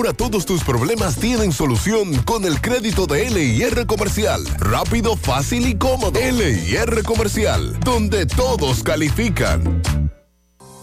Ahora todos tus problemas tienen solución con el crédito de LIR Comercial. Rápido, fácil y cómodo. LIR Comercial, donde todos califican.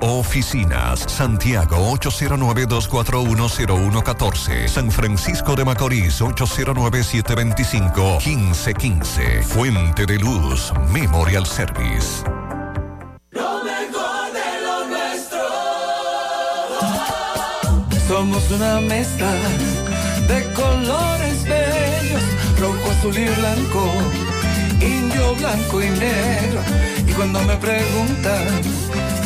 oficinas. Santiago 809-241-0114. San Francisco de Macorís 809-725-1515. Fuente de Luz Memorial Service. Lo mejor de lo nuestro. Somos una mezcla de colores bellos, rojo, azul y blanco, indio, blanco y negro. Y cuando me preguntan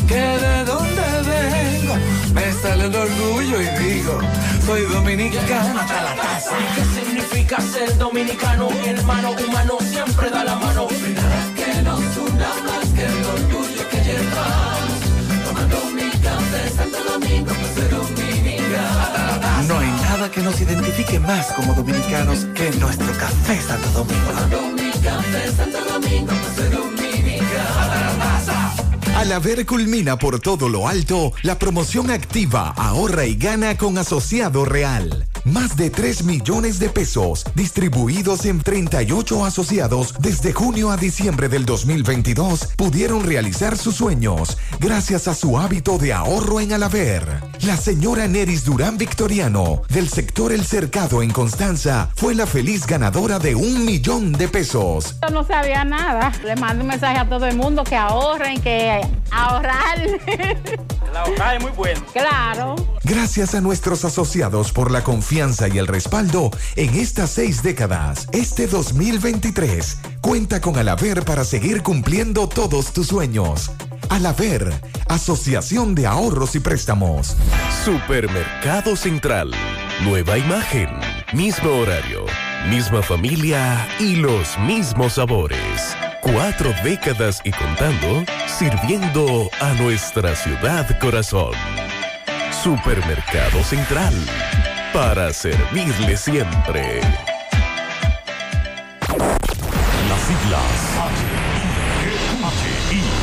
que de dónde vengo, me sale el orgullo y digo, soy dominicano hasta la casa. ¿Qué significa ser dominicano? Mi hermano humano siempre da la mano. que nos una más que el orgullo que llevamos. Tomando mi café Santo Domingo, pues dominicano. No hay nada que nos identifique más como dominicanos que nuestro café Santo Domingo. Tomando mi café Santo Domingo, pues dominicano. Al haber culmina por todo lo alto, la promoción activa ahorra y gana con asociado real. Más de 3 millones de pesos distribuidos en 38 asociados desde junio a diciembre del 2022 pudieron realizar sus sueños gracias a su hábito de ahorro en Alaver. La señora Neris Durán Victoriano del sector El Cercado en Constanza fue la feliz ganadora de un millón de pesos. Yo no sabía nada. Le mando un mensaje a todo el mundo que ahorren, que ahorrar. La hoja es muy buena. Claro. Gracias a nuestros asociados por la confianza y el respaldo en estas seis décadas, este 2023 cuenta con Alaver para seguir cumpliendo todos tus sueños. Alaver, Asociación de Ahorros y Préstamos. Supermercado Central. Nueva imagen, mismo horario, misma familia y los mismos sabores. Cuatro décadas y contando, sirviendo a nuestra ciudad corazón. Supermercado Central. Para servirle siempre. Las siglas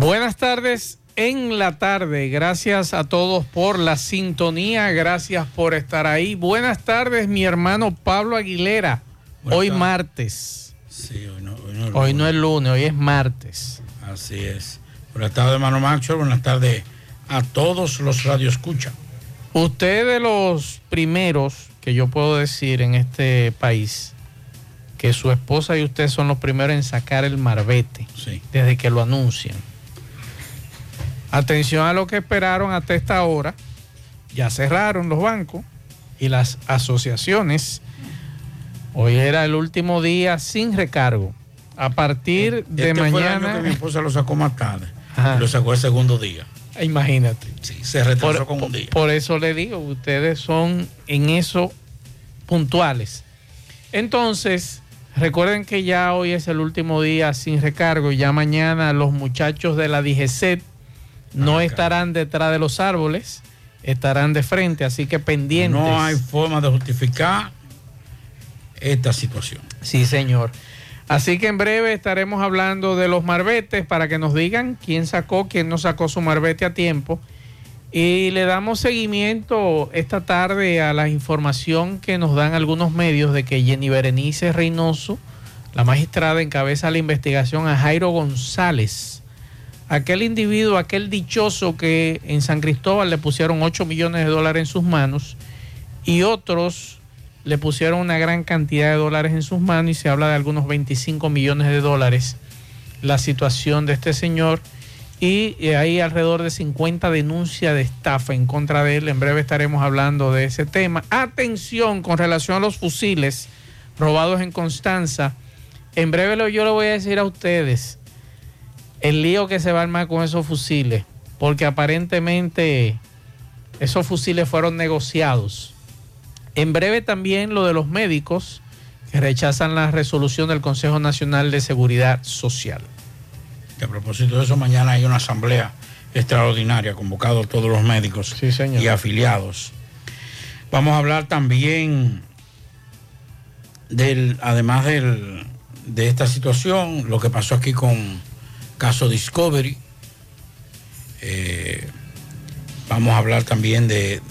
Buenas tardes en la tarde. Gracias a todos por la sintonía. Gracias por estar ahí. Buenas tardes, mi hermano Pablo Aguilera. hoy tardes. martes. Sí, hoy no, hoy no es Hoy no es lunes. hoy es martes. Así es. Buenas tardes, hermano Macho. Buenas tardes a todos los radioescucha. Usted de los primeros que yo puedo decir en este país que su esposa y usted son los primeros en sacar el marbete Sí. desde que lo anuncian. Atención a lo que esperaron hasta esta hora. Ya cerraron los bancos y las asociaciones. Hoy era el último día sin recargo. A partir de Este fue el año mañana. que mi esposa lo sacó más tarde. Ajá. Lo sacó el segundo día. Imagínate. Sí, se retrasó Por, con un día. por eso le digo, ustedes son en eso puntuales. Entonces, recuerden que ya hoy es el último día sin recargo. Ya mañana los muchachos de la DGCET no estarán detrás de los árboles, estarán de frente, así que pendientes. No hay forma de justificar esta situación. Sí, señor. Así que en breve estaremos hablando de los marbetes para que nos digan quién sacó, quién no sacó su marbete a tiempo. Y le damos seguimiento esta tarde a la información que nos dan algunos medios de que Jenny Berenice Reynoso, la magistrada, encabeza la investigación a Jairo González, aquel individuo, aquel dichoso que en San Cristóbal le pusieron 8 millones de dólares en sus manos y otros le pusieron una gran cantidad de dólares en sus manos y se habla de algunos 25 millones de dólares la situación de este señor y eh, hay alrededor de 50 denuncias de estafa en contra de él. En breve estaremos hablando de ese tema. Atención con relación a los fusiles robados en Constanza. En breve yo le voy a decir a ustedes el lío que se va a armar con esos fusiles, porque aparentemente esos fusiles fueron negociados. En breve también lo de los médicos que rechazan la resolución del Consejo Nacional de Seguridad Social. a propósito de eso, mañana hay una asamblea extraordinaria, convocado todos los médicos y afiliados. Vamos a hablar también del, además del, de esta situación, lo que pasó aquí con caso Discovery. Eh, vamos a hablar también de,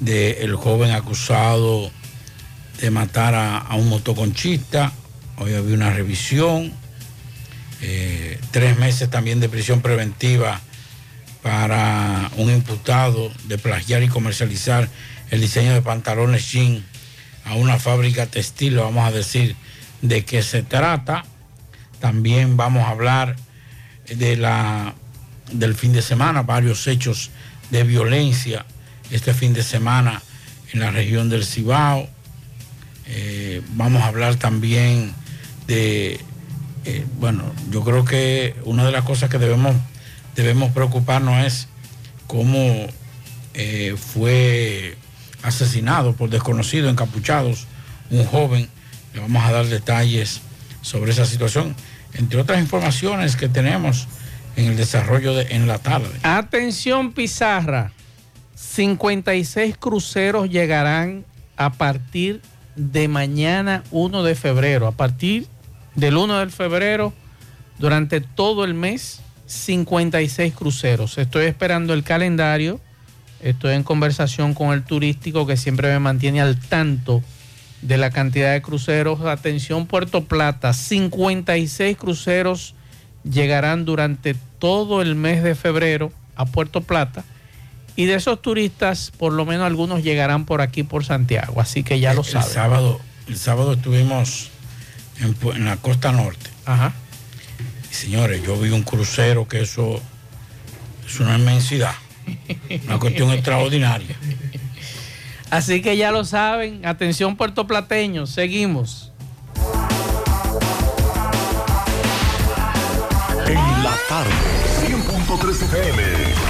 de, el joven acusado de matar a, un motoconchista. Hoy había una revisión. Eh, tres meses también de prisión preventiva para un imputado de plagiar y comercializar el diseño de pantalones jean a una fábrica textil. Vamos a decir de qué se trata. También vamos a hablar de la, del fin de semana, varios hechos de violencia este fin de semana en la región del Cibao. Eh, vamos a hablar también de, eh, bueno, yo creo que una de las cosas que debemos, debemos preocuparnos es cómo eh, fue asesinado por desconocidos encapuchados un joven. Le vamos a dar detalles sobre esa situación entre otras informaciones que tenemos en el desarrollo de, en la tarde. Atención Pizarra, 56 cruceros llegarán a partir de mañana 1 de febrero. A partir del 1 de febrero, durante todo el mes, 56 cruceros. Estoy esperando el calendario. Estoy en conversación con el turístico que siempre me mantiene al tanto de la cantidad de cruceros. Atención Puerto Plata, 56 cruceros llegarán durante todo el mes de febrero a Puerto Plata. Y de esos turistas, por lo menos algunos llegarán por aquí, por Santiago. Así que ya lo saben. El sábado, el sábado estuvimos en, la costa norte. Ajá. Y señores, yo vi un crucero que eso es una inmensidad. Una cuestión extraordinaria. Así que ya lo saben. Atención puertoplateños, seguimos. En la tarde, 100.3 FM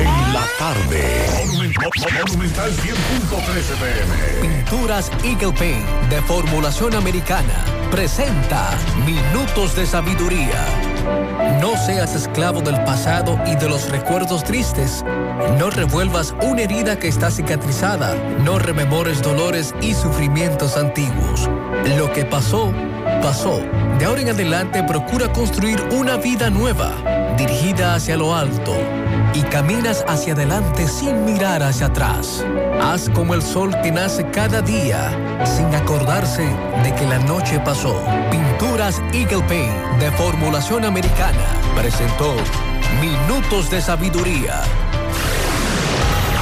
En la tarde. Monumental 100.13 pm. Pinturas Eagle Paint de formulación americana presenta Minutos de Sabiduría. No seas esclavo del pasado y de los recuerdos tristes. No revuelvas una herida que está cicatrizada. No rememores dolores y sufrimientos antiguos. Lo que pasó, pasó. De ahora en adelante procura construir una vida nueva, dirigida hacia lo alto. Y caminas hacia adelante sin mirar hacia atrás. Haz como el sol que nace cada día, sin acordarse de que la noche pasó. Pinturas Eagle Paint de formulación americana presentó Minutos de Sabiduría.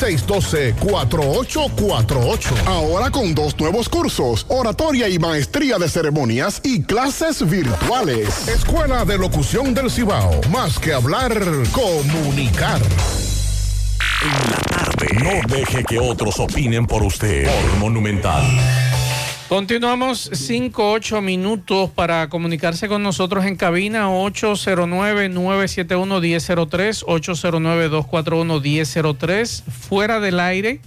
612-4848. Ahora con dos nuevos cursos, oratoria y maestría de ceremonias y clases virtuales. Escuela de Locución del Cibao. Más que hablar, comunicar. En la tarde. No deje que otros opinen por usted. Por Monumental. Continuamos 5, 8 minutos para comunicarse con nosotros en cabina 809-971-1003, 809-241-1003. Fuera del aire,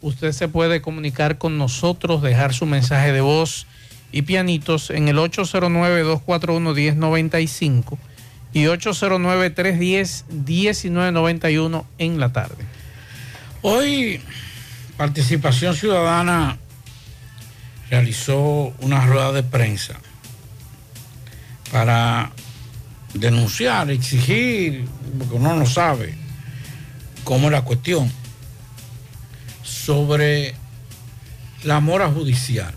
usted se puede comunicar con nosotros, dejar su mensaje de voz y pianitos en el 809-241-1095 y 809-310-1991 en la tarde. Hoy Participación Ciudadana realizó una rueda de prensa para denunciar, exigir, porque uno no sabe cómo es la cuestión, sobre la mora judicial.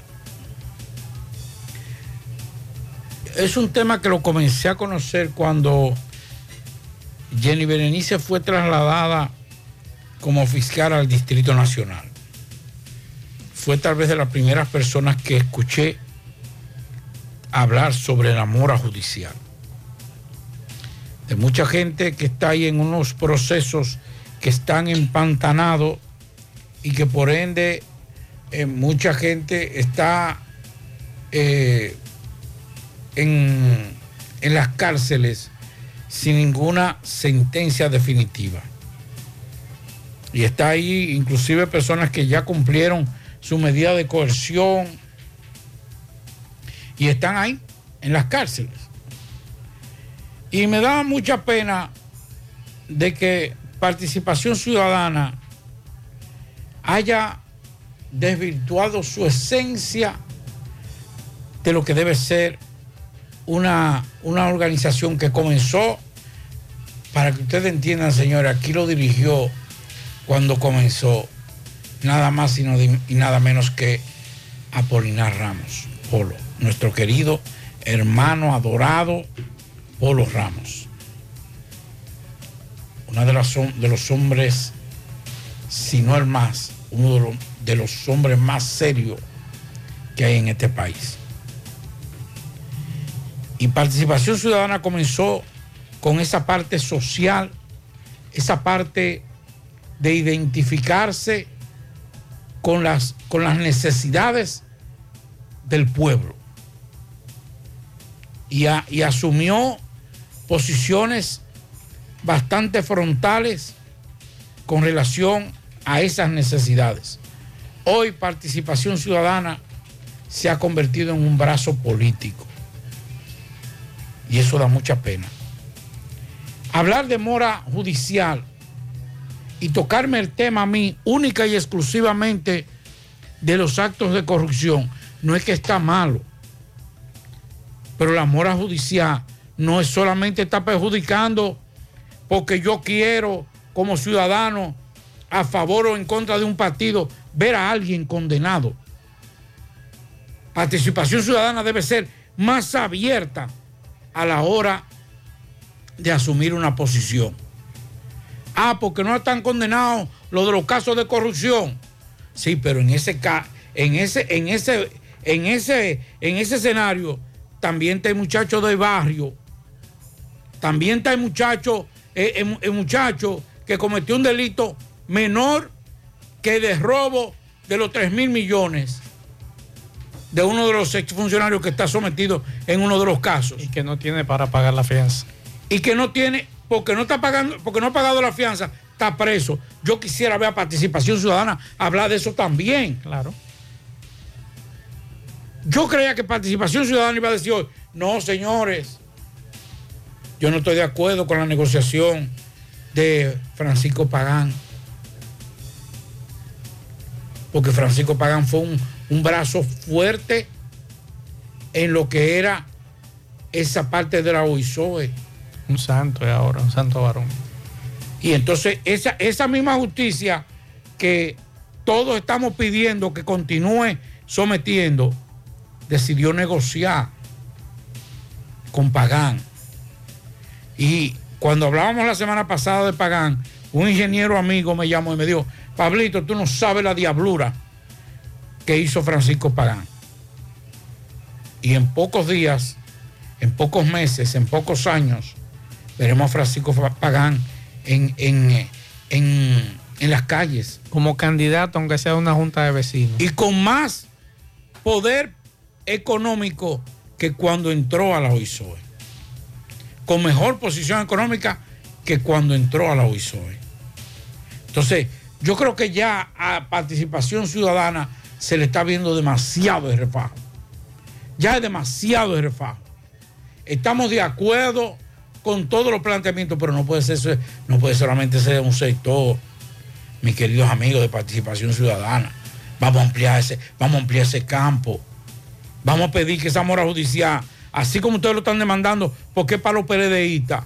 es un tema que lo comencé a conocer cuando Jenny Berenice fue trasladada como fiscal al Distrito Nacional. Fue tal vez de las primeras personas que escuché hablar sobre la mora judicial. De mucha gente que está ahí en unos procesos que están empantanados y que por ende eh, mucha gente está eh, en, las cárceles sin ninguna sentencia definitiva. Y está ahí inclusive personas que ya cumplieron su medida de coerción y están ahí en las cárceles. Y me da mucha pena de que participación ciudadana haya desvirtuado su esencia de lo que debe ser una, organización que comenzó, para que ustedes entiendan, señora, aquí lo dirigió cuando comenzó nada más y nada menos que Apolinar Ramos, Polo, nuestro querido hermano adorado Polo Ramos. Uno de de los hombres, si no el más, uno de los, de los hombres más serios que hay en este país. Y participación ciudadana comenzó con esa parte social, esa parte de identificarse con las, con las necesidades del pueblo. Y, y asumió posiciones bastante frontales con relación a esas necesidades. Hoy participación ciudadana se ha convertido en un brazo político y eso da mucha pena. Hablar de mora judicial y tocarme el tema a mí única y exclusivamente de los actos de corrupción, no es que está malo, pero la mora judicial no es solamente está perjudicando porque yo quiero como ciudadano a favor o en contra de un partido ver a alguien condenado. Participación ciudadana debe ser más abierta a la hora de asumir una posición. Ah, porque no están condenados los de los casos de corrupción. Sí, pero en ese en ese, en ese, en ese, en ese escenario, también está el muchacho del barrio. También está el muchacho, eh, el, el muchacho que cometió un delito menor que de robo de los 3 mil millones de uno de los exfuncionarios que está sometido en uno de los casos. Y que no tiene para pagar la fianza. Y que no tiene, porque no está pagando, porque no ha pagado la fianza, está preso. Yo quisiera ver a participación ciudadana hablar de eso también. Claro. Yo creía que participación ciudadana iba a decir hoy, no, señores, yo no estoy de acuerdo con la negociación de Francisco Pagán. Porque Francisco Pagán fue un, un brazo fuerte en lo que era esa parte de la OISOE. Un santo ahora, un santo varón. Y entonces esa, esa misma justicia que todos estamos pidiendo que continúe sometiendo, decidió negociar con Pagán. Y cuando hablábamos la semana pasada de Pagán, un ingeniero amigo me llamó y me dijo, Pablito, tú no sabes la diablura que hizo Francisco Pagán. Y en pocos días, en pocos meses, en pocos años, veremos a Francisco Pagán en, en, en, en las calles. Como candidato, aunque sea una junta de vecinos. Y con más poder económico que cuando entró a la OISOE. Con mejor posición económica que cuando entró a la OISOE. Entonces, yo creo que ya a participación ciudadana se le está viendo demasiado de refajo. Ya es demasiado de refajo. Estamos de acuerdo con todos los planteamientos, pero no puede ser, no puede solamente ser un sector, mis queridos amigos de participación ciudadana. Vamos a ampliar ese, vamos a ampliar ese campo. Vamos a pedir que esa mora judicial, así como ustedes lo están demandando, porque es para los PRDistas,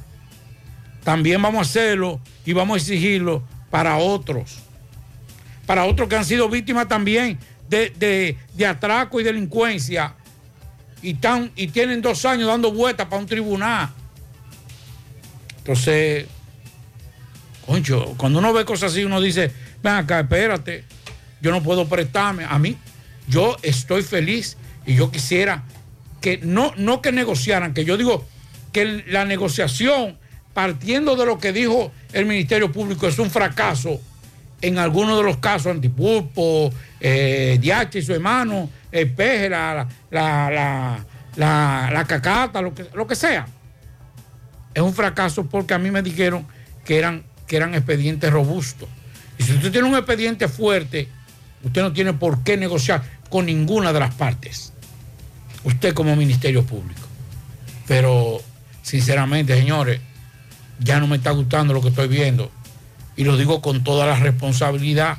también vamos a hacerlo y vamos a exigirlo para otros. Para otros que han sido víctimas también de, de, de atraco y delincuencia y, están, y tienen dos años dando vueltas para un tribunal. Entonces, concho, cuando uno ve cosas así, uno dice, ven acá, espérate, yo no puedo prestarme. A mí, yo estoy feliz y yo quisiera que no, no que negociaran, que yo digo que la negociación, partiendo de lo que dijo el Ministerio Público, es un fracaso en algunos de los casos, Antipulpo, eh, Diache y su hermano, el Peje, la, la, la, la, cacata, lo que, lo que sea. Es un fracaso porque a mí me dijeron que eran, que eran expedientes robustos. Y si usted tiene un expediente fuerte, usted no tiene por qué negociar con ninguna de las partes. Usted como Ministerio Público. Pero, sinceramente, señores, ya no me está gustando lo que estoy viendo. Y lo digo con toda la responsabilidad.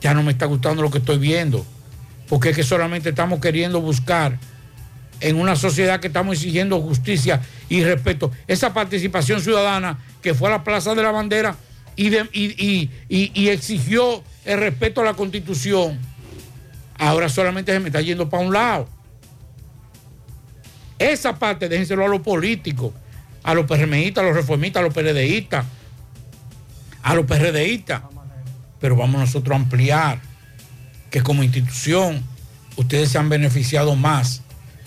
Ya no me está gustando lo que estoy viendo. Porque es que solamente estamos queriendo buscar en una sociedad que estamos exigiendo justicia y respeto. Esa participación ciudadana que fue a la Plaza de la Bandera y, exigió el respeto a la Constitución, ahora solamente se me está yendo para un lado. Esa parte déjenselo a los políticos, a los PRMistas, a los reformistas, a los PRDistas, a los PRDistas. Pero vamos nosotros a ampliar que como institución ustedes se han beneficiado más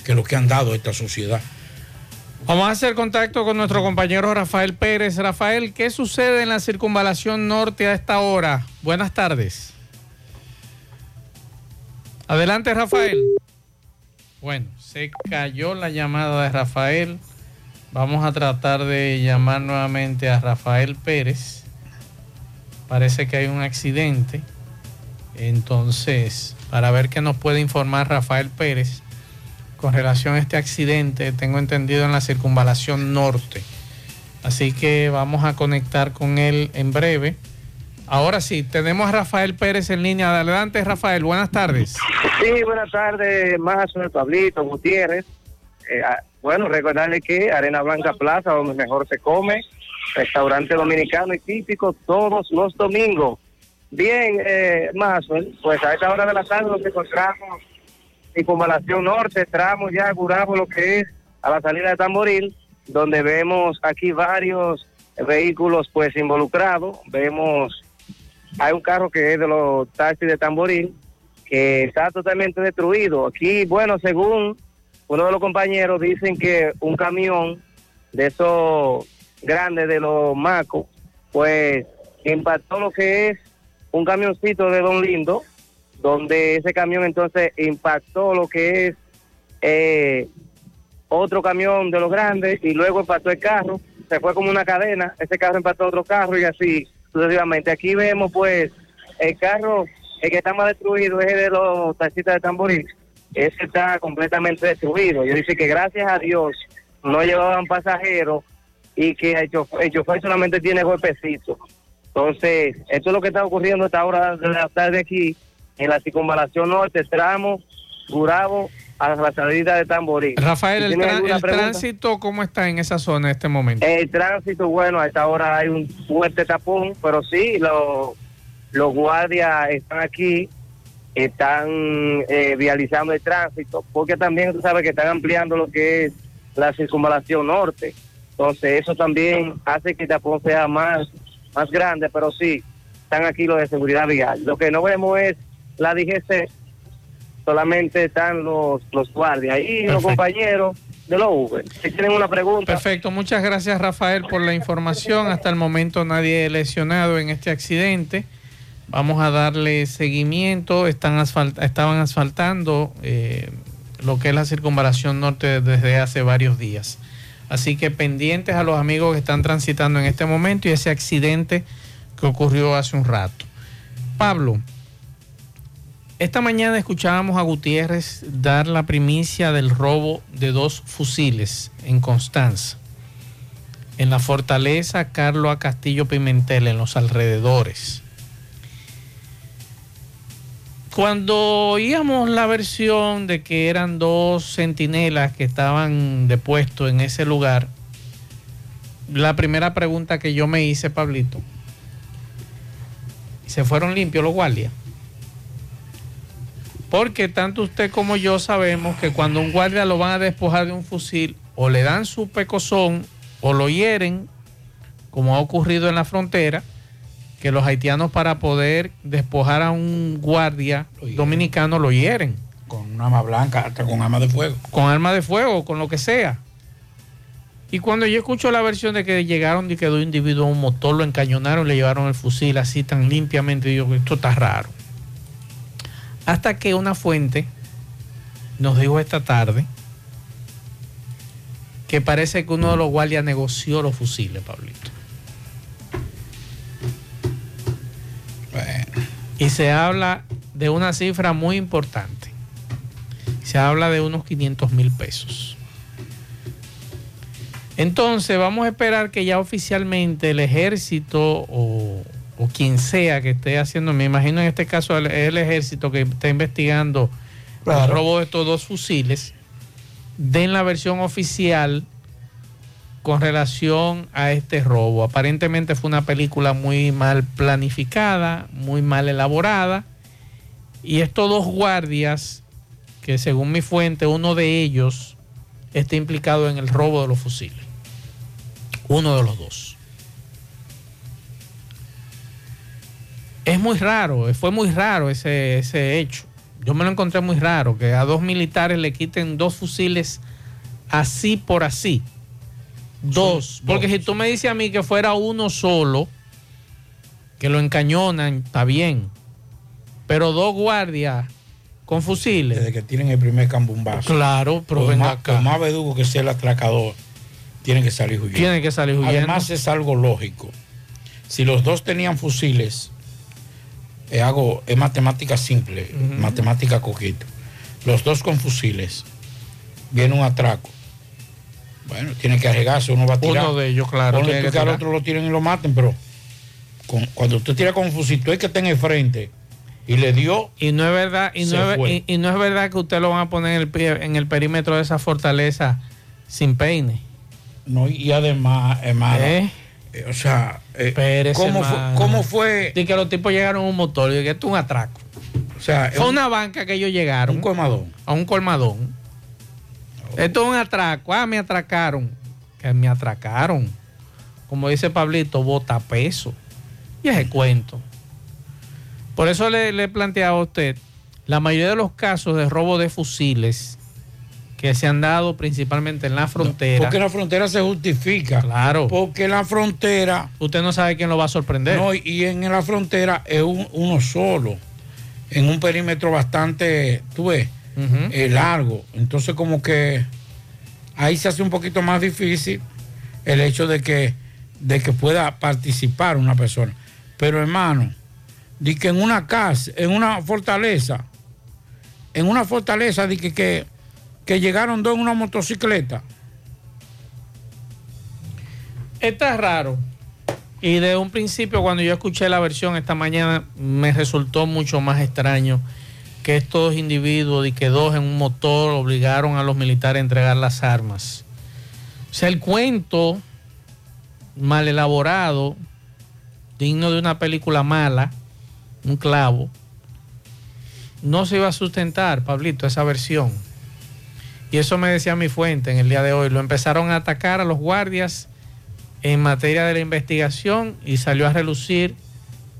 que lo que han dado a esta sociedad. Vamos a hacer contacto con nuestro compañero Rafael Pérez. Rafael, ¿qué sucede en la circunvalación norte a esta hora? Buenas tardes. Adelante, Rafael. Bueno, se cayó la llamada de Rafael. Vamos a tratar de llamar nuevamente a Rafael Pérez. Parece que hay un accidente. Entonces, para ver qué nos puede informar Rafael Pérez con relación a este accidente, tengo entendido en la circunvalación norte. Así que vamos a conectar con él en breve. Ahora sí, tenemos a Rafael Pérez en línea. Adelante, Rafael. Buenas tardes. Sí, buenas tardes, Mazo, Pablito, Gutiérrez. Eh, ah, bueno, recordarle que Arena Blanca Plaza, donde mejor se come, restaurante dominicano y típico todos los domingos. Bien, eh, Mazo, pues a esta hora de la tarde nos encontramos en Circunvalación Norte, tramo ya, curamos lo que es a la salida de Tamboril, donde vemos aquí varios vehículos pues involucrados, vemos hay un carro que es de los taxis de Tamboril que está totalmente destruido. Aquí, bueno, según uno de los compañeros, dicen que un camión de esos grandes de los macos, pues impactó lo que es un camioncito de Don Lindo, donde ese camión entonces impactó lo que es eh, otro camión de los grandes y luego impactó el carro, se fue como una cadena, ese carro impactó otro carro y así sucesivamente. Aquí vemos pues el carro, el que está más destruido es el de los taxistas de Tamboril, ese está completamente destruido. Yo dice que gracias a Dios no llevaban pasajeros y que el chofer, el chofer solamente tiene golpecitos. Entonces, esto es lo que está ocurriendo a esta hora de la tarde aquí en la circunvalación norte, tramo, Gurabo, a la salida de Tamboril. Rafael, el, tránsito, ¿cómo está en esa zona en este momento? El tránsito, bueno, a esta hora hay un fuerte tapón, pero sí, los, los guardias están aquí, están eh, vializando el tránsito, porque también tú sabes que están ampliando lo que es la circunvalación norte. Entonces, eso también hace que el tapón sea más, más grande, pero sí, están aquí los de seguridad vial. Lo que no vemos es la DGC, solamente están los, los guardias y los compañeros de los Uber. Si tienen una pregunta. Perfecto, muchas gracias Rafael por la información. Hasta el momento nadie lesionado en este accidente. Vamos a darle seguimiento. Están asfalt- estaban asfaltando eh, lo que es la circunvalación norte desde hace varios días. Así que pendientes a los amigos que están transitando en este momento y ese accidente que ocurrió hace un rato. Pablo, esta mañana escuchábamos a Gutiérrez dar la primicia del robo de dos fusiles en Constanza, en la fortaleza Carlos A. Castillo Pimentel, en los alrededores. Cuando oíamos la versión de que eran dos centinelas que estaban de puesto en ese lugar, la primera pregunta que yo me hice, Pablito, ¿se fueron limpios los guardias? Porque tanto usted como yo sabemos que cuando un guardia lo van a despojar de un fusil, o le dan su pecozón o lo hieren, como ha ocurrido en la frontera, que los haitianos para poder despojar a un guardia dominicano lo hieren. Con una arma blanca, hasta con arma de fuego. Con arma de fuego, con lo que sea. Y cuando yo escucho la versión de que llegaron y quedó un individuo a un motor, lo encañonaron, le llevaron el fusil así tan limpiamente, digo esto está raro. Hasta que una fuente nos dijo esta tarde que parece que uno de los guardias negoció los fusiles, Pablito. Y se habla de una cifra muy importante. Se habla de unos 500 mil pesos. Entonces vamos a esperar que ya oficialmente el ejército o, o quien sea que esté haciendo, me imagino en este caso el- es el ejército que está investigando el robo de estos dos fusiles, den la versión oficial con relación a este robo. Aparentemente fue una película muy mal planificada, muy mal elaborada. Y estos dos guardias, que según mi fuente, uno de ellos está implicado en el robo de los fusiles. Uno de los dos. Es muy raro, fue muy raro ese, ese hecho. Yo me lo encontré muy raro, que a dos militares le quiten dos fusiles así por así. Dos. Porque si tú me dices a mí que fuera uno solo, que lo encañonan, está bien. Pero dos guardias con fusiles. Desde que tienen el primer cambumbazo. Claro, pero venga más, acá. más verdugo que sea el atracador, tienen que salir huyendo. Tienen que salir huyendo. Además es algo lógico. Si los dos tenían fusiles, es, algo, es matemática simple, matemática coqueta. Los dos con fusiles, viene un atraco. Bueno, tiene que arriesgarse, uno va a tirar. Uno de ellos, claro, tú que al otro lo tiren y lo maten, pero con- cuando usted tira con fusil, tú es que está en el frente y le dio. Y no es verdad, y no, es, y no es verdad que usted lo van a poner en el, pie- en el perímetro de esa fortaleza sin peine. No, y además, hermano, ¿Eh? eh, o sea, eh, ¿cómo, fue. ¿cómo fue? De que los tipos llegaron a un motor y que esto es un atraco. O sea, Fue una banca que ellos llegaron. Un colmadón. A un colmadón. Esto es un atraco. Ah, me atracaron. Que me atracaron. Como dice Pablito, bota peso. Y ese cuento. Por eso le, le planteaba a usted, la mayoría de los casos de robo de fusiles que se han dado principalmente en la frontera. Porque la frontera se justifica. Claro. Porque la frontera. Usted no sabe quién lo va a sorprender. No, y en la frontera es un- uno solo. En un perímetro bastante, tú ves, eh, largo. Entonces, como que ahí se hace un poquito más difícil el hecho de que, de que pueda participar una persona. Pero, hermano, di que en una casa, en una fortaleza, en una fortaleza, di que, que, que llegaron dos en una motocicleta. Está raro. Y de un principio, cuando yo escuché la versión esta mañana, me resultó mucho más extraño que estos individuos y que dos en un motor obligaron a los militares a entregar las armas. O sea, el cuento mal elaborado, digno de una película mala, un clavo, no se iba a sustentar, Pablito, esa versión. Y eso me decía mi fuente en el día de hoy. Lo empezaron a atacar a los guardias en materia de la investigación y salió a relucir,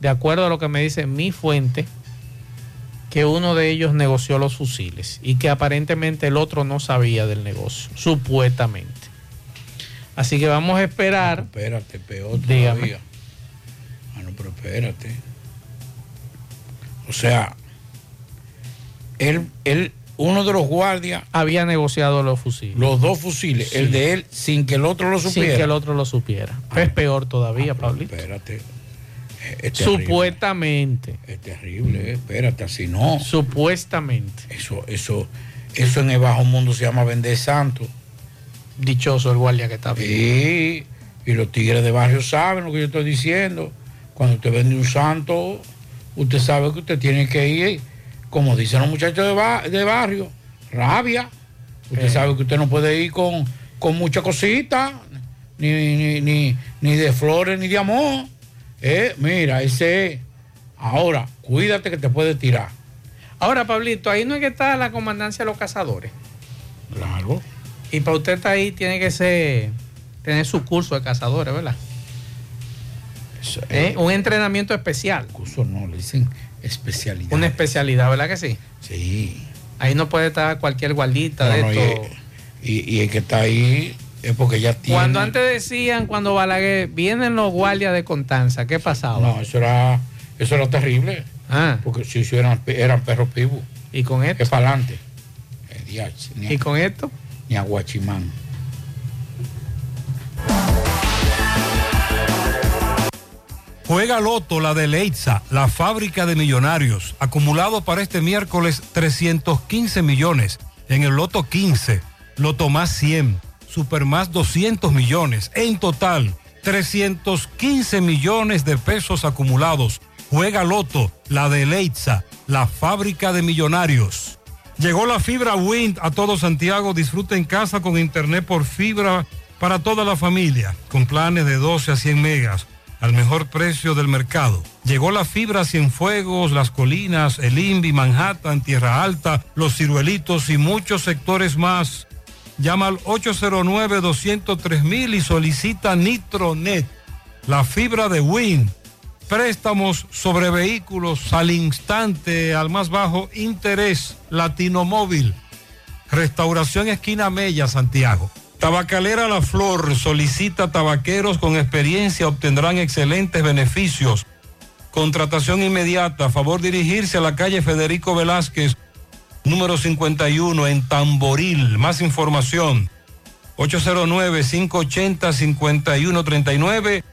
de acuerdo a lo que me dice mi fuente, que uno de ellos negoció los fusiles y que aparentemente el otro no sabía del negocio, supuestamente. Así que vamos a esperar. Espérate, peor Dígame. todavía. Ah, no, pero espérate. O sea, él, él, uno de los guardias Había negociado los fusiles. los dos fusiles, Sí. el de él sin que el otro lo Sin supiera. que el otro lo supiera. es peor todavía, Pablito. Espérate. Es- es terrible. Supuestamente. Es terrible, eh. espérate, así no. Supuestamente. Eso, eso, eso en el bajo mundo se llama vender santo. Dichoso el guardia que está vivo. Sí, y los tigres de barrio saben lo que yo estoy diciendo. Cuando usted vende un santo, usted sabe que usted tiene que ir, como dicen los muchachos de, ba- de barrio, rabia. Usted Eh. sabe que usted no puede ir con, con mucha cosita, ni, ni, ni, ni de flores, ni de amor. Eh, mira, ese. Ahora, cuídate que te puede tirar. Ahora, Pablito, ahí no es que está la comandancia de los cazadores. Claro. Y para usted estar ahí tiene que ser, tener su curso de cazadores, ¿verdad? ¿Eh? Un entrenamiento especial. Curso no, le dicen especialidad. Una especialidad, ¿verdad que sí? Sí. Ahí no puede estar cualquier guardita de No, no, y- esto. Y, y el que está ahí es porque ya tiene. Cuando antes decían, cuando Balaguer, vienen los guardias de Contanza, ¿qué pasaba? No, eso era, eso era terrible. Ah. Porque si eso eran, eran perros pibos. ¿Y con esto? Es para adelante. Ni, ¿Y con esto? Ni aguachimán. Juega Loto, la de Leitza, la fábrica de millonarios. Acumulado para este miércoles 315 millones. En el Loto 15, Loto más 100, Super más 200 millones. En total, 315 millones de pesos acumulados. Juega Loto, la de Leitza, la fábrica de millonarios. Llegó la fibra Wind a todo Santiago. Disfruta en casa con internet por fibra para toda la familia, con planes de 12 a 100 megas al mejor precio del mercado. Llegó la fibra Cienfuegos, Las Colinas, El Invi, Manhattan, Tierra Alta, Los Ciruelitos y muchos sectores más. Llama al 809-203 y solicita Nitronet, la fibra de Win. Préstamos sobre vehículos al instante, al más bajo interés, Latino Móvil. Restauración Esquina Mella, Santiago. Tabacalera La Flor solicita tabaqueros con experiencia, obtendrán excelentes beneficios. Contratación inmediata, favor dirigirse a la calle Federico Velázquez, número 51 en Tamboril. Más información, 809-580-5139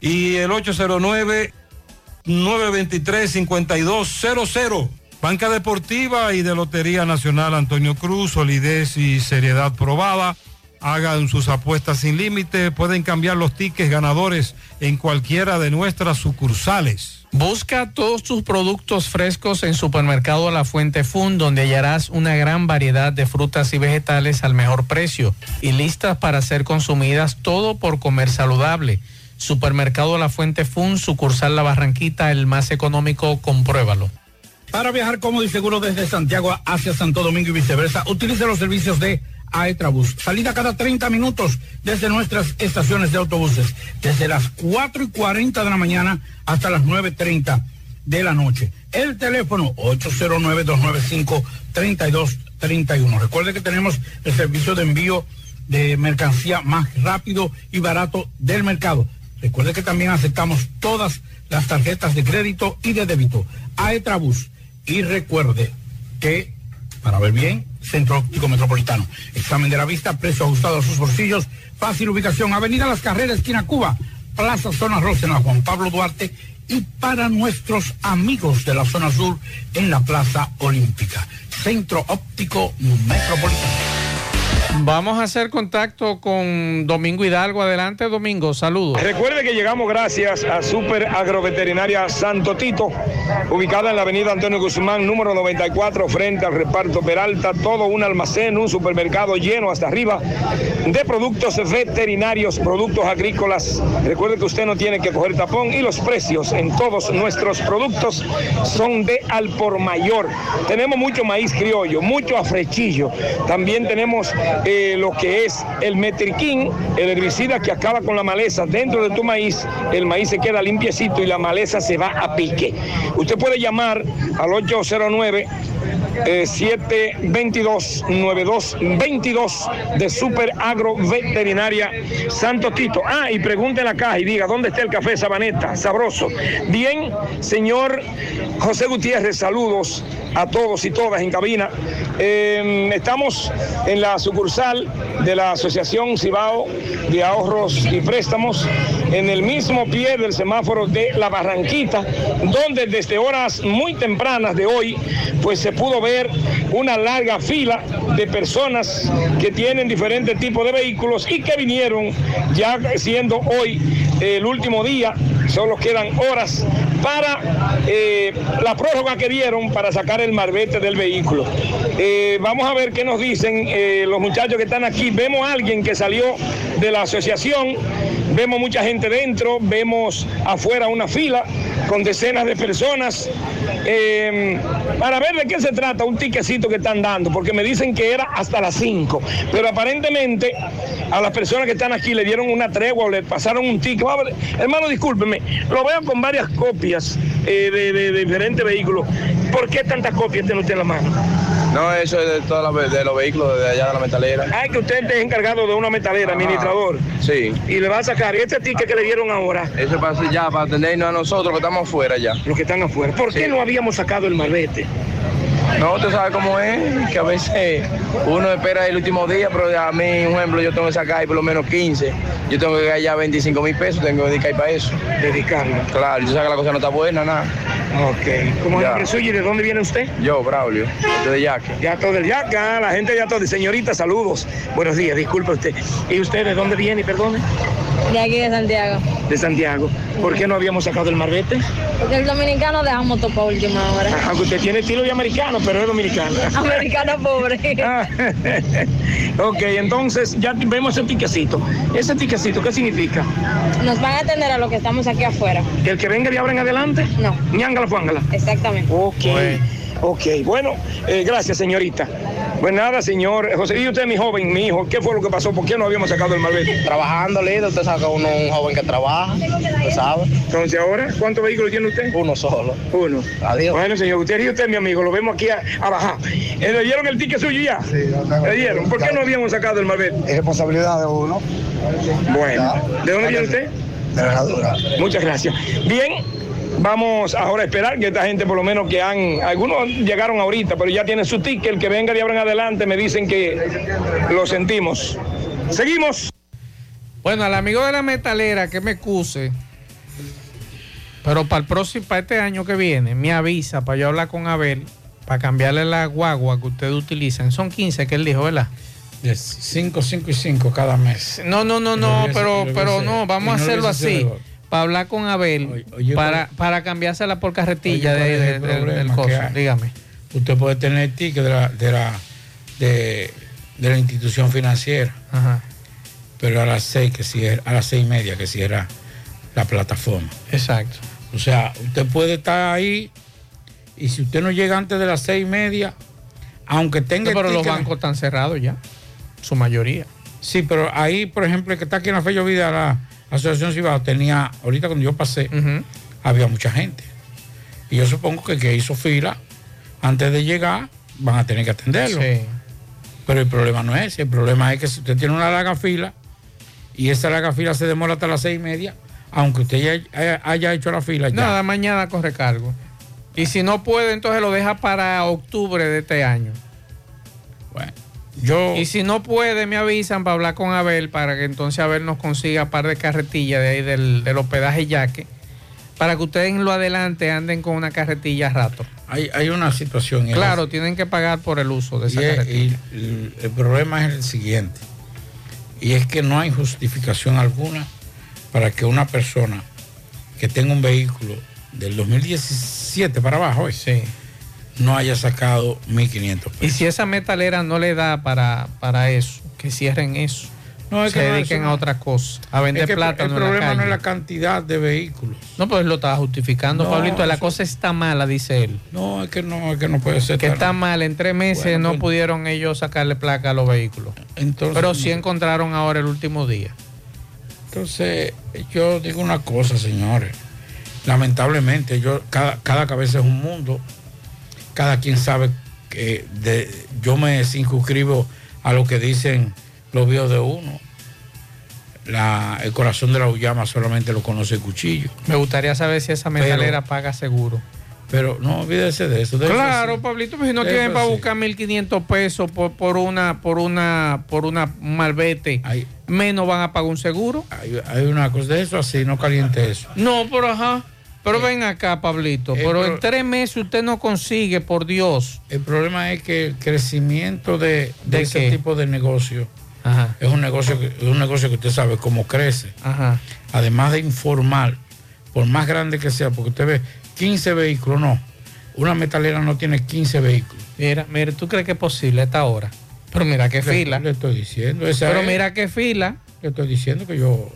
y el 809-923-5200. Banca Deportiva y de Lotería Nacional Antonio Cruz, solidez y seriedad probada. Hagan sus apuestas sin límite, pueden cambiar los tickets ganadores en cualquiera de nuestras sucursales. Busca todos tus productos frescos en Supermercado La Fuente Fun, donde hallarás una gran variedad de frutas y vegetales al mejor precio y listas para ser consumidas, todo por comer saludable. Supermercado La Fuente Fun, sucursal La Barranquita, el más económico, compruébalo. Para viajar cómodo y seguro desde Santiago hacia Santo Domingo y viceversa, utilice los servicios de Aetrabús. Salida cada 30 minutos desde nuestras estaciones de autobuses, desde las 4 y 40 de la mañana hasta las 9.30 de la noche. El teléfono 809-295-3231. Recuerde que tenemos el servicio de envío de mercancía más rápido y barato del mercado. Recuerde que también aceptamos todas las tarjetas de crédito y de débito. Aetrabús. Y recuerde que, para ver bien, Centro Óptico Metropolitano. Examen de la vista, precio ajustado a sus bolsillos, fácil ubicación, Avenida Las Carreras, esquina Cuba, Plaza Zona Rosa en la Juan Pablo Duarte y para nuestros amigos de la zona sur en la Plaza Olímpica. Centro Óptico Metropolitano. Vamos a hacer contacto con Domingo Hidalgo. Adelante, Domingo. Saludos. Recuerde que llegamos gracias a Super Agroveterinaria Santo Tito, ubicada en la avenida Antonio Guzmán, número 94, frente al reparto Peralta. Todo un almacén, un supermercado lleno hasta arriba de productos veterinarios, productos agrícolas. Recuerde que usted no tiene que coger tapón y los precios en todos nuestros productos son de al por mayor. Tenemos mucho maíz criollo, mucho afrechillo. También tenemos eh, lo que es el metriquín, el herbicida que acaba con la maleza dentro de tu maíz, el maíz se queda limpiecito y la maleza se va a pique. Usted puede llamar al 809 722-9222 de Super Agro Veterinaria Santo Tito. Ah, y pregunte en la caja y diga, ¿dónde está el café Sabaneta? Sabroso. Bien, señor José Gutiérrez, saludos a todos y todas en cabina. Eh, estamos en la sucursal de la Asociación Cibao de Ahorros y Préstamos, en el mismo pie del semáforo de La Barranquita, donde desde horas muy tempranas de hoy, pues se pudo ver una larga fila de personas que tienen diferentes tipos de vehículos y que vinieron ya siendo hoy el último día, solo quedan horas para eh, la prórroga que dieron para sacar el marbete del vehículo. Eh, vamos a ver qué nos dicen eh, los muchachos que están aquí. Vemos a alguien que salió de la asociación, vemos mucha gente dentro, vemos afuera una fila con decenas de personas para ver de qué se trata un tiquecito que están dando, porque me dicen que era hasta las 5, pero aparentemente a las personas que están aquí le dieron una tregua o le pasaron un ticket. Hermano, discúlpeme, lo veo con varias copias eh, de diferentes vehículos. ¿Por qué tantas copias tiene usted en la mano? No, eso es de, de los vehículos de allá de la metalera. Ah, que usted es encargado de una metalera, administrador. Sí. Y le va a sacar este ticket que le dieron ahora. Eso pasa ya para atendernos a nosotros que estamos afuera ya. Los que están afuera. ¿Por qué no habíamos sacado el malvete? No, tú sabes cómo es, que a veces uno espera el último día, pero a mí, un ejemplo, yo tengo que sacar ahí por lo menos 15. Yo tengo que ya 25 mil pesos, tengo que dedicar para eso. Dedicarlo. Claro, yo sé que la cosa no está buena, nada. Ok. ¿Cómo es nombre suyo y de dónde viene usted? Yo, Braulio, de Yaque. Ya todo el Yaca, la gente ya todo. Señorita, saludos. Buenos días, disculpe usted. ¿Y usted de dónde viene, perdone? De aquí de Santiago. De Santiago. ¿Por qué no habíamos sacado el marbete? Porque el dominicano dejamos todo para última hora. Aunque usted tiene estilo de americano, pero es dominicano. Americano pobre. ok, entonces ya vemos ese tiquecito. ¿Ese tiquecito qué significa? Nos van a atender a los que estamos aquí afuera. ¿Que el que venga de ahora en adelante? No. Ñángala, fuángala. Exactamente. Ok. Ok, bueno, eh, gracias señorita. Pues nada, señor José, y usted, mi joven, mi hijo, ¿qué fue lo que pasó? ¿Por qué no habíamos sacado el malvete? Trabajando, líder, usted saca uno, un joven que trabaja, usted sabe. Entonces, ¿ahora cuántos vehículos tiene usted? Uno solo. Uno. Adiós. Bueno, señor Gutiérrez, y usted, mi amigo, lo vemos aquí a, a bajar. Eh, ¿Le dieron el ticket suyo ya? Sí, ¿Le dieron? ¿Por qué no habíamos sacado el malvete? Es responsabilidad de uno. Bueno, ¿de dónde viene usted? De la herradura. Muchas gracias. Bien, vamos ahora a esperar que esta gente, por lo menos que han, algunos llegaron ahorita, pero ya tienen su ticket, el que venga de ahora en adelante me dicen que lo sentimos. Seguimos. Bueno, al amigo de la metalera que me excuse, pero para el próximo, para este año que viene, me avisa para yo hablar con Abel, para cambiarle la guagua que ustedes utilizan. Son 15 que él dijo, ¿verdad? 5, 5 y 5 cada mes. No, no, no, no, pero, pero no, vamos a hacerlo así. Para hablar con Abel, oye, para, ¿cuál- para cambiársela por carretilla Oye, ¿cuál de- es el de- del- hay? Dígame. Usted puede tener ticket de la, de la, de, de la institución financiera, Ajá. pero a las seis que cierra, a las seis y media que cierra la plataforma. Exacto. O sea, usted puede estar ahí y si usted no llega antes de las seis y media, aunque tenga No, el pero los bancos están cerrados ya, su mayoría. Sí, pero ahí, por ejemplo, el que está aquí en la Fe Vida, la Asociación Cibao, tenía, ahorita cuando yo pasé, había mucha gente. Y yo supongo que el que hizo fila antes de llegar van a tener que atenderlo. Sí. Pero el problema no es ese, el problema es que si usted tiene una larga fila y esa larga fila se demora hasta las seis y media, aunque usted ya haya, haya hecho la fila ya. Nada, mañana corre cargo. Y si no puede, entonces lo deja para octubre de este año. Bueno, yo. Y si no puede, me avisan para hablar con Abel para que entonces Abel nos consiga un par de carretillas de ahí del, del hospedaje Yaque. Para que ustedes en lo adelante anden con una carretilla a rato. Hay, hay una situación. Claro, tienen que pagar por el uso de esa Y, carretilla. y el, el problema es el siguiente. Y es que no hay justificación alguna para que una persona que tenga un vehículo del 2017 para abajo eh, no haya sacado 1.500 pesos. Y si esa metalera no le da para, para eso, que cierren eso. No, es se que no, dediquen a no. otra cosa, a vender Es que plátano El en la problema no es la cantidad de vehículos. No, pues lo estaba justificando, Pablito. La cosa está mala, dice él. No, es que no, es que no puede ser. Que está mal. En tres meses Bueno, no pues- pudieron ellos sacarle placa a los vehículos. Entonces, Pero sí encontraron ahora el último día. Entonces, yo digo una cosa, señores. Lamentablemente, yo, cada, cada cabeza es un mundo. Cada quien sabe que de, yo me circunscribo a lo que dicen los videos de uno. La- el corazón de la Ullama solamente lo conoce el cuchillo. Me gustaría saber si esa metalera paga seguro. Pero no olvídese de eso. Claro. Pablito, si no tienen para buscar 1500 pesos por, por una por una por una un malvete, menos van a pagar un seguro. Hay, hay una cosa de eso así, no caliente eso. No, pero ajá. Pero ven acá, Pablito. Eh, pero en tres meses usted no consigue, por Dios. El problema es que el crecimiento de, de ¿De ese qué? tipo de negocio Ajá. es un negocio que, es un negocio que usted sabe cómo crece. Ajá. Además de informal, por más grande que sea, porque usted ve 15 vehículos, no. Una metalera no tiene 15 vehículos. Mira, mira, ¿tú crees que es posible a esta hora? Pero mira qué fila. Le estoy diciendo. esa Pero es- mira qué fila. Le estoy diciendo que yo.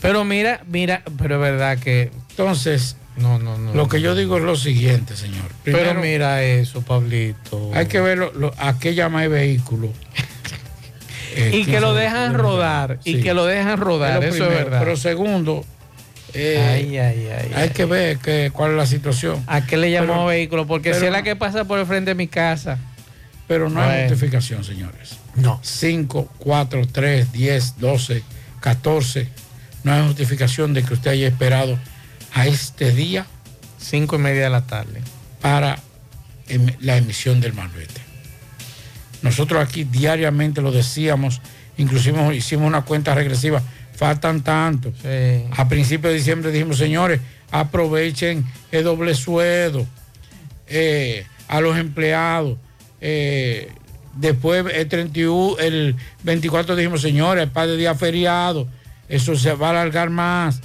Pero mira, mira, pero es verdad que. Entonces, no, no, no. Lo que yo digo es lo siguiente, señor. Pero Primero, mira eso, Pablito. hay que ver lo, lo- a qué llama el vehículo. Eh, y que quién lo dejan de rodar. Sí. Y que lo dejan rodar. lo eso es verdad. Pero segundo, eh, Ay, ay, ay, hay que ver que, cuál es la situación. ¿A qué le Pero- vehículo? Porque pero si es la que pasa por el frente de mi casa. Pero no hay justificación, señores. No. 5, 4, 3, 10, 12, 14. No hay justificación de que usted haya esperado a este día Cinco y media de la tarde. para em- la emisión del malvete. Nosotros aquí diariamente lo decíamos, inclusive hicimos una cuenta regresiva, faltan tanto. A principios de diciembre dijimos, señores, aprovechen el doble sueldo eh, a los empleados. eh, después el 31, el 24 dijimos, señores, el par de días feriados, eso se va a alargar más.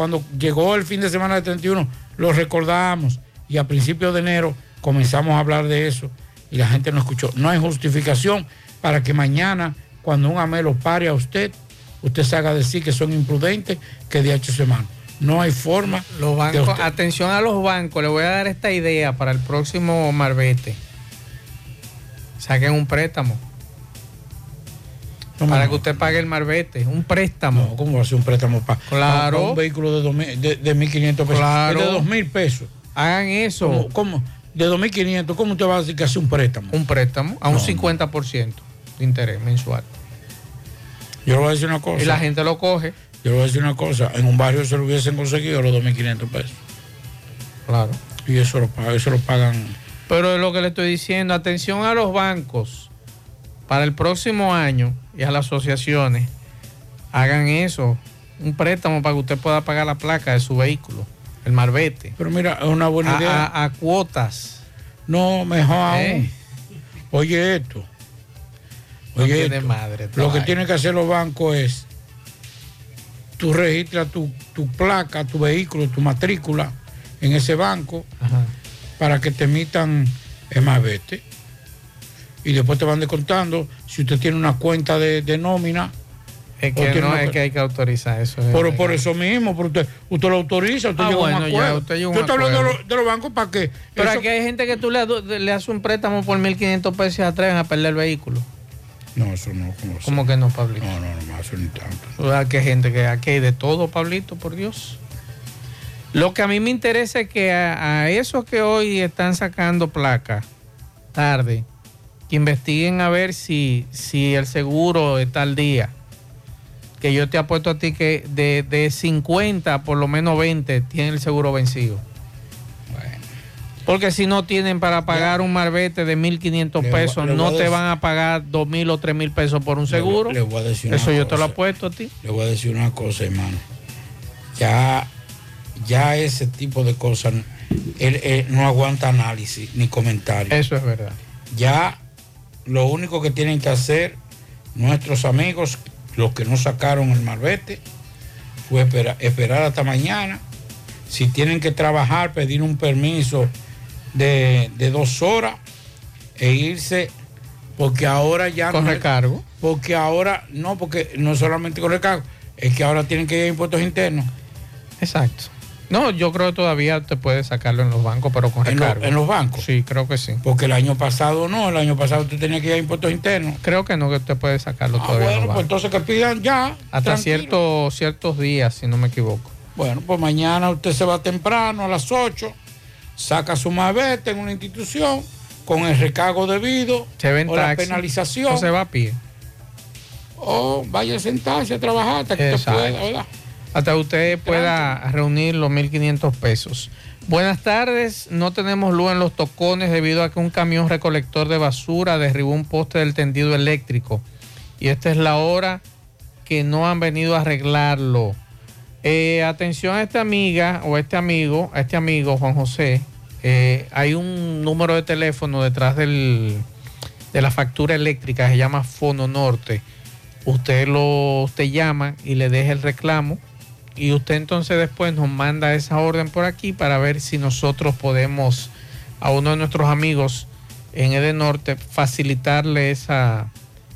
Cuando llegó el fin de semana del 31, lo recordamos y a principios de enero comenzamos a hablar de eso y la gente no escuchó. No hay justificación para que mañana, cuando un amelo pare a usted, usted se haga decir que son imprudentes, que de hecho semana. No hay forma. Los de bancos, usted- atención a los bancos, le voy a dar esta idea para el próximo Marbete. Saquen un préstamo. Para que usted pague el Marbete, un préstamo. ¿Cómo va a ser un préstamo para Claro. un vehículo de, 2000 de, de 1.500 pesos? Claro. De 2.000 pesos. Hagan eso. ¿Cómo? cómo? De 2.500, ¿cómo usted va a decir que hace un préstamo? Un préstamo a un No, 50% de interés mensual. Yo le voy a decir una cosa. Y la gente lo coge. Yo le voy a decir una cosa. En un barrio se lo hubiesen conseguido los 2.500 pesos. Claro. Y eso lo, eso lo pagan. Pero es lo que le estoy diciendo, atención a los bancos para el próximo año y a las asociaciones, hagan eso, un préstamo para que usted pueda pagar la placa de su vehículo, el marbete. Pero mira, es una buena a, idea. A, a cuotas. No, mejor ¿Eh? aún. Oye esto. No Oye tiene esto. madre, Lo que tienen que hacer los bancos es, tú registras tu, tu placa, tu vehículo, tu matrícula en ese banco para que te emitan el marbete. Y después te van descontando si usted tiene una cuenta de, de nómina. Es que no una es que hay que autorizar eso. es Pero por eso mismo, pero usted, usted lo autoriza, usted Ah, llega a un bueno, ya, usted llega un Yo estoy hablando de, los- de los bancos para que... Pero eso- aquí hay gente que tú le, le haces un préstamo por 1.500 pesos y se atreven a perder el vehículo. No, eso no. ¿cómo ¿Cómo que no, Pablito? No, no, no hace ni tanto. ¿Verdad que hay gente que aquí hay de todo, Pablito, por Dios? Lo que a mí me interesa es que a, a esos que hoy están sacando placa tarde, que investiguen a ver si, si el seguro está al día. Que yo te apuesto a ti que de, de 50, por lo menos 20 tienen el seguro vencido. Porque si no tienen para pagar un marbete de 1.500 Le voy- pesos, le no te decir- van a pagar 2.000 o 3.000 pesos por un seguro. le voy a decir Eso yo te lo apuesto a ti. Le voy a decir una cosa, hermano. Ya, ya ese tipo de cosas él, él no aguanta análisis ni comentario. Eso es verdad. Ya lo único que tienen que hacer nuestros amigos, los que no sacaron el marbete, fue espera- esperar hasta mañana. Si tienen que trabajar, pedir un permiso de, de dos horas e irse, porque ahora ya Con no es- recargo. porque ahora, no, porque no solamente con recargo, es que ahora tienen que ir a impuestos internos. Exacto. No, yo creo que todavía te puedes sacarlo en los bancos, pero con ¿En, lo- recargo. en los bancos? Sí, creo que sí. Porque el año pasado no, el año pasado tú tenías que ir a impuestos internos. Creo que no, que te puedes sacarlo Ah, todavía. en bueno, los pues bancos. entonces que pidan ya. Hasta tranquilo. ciertos días, si no me equivoco. Bueno, pues mañana usted se va temprano a las 8, saca su marbete en una institución con el recargo debido Se ve en o la penalización. o se va a pie. O vaya a sentarse a trabajar hasta que usted Exacto. pueda, ¿verdad? Hasta usted pueda reunir los 1.500 pesos. Buenas tardes, no tenemos luz en los tocones debido a que un camión recolector de basura derribó un poste del tendido eléctrico. Y esta es la hora que no han venido a arreglarlo. Eh, atención a esta amiga o a este amigo, a este amigo Juan José. Eh, hay un número de teléfono detrás del, de la factura eléctrica, se llama Fono Norte. Usted lo usted llama y le deja el reclamo y usted entonces después nos manda esa orden por aquí para ver si nosotros podemos a uno de nuestros amigos en Eden Norte facilitarle esa,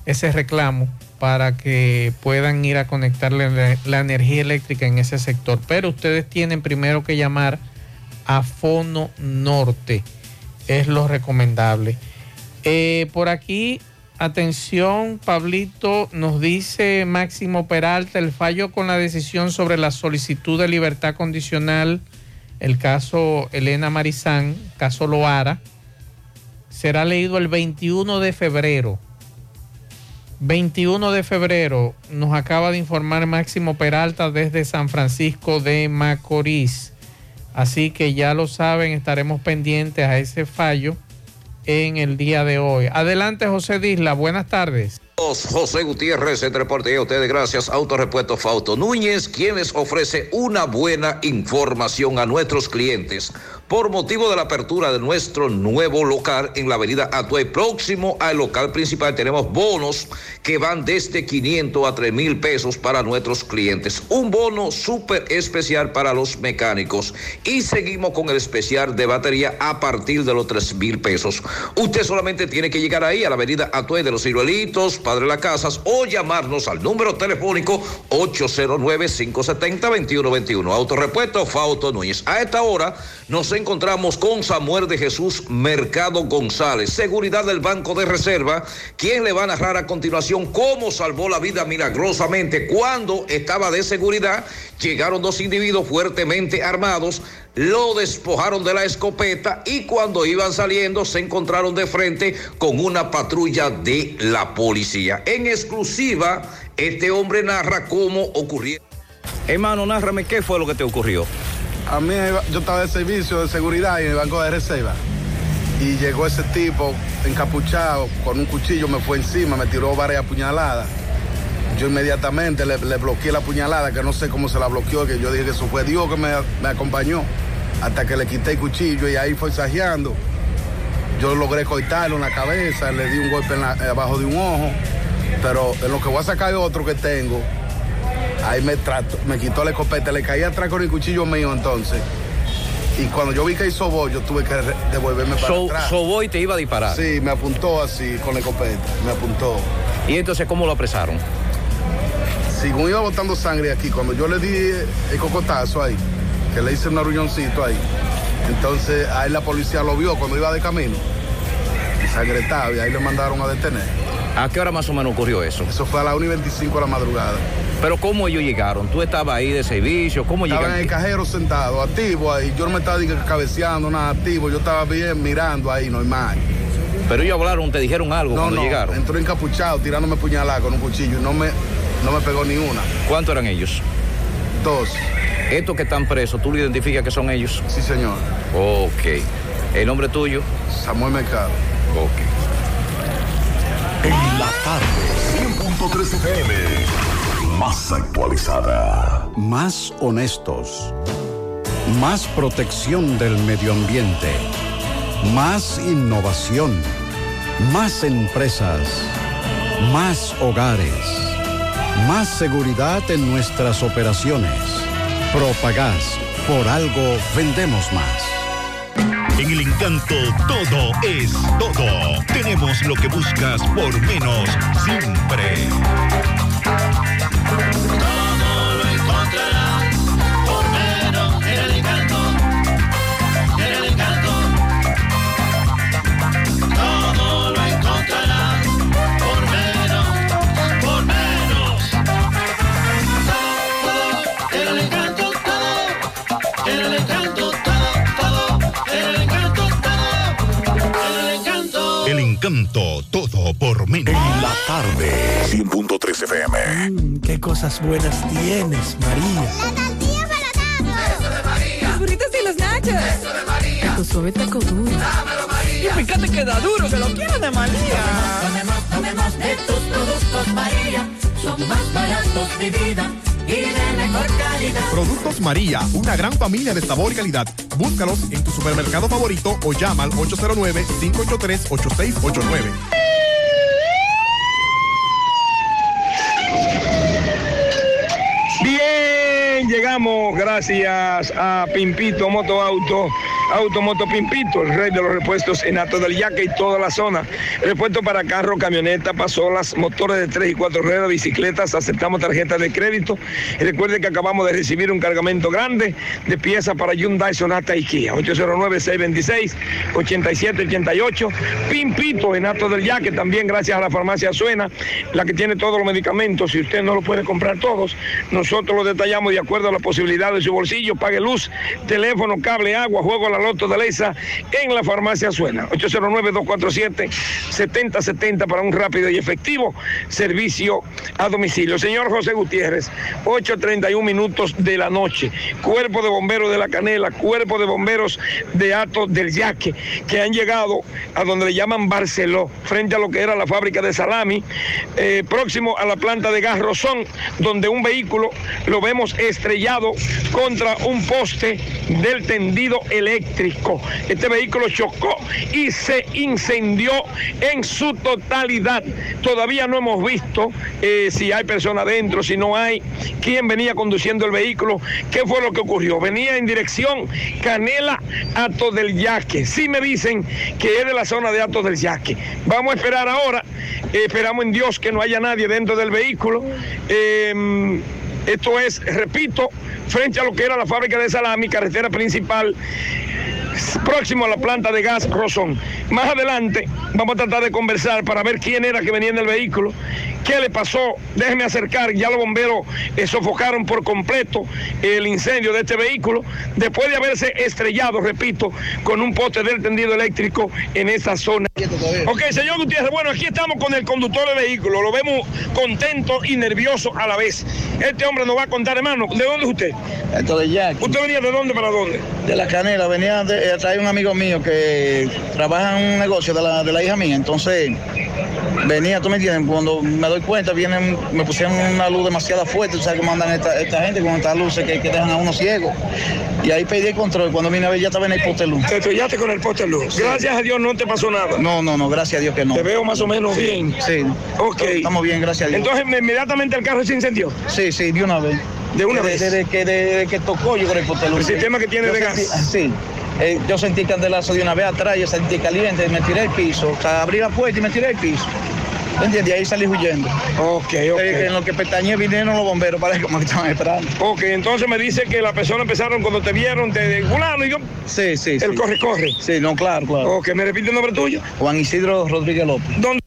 ese reclamo para que puedan ir a conectarle la, la energía eléctrica en ese sector. Pero ustedes tienen primero que llamar a Fono Norte, es lo recomendable. Eh, por aquí, atención, Pablito, nos dice Máximo Peralta, el fallo con la decisión sobre la solicitud de libertad condicional, el caso Elena Marizán, caso Loara, será leído el 21 de febrero. 21 de febrero nos acaba de informar Máximo Peralta desde San Francisco de Macorís. Así que ya lo saben, estaremos pendientes a ese fallo en el día de hoy. Adelante, José Disla, buenas tardes. José Gutiérrez, el reporte ustedes gracias Autorepuesto Fausto Núñez, quien les ofrece una buena información a nuestros clientes por motivo de la apertura de nuestro nuevo local en la avenida Atuay, próximo al local principal. Tenemos bonos que van desde 500 a 3 mil pesos para nuestros clientes. Un bono súper especial para los mecánicos. Y seguimos con el especial de batería a partir de los 3 mil pesos. Usted solamente tiene que llegar ahí a la avenida Atuay de los Ciruelitos, Padre Las Casas, o llamarnos al número telefónico 809-570-2121. Autorepuesto Fausto Núñez. A esta hora nos encontramos con Samuel de Jesús Mercado González, seguridad del Banco de Reserva, quien le va a narrar a continuación cómo salvó la vida milagrosamente cuando estaba de seguridad. Llegaron dos individuos fuertemente armados, lo despojaron de la escopeta y cuando iban saliendo se encontraron de frente con una patrulla de la policía. En exclusiva, este hombre narra cómo ocurrió. Hermano, nárrame qué fue lo que te ocurrió. A mí yo estaba de servicio de seguridad en el banco de reserva y llegó ese tipo encapuchado con un cuchillo, me fue encima, me tiró varias puñaladas. Yo inmediatamente le, bloqueé la puñalada, que no sé cómo se la bloqueó, que yo dije que eso fue Dios que me, acompañó, hasta que le quité el cuchillo y ahí fue sajeando. Yo logré cortarlo en la cabeza, le di un golpe en la- abajo de un ojo, pero en lo que voy a sacar otro que tengo, Ahí me trató, me quitó la escopeta, le caí atrás con el cuchillo mío entonces. Y cuando yo vi que hizo voz, yo tuve que devolverme para So- atrás. Soboy te iba a disparar. Sí, me apuntó así con la escopeta, me apuntó. ¿Y entonces cómo lo apresaron? Según iba botando sangre aquí, cuando yo le di el cocotazo ahí, que le hice un arruñoncito ahí, entonces ahí la policía lo vio cuando iba de camino. Y sangretado, y ahí lo mandaron a detener. ¿A qué hora más o menos ocurrió eso? Eso fue a las 1 y 25 de la madrugada. Pero ¿cómo ellos llegaron? ¿Tú estabas ahí de servicio? ¿Cómo Estaba en llegaron? el cajero sentado, activo ahí. Yo no me estaba diga, cabeceando, nada activo. Yo estaba bien mirando ahí, normal. Pero ellos hablaron, te dijeron algo No, cuando no, llegaron. entró encapuchado, tirándome puñalada con un cuchillo. y No me, no me pegó ni una. ¿Cuántos eran ellos? Dos. Estos que están presos, ¿tú lo identificas que son ellos? Sí, señor. Ok. ¿El nombre tuyo? Samuel Mercado. Ok. En la tarde, 100.3 FM. Más actualizada. Más honestos. Más protección del medio ambiente. Más innovación. Más empresas. Más hogares. Más seguridad en nuestras operaciones. Propagás. Por algo vendemos más. En el encanto todo es todo. Tenemos lo que buscas por menos siempre. Todo todo por menos. En la tarde, 100.3 FM. Mm, qué cosas buenas tienes, María. Eso de María. Los burritos y los nachos. Eso de María. Taco suave, taco duro. Dámelo, María. Y fíjate que da duro, que lo quiero de María. Tomemos, tomemos de tus productos, María. Son más baratos de vida y de mejor calidad. Productos María, una gran familia de sabor y calidad. Búscalos en tu supermercado favorito o llama al 809-583-8689. Bien, llegamos gracias a Pimpito Moto Auto. Auto Moto Pimpito, el rey de los repuestos en Ato del Yaque y toda la zona. Repuesto para carro, camioneta, pasolas, motores de 3 y 4 ruedas, bicicletas, aceptamos tarjetas de crédito. Recuerde que acabamos de recibir un cargamento grande de piezas para Hyundai Sonata y Kia. 809-626-8788. Pimpito en Ato del Yaque, también gracias a la farmacia Suena, la que tiene todos los medicamentos. Si usted no lo puede comprar todos, nosotros los detallamos de acuerdo a la posibilidad de su bolsillo. Pague luz, teléfono, cable, agua, juego a la loto de Leisa en la farmacia Suena. 809-247-7070 para un rápido y efectivo servicio a domicilio. Señor José Gutiérrez, 8.31 minutos de la noche. Cuerpo de bomberos de la Canela, cuerpo de bomberos de Ato del Yaque, que han llegado a donde le llaman Barceló, frente a lo que era la fábrica de salami, eh, próximo a la planta de gas Rosón, donde un vehículo lo vemos estrellado contra un poste del tendido eléctrico. Este vehículo chocó y se incendió en su totalidad. Todavía no hemos visto eh, si hay personas dentro, si no hay, quién venía conduciendo el vehículo, qué fue lo que ocurrió. Venía en dirección Canela Ato del Yaque. Sí me dicen que es de la zona de Ato del Yaque. Vamos a esperar ahora. Esperamos en Dios que no haya nadie dentro del vehículo. Eh, esto es, repito, frente a lo que era la fábrica de salami, carretera principal, próximo a la planta de gas Rosón. Más adelante vamos a tratar de conversar para ver quién era que venía en el vehículo, qué le pasó. Déjeme acercar, ya los bomberos eh, sofocaron por completo el incendio de este vehículo, después de haberse estrellado, repito, con un poste del tendido eléctrico en esa zona. Ok, señor Gutiérrez, bueno, aquí estamos con el conductor del vehículo, lo vemos contento y nervioso a la vez. Este hombre nos va a contar, hermano, ¿de dónde es usted? Esto de Jack. ¿Usted venía de dónde para dónde? De la canela, venía de, eh, trae un amigo mío que trabaja en un negocio de la, de la hija mía, entonces venía, tú me entiendes, cuando me doy cuenta, vienen, me pusieron una luz demasiado fuerte, tú sabes cómo andan esta, esta gente con estas luces que, que dejan a uno ciego. Y ahí pedí el control, cuando vine a ver ya estaba en el poste de luz. Te estrellaste con el poste de luz. Gracias a Dios no te pasó nada. No, no, no, gracias a Dios que no. Te veo más o menos bien. Sí. Ok. Estamos bien, gracias a Dios. Entonces inmediatamente el carro se incendió. Sí, sí, de una vez. De una vez. Desde que, desde que tocó yo con el poste de luz. El sistema que tiene Yo de gas. Sí. Eh, yo sentí candelazo de una vez atrás, yo sentí caliente, me tiré el piso. O sea, abrí la puerta y me tiré el piso. ¿Me entiendes? Y ahí salí huyendo. Ok, ok. en lo que pestañé vinieron los bomberos, parece como que estaban esperando. Ok, entonces me dice que las personas empezaron cuando te vieron, te fulano y yo. Sí, sí, El sí. corre, corre. Sí, no, claro, claro. Ok, ¿me repite el nombre tuyo? Juan Isidro Rodríguez López. ¿Dónde?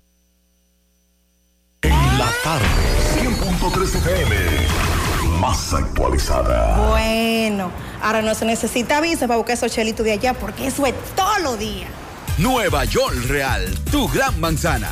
Más actualizada. Bueno, ahora no se necesita visa para buscar esos chelitos de allá porque eso es todos los días. Nueva York Real, tu gran manzana.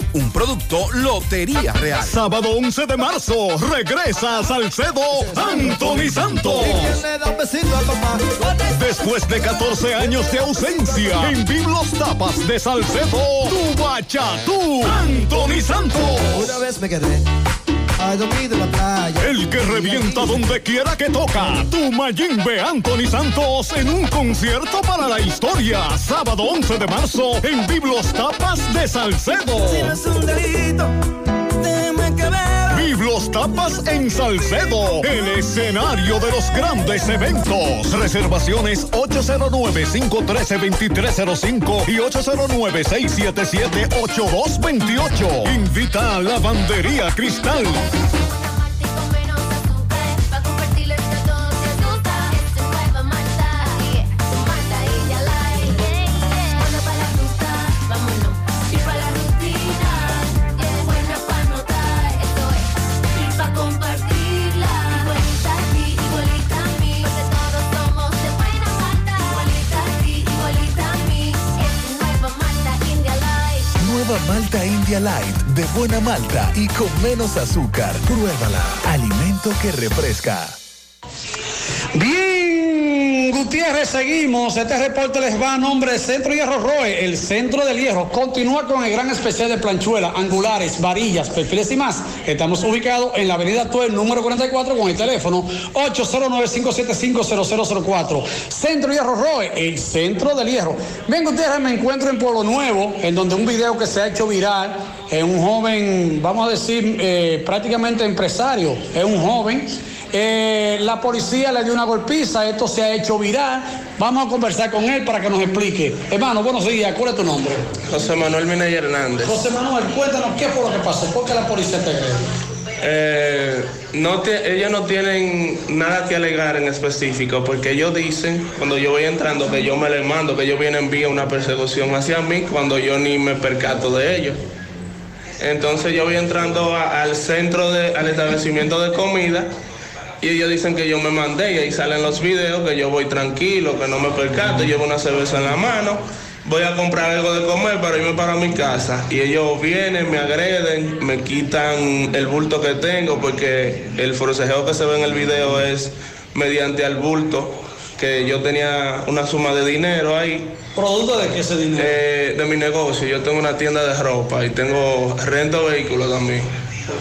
Un producto Lotería Real. Sábado 11 de marzo, regresa a Salcedo Anthony Santos. Después de 14 años de ausencia, en Biblos Tapas de Salcedo, tu bachatú, Anthony Santos. Una vez me quedé El que revienta donde quiera que toca. Tu Mayimbe Anthony Santos en un concierto para la historia. Sábado 11 de marzo en Biblos Tapas de Salcedo. Biblos Tapas en Salcedo. El escenario de los grandes eventos. Reservaciones 809-513-2305 y 809-677-8228. Invita a Lavandería Cristal. Light de buena malta y con menos azúcar. Pruébala. Alimento que refresca. Bien, Gutiérrez, seguimos. Este reporte les va a nombre de Centro Hierro Roe, el centro del hierro. Continúa con el gran especial de planchuela, angulares, varillas, perfiles y más. Estamos ubicados en la avenida Tuel, número 44, con el teléfono 809-575-0004. Centro Hierro Roe, el centro del hierro. Bien, Gutiérrez, me encuentro en Pueblo Nuevo, en donde un video que se ha hecho viral, es un joven, vamos a decir, eh, prácticamente empresario, es un joven. Eh, la policía le dio una golpiza, esto se ha hecho viral. Vamos a conversar con él para que nos explique. Hermano, buenos días, ¿cuál es tu nombre? José Manuel Minaya Hernández. José Manuel, cuéntanos qué fue lo que pasó, por qué la policía te agredió. Eh, no te- ellos no tienen nada que alegar en específico porque ellos dicen cuando yo voy entrando que yo me les mando, que ellos vienen vía una persecución hacia mí cuando yo ni me percato de ellos. Entonces yo voy entrando a- al centro, de, al establecimiento de comida y ellos dicen que yo me mandé y ahí salen los videos que yo voy tranquilo, que no me percato, llevo una cerveza en la mano, voy a comprar algo de comer para irme para mi casa y ellos vienen, me agreden, me quitan el bulto que tengo porque el forcejeo que se ve en el video es mediante al bulto que yo tenía una suma de dinero ahí. ¿Producto de qué ese dinero? Eh, de mi negocio. Yo tengo una tienda de ropa y tengo rento vehículos también.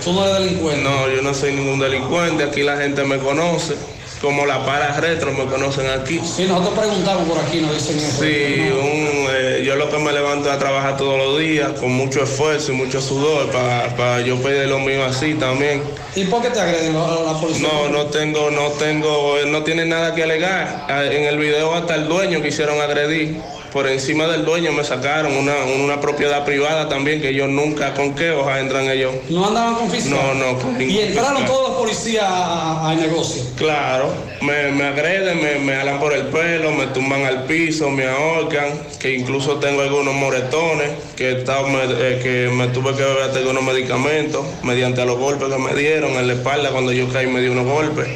¿Tú no eres delincuente? No, yo no soy ningún delincuente. Aquí la gente me conoce. Como la para retro me conocen aquí. Sí, nosotros preguntamos por aquí, nos dicen eso. Sí, un, eh, yo lo que me levanto a trabajar todos los días con mucho esfuerzo y mucho sudor para yo pedir lo mío así también. ¿Y por qué te agreden la, la policía? No, no tengo, no tengo, no tiene nada que alegar. Ah, En el video hasta el dueño quisieron agredir. Por encima del dueño me sacaron una, una propiedad privada también que ellos nunca, ¿con qué hoja entran ellos? ¿No andaban con fiscal? No, no, con Y entraron todos los policías al negocio. Claro, me, me agreden, me, me alan por el pelo, me tumban al piso, me ahorcan, que incluso tengo algunos moretones, que, estado- me, eh, que me tuve que beber hasta algunos medicamentos, mediante los golpes que me dieron en la espalda cuando yo caí me dio unos golpes,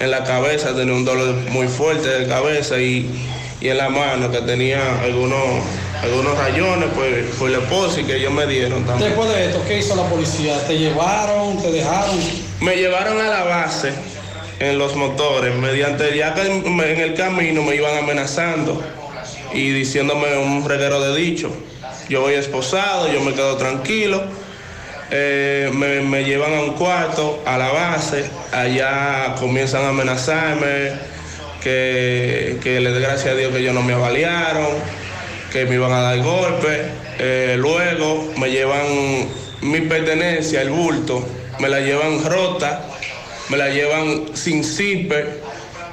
en la cabeza tenía un dolor muy fuerte de cabeza y, y en la mano que tenía algunos, algunos rayones pues, por la esposa y que ellos me dieron también. Después de esto, ¿qué hizo la policía? ¿Te llevaron? ¿Te dejaron? Me llevaron a la base en los motores, mediante ya que en en el camino me iban amenazando y diciéndome un reguero de dicho. Yo voy esposado, yo me quedo tranquilo. Eh, me, me llevan a un cuarto, a la base, allá comienzan a amenazarme, que, que le dé gracias a Dios que ellos no me avaliaron, que me iban a dar golpes. Eh, luego me llevan mi pertenencia, el bulto, me la llevan rota me la llevan sin zipper,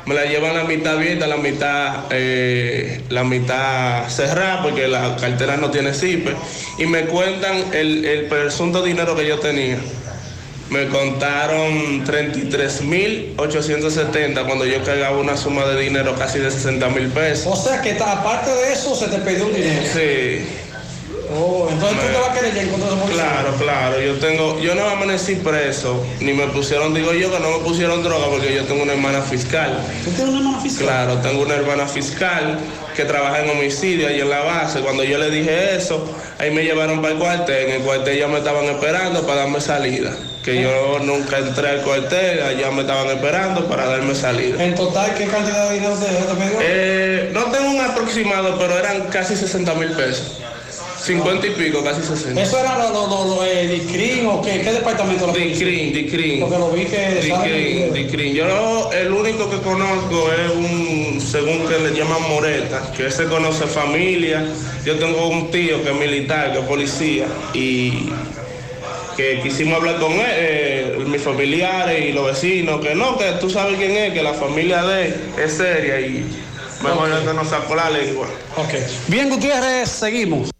me la llevan la mitad abierta, la mitad, eh, la mitad cerrada, porque la cartera no tiene zipper, y me cuentan el, el presunto dinero que yo tenía. Me contaron 33.870 cuando yo cargaba una suma de dinero casi de 60 mil pesos. O sea que aparte de eso se te pidió un dinero. Sí. Oh, entonces tú te vas a querer ya encontrar a policía. Claro, claro. Yo tengo, yo no amanecí preso, ni me pusieron, digo yo que no me pusieron droga porque yo tengo una hermana fiscal. ¿Tú tienes una hermana fiscal? Claro, tengo una hermana fiscal que trabaja en homicidio ahí en la base. Cuando yo le dije eso, ahí me llevaron para el cuartel. En el cuartel ya me estaban esperando para darme salida. Que yo nunca entré al cuartel, allá me estaban esperando para darme salida. En total, ¿qué cantidad de dinero te, te? Eh, no tengo un aproximado, pero eran casi 60 mil pesos. 50 y pico, casi 60. ¿Eso era lo, lo, lo, lo, eh, DICRIN o qué? ¿Qué departamento? DICRIN, DICRIN. Porque lo vi que... DICRIN, DICRIN. Yo el único que conozco es un, según que le llaman Moreta, que ese conoce familia. Yo tengo un tío que es militar, que es policía, y que quisimos hablar con él, eh, mis familiares y los vecinos, que no, que tú sabes quién es, que la familia de él es seria y mejor es que nos sacó la lengua. Ok. Bien, Gutiérrez, seguimos.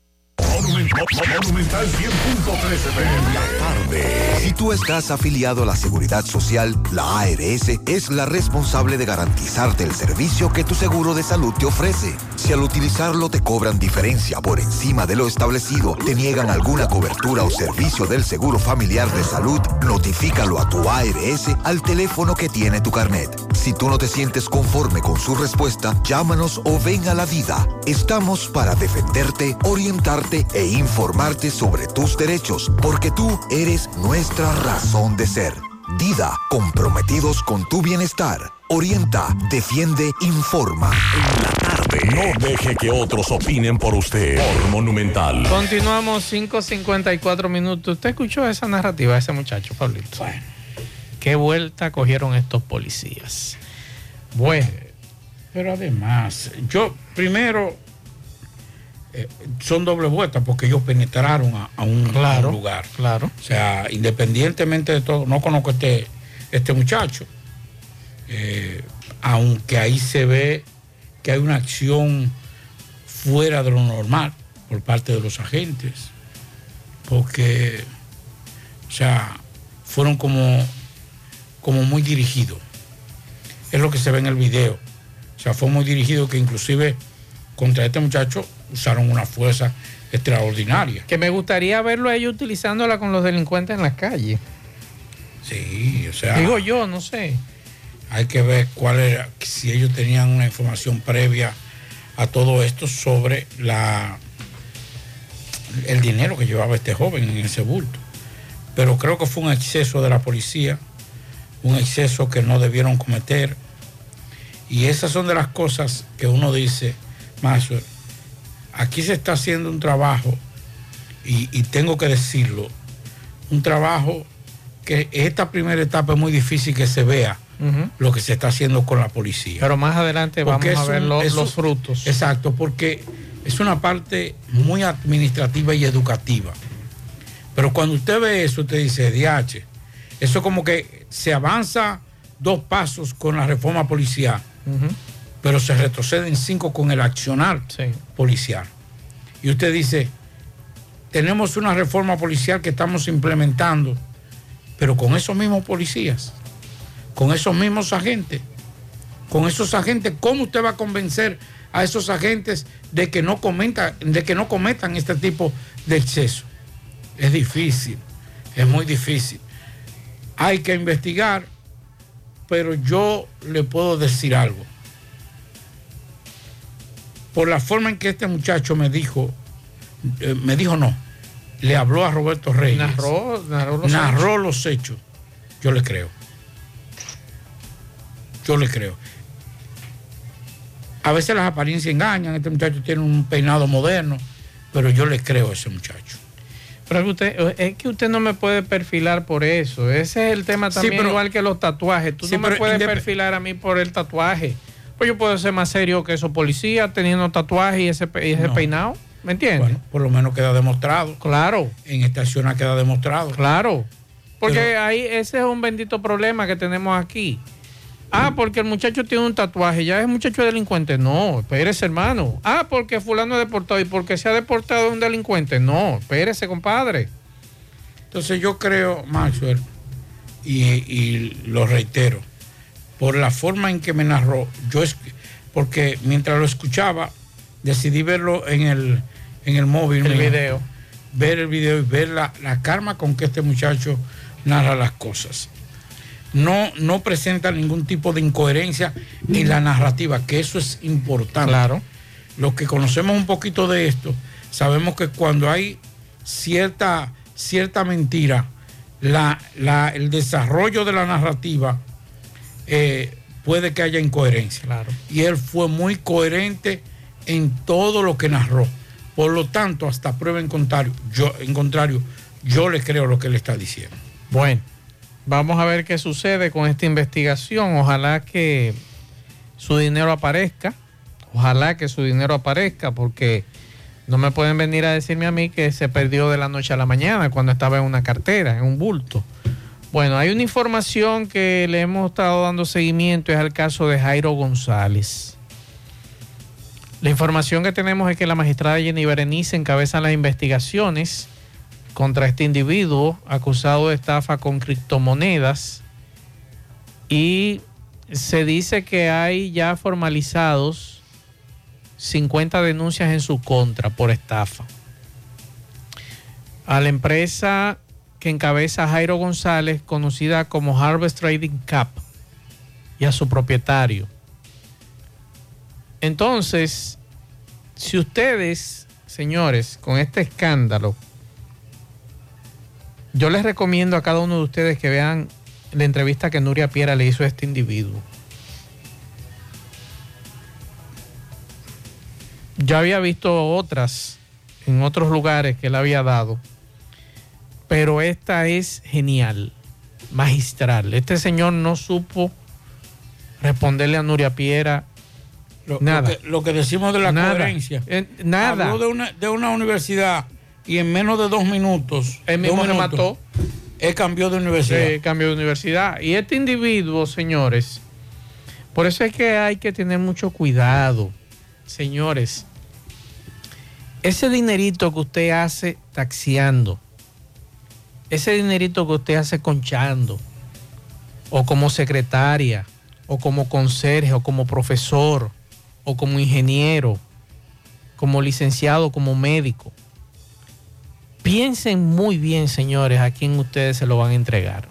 Monumental 100.13 La tarde. Si tú estás afiliado a la Seguridad Social, la ARS es la responsable de garantizarte el servicio que tu seguro de salud te ofrece. Si al utilizarlo te cobran diferencia por encima de lo establecido, te niegan alguna cobertura o servicio del Seguro Familiar de Salud, notifícalo a tu ARS al teléfono que tiene tu carnet. Si tú no te sientes conforme con su respuesta, llámanos o ven a la vida. Estamos para defenderte, orientarte e informarte sobre tus derechos, porque tú eres nuestra razón de ser. Dida, comprometidos con tu bienestar. Orienta, defiende, informa. No deje que otros opinen por usted. Por Monumental. Continuamos 5.54 minutos. ¿Usted escuchó esa narrativa de ese muchacho, Pablito? Bueno. ¿Qué vuelta cogieron estos policías? Bueno. Pero además, yo primero eh, son doble vuelta porque ellos penetraron a, a un, Claro, a un lugar. Claro. O sea, independientemente de todo, no conozco este, este muchacho, eh, aunque ahí se ve que hay una acción fuera de lo normal por parte de los agentes, porque, o sea, fueron como, como muy dirigidos. Es lo que se ve en el video. O sea, fue muy dirigido que inclusive contra este muchacho usaron una fuerza extraordinaria. Que me gustaría verlo a ellos utilizándola con los delincuentes en la calle. Sí, o sea. Digo yo, no sé. Hay que ver cuál era, si ellos tenían una información previa a todo esto sobre la el dinero que llevaba este joven en ese bulto. Pero creo que fue un exceso de la policía, un exceso que no debieron cometer. Y esas son de las cosas que uno dice, Maxwell, aquí se está haciendo un trabajo, y, y tengo que decirlo, un trabajo que esta primera etapa es muy difícil que se vea Lo que se está haciendo con la policía. Pero más adelante Porque vamos a ver un- los frutos. Exacto, porque es una parte muy administrativa y educativa. Pero cuando usted ve eso, usted dice, DH, eso como que se avanza dos pasos con la reforma policial, pero se retroceden cinco con el accionar policial. Y usted dice, tenemos una reforma policial que estamos implementando, pero con esos mismos policías, con esos mismos agentes, con esos agentes, ¿cómo usted va a convencer a esos agentes de que no cometa, de que no cometan este tipo de exceso? Es difícil, es muy difícil. Hay que investigar, pero yo le puedo decir algo. Por la forma en que este muchacho me dijo, eh, me dijo no, le habló a Roberto Reyes. Narró, narró los narró hechos. los hechos. Yo le creo. Yo le creo. A veces las apariencias engañan. Este muchacho tiene un peinado moderno, pero yo le creo a ese muchacho. Pero es que usted, es que usted no me puede perfilar por eso. Ese es el tema Sí, también, pero- igual que los tatuajes. Tú Sí, no me puedes perfilar a mí por el tatuaje. Pues yo puedo ser más serio que esos policías teniendo tatuajes y ese, y ese No. peinado. ¿Me entiendes? Bueno, por lo menos queda demostrado. Claro. En esta acción queda demostrado. Claro. Porque ahí ese es un bendito problema que tenemos aquí. Ah, porque el muchacho tiene un tatuaje, ya es muchacho delincuente. No, espérese, hermano. Ah, porque fulano es deportado y porque se ha deportado un delincuente. No, espérese, compadre. Entonces yo creo, Maxwell, y, y lo reitero, por la forma en que me narró, yo es porque mientras lo escuchaba, decidí verlo en el, en el móvil. El video. Ver el video y ver la, la calma con que este muchacho narra las cosas. No, no presenta ningún tipo de incoherencia en la narrativa, que eso es importante. Claro. Los que conocemos un poquito de esto, sabemos que cuando hay cierta, cierta mentira, la, la- el desarrollo de la narrativa eh, puede que haya incoherencia. Claro. Y él fue muy coherente en todo lo que narró. Por lo tanto, hasta prueba en contrario, yo, en contrario, yo le creo lo que él está diciendo. Bueno, vamos a ver qué sucede con esta investigación. Ojalá que su dinero aparezca. Ojalá que su dinero aparezca porque no me pueden venir a decirme a mí que se perdió de la noche a la mañana cuando estaba en una cartera, en un bulto. Bueno, hay una información que le hemos estado dando seguimiento, es al caso de Jairo González. La información que tenemos es que la magistrada Jenny Berenice encabeza las investigaciones contra este individuo acusado de estafa con criptomonedas y se dice que hay ya formalizados 50 denuncias en su contra por estafa. A la empresa que encabeza Jairo González, conocida como Harvest Trading Cap, y a su propietario. Entonces, si ustedes, señores, con este escándalo, yo les recomiendo a cada uno de ustedes que vean la entrevista que Nuria Piera le hizo a este individuo. Yo había visto otras en otros lugares que él había dado, pero esta es genial, magistral. Este señor no supo responderle a Nuria Piera Lo, nada. Lo que, lo que decimos de la Nada. coherencia. Eh, nada. Habló de una, de una universidad y en menos de dos minutos. Él mismo minuto, remató. Él cambió de universidad. Sí, cambio de universidad. Y este individuo, señores, por eso es que hay que tener mucho cuidado, señores. Ese dinerito que usted hace taxiando, ese dinerito que usted hace conchando, o como secretaria, o como conserje, o como profesor, o como ingeniero, como licenciado, como médico. Piensen muy bien, señores, a quién ustedes se lo van a entregar.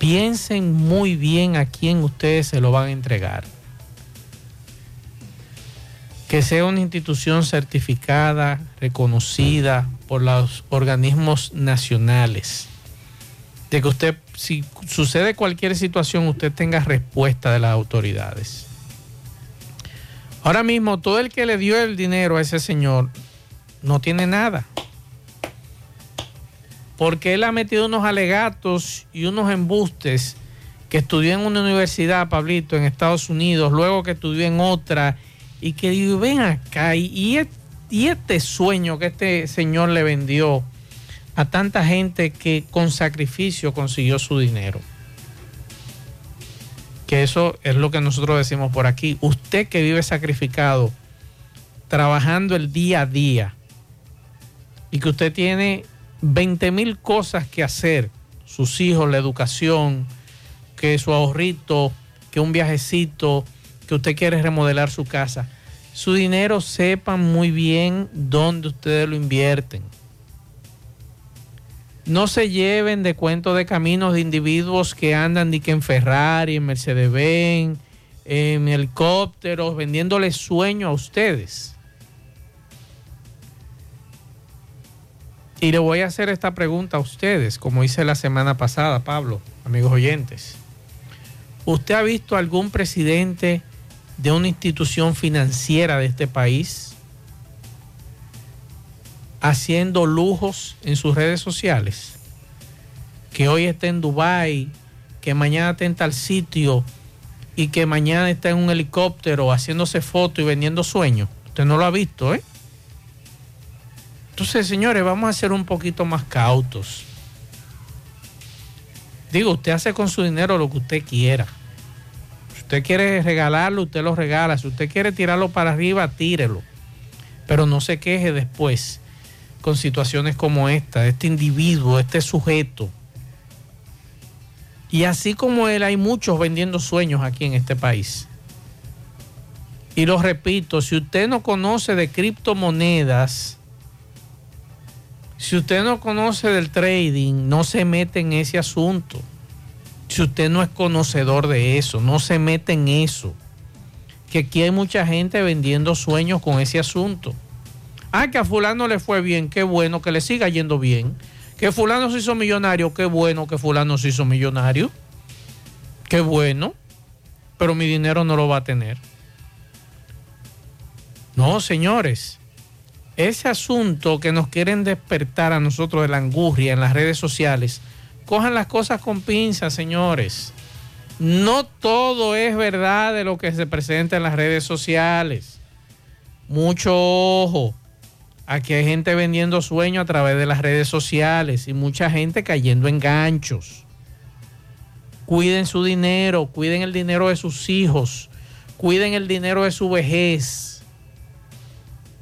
Piensen muy bien a quién ustedes se lo van a entregar. Que sea una institución certificada, reconocida por los organismos nacionales. De que usted, si sucede cualquier situación, usted tenga respuesta de las autoridades. Ahora mismo, todo el que le dio el dinero a ese señor no tiene nada. Porque él ha metido unos alegatos y unos embustes que estudió en una universidad, Pablito, en Estados Unidos, luego que estudió en otra, y que digo, ven acá, y, y este sueño que este señor le vendió a tanta gente que con sacrificio consiguió su dinero. Que eso es lo que nosotros decimos por aquí. Usted que vive sacrificado, trabajando el día a día, y que usted tiene 20 mil cosas que hacer, sus hijos, la educación, que su ahorrito, que un viajecito, que usted quiere remodelar su casa, su dinero sepan muy bien dónde ustedes lo invierten. No se lleven de cuento de caminos de individuos que andan ni que en Ferrari, en Mercedes-Benz, en helicópteros, vendiéndoles sueño a ustedes. Y le voy a hacer esta pregunta a ustedes, como hice la semana pasada, Pablo, amigos oyentes. ¿Usted ha visto algún presidente de una institución financiera de este país haciendo lujos en sus redes sociales? Que hoy está en Dubái, que mañana está en tal sitio y que mañana está en un helicóptero haciéndose fotos y vendiendo sueños. Usted no lo ha visto, ¿eh? Entonces, señores, vamos a ser un poquito más cautos. Digo, usted hace con su dinero lo que usted quiera. Si usted quiere regalarlo, usted lo regala. Si usted quiere tirarlo para arriba, tírelo. Pero no se queje después con situaciones como esta, este individuo, este sujeto. Y así como él, hay muchos vendiendo sueños aquí en este país. Y lo repito, si usted no conoce de criptomonedas, si usted no conoce del trading, no se mete en ese asunto. Si usted no es conocedor de eso, no se mete en eso. Que aquí hay mucha gente vendiendo sueños con ese asunto. Ah, que a fulano le fue bien, qué bueno, que le siga yendo bien. Que fulano se hizo millonario, qué bueno que fulano se hizo millonario. Qué bueno, pero mi dinero no lo va a tener. No, señores, ese asunto que nos quieren despertar a nosotros de la angurria en las redes sociales, cojan las cosas con pinzas, señores. No todo es verdad de lo que se presenta en las redes sociales. Mucho ojo. Aquí hay gente vendiendo sueños a través de las redes sociales y mucha gente cayendo en ganchos. Cuiden su dinero, cuiden el dinero de sus hijos, cuiden el dinero de su vejez.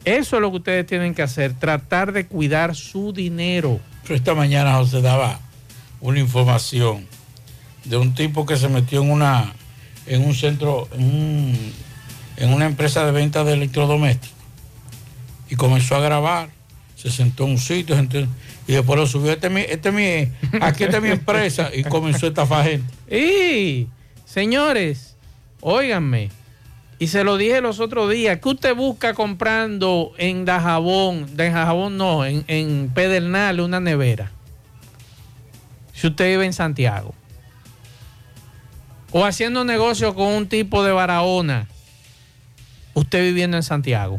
Eso es lo que ustedes tienen que hacer, tratar de cuidar su dinero. Pero esta mañana José daba una información de un tipo que se metió en una en un centro, en, un- en una empresa de venta de electrodomésticos y comenzó a grabar, se sentó en un sitio gente- y después lo subió, este este es mi, aquí está mi empresa y comenzó a estafar gente. Y, señores, óiganme, y se lo dije los otros días, ¿qué usted busca comprando en Dajabón? De Dajabón no, en, en Pedernal, una nevera. Si usted vive en Santiago. O haciendo negocio con un tipo de Barahona. Usted viviendo en Santiago.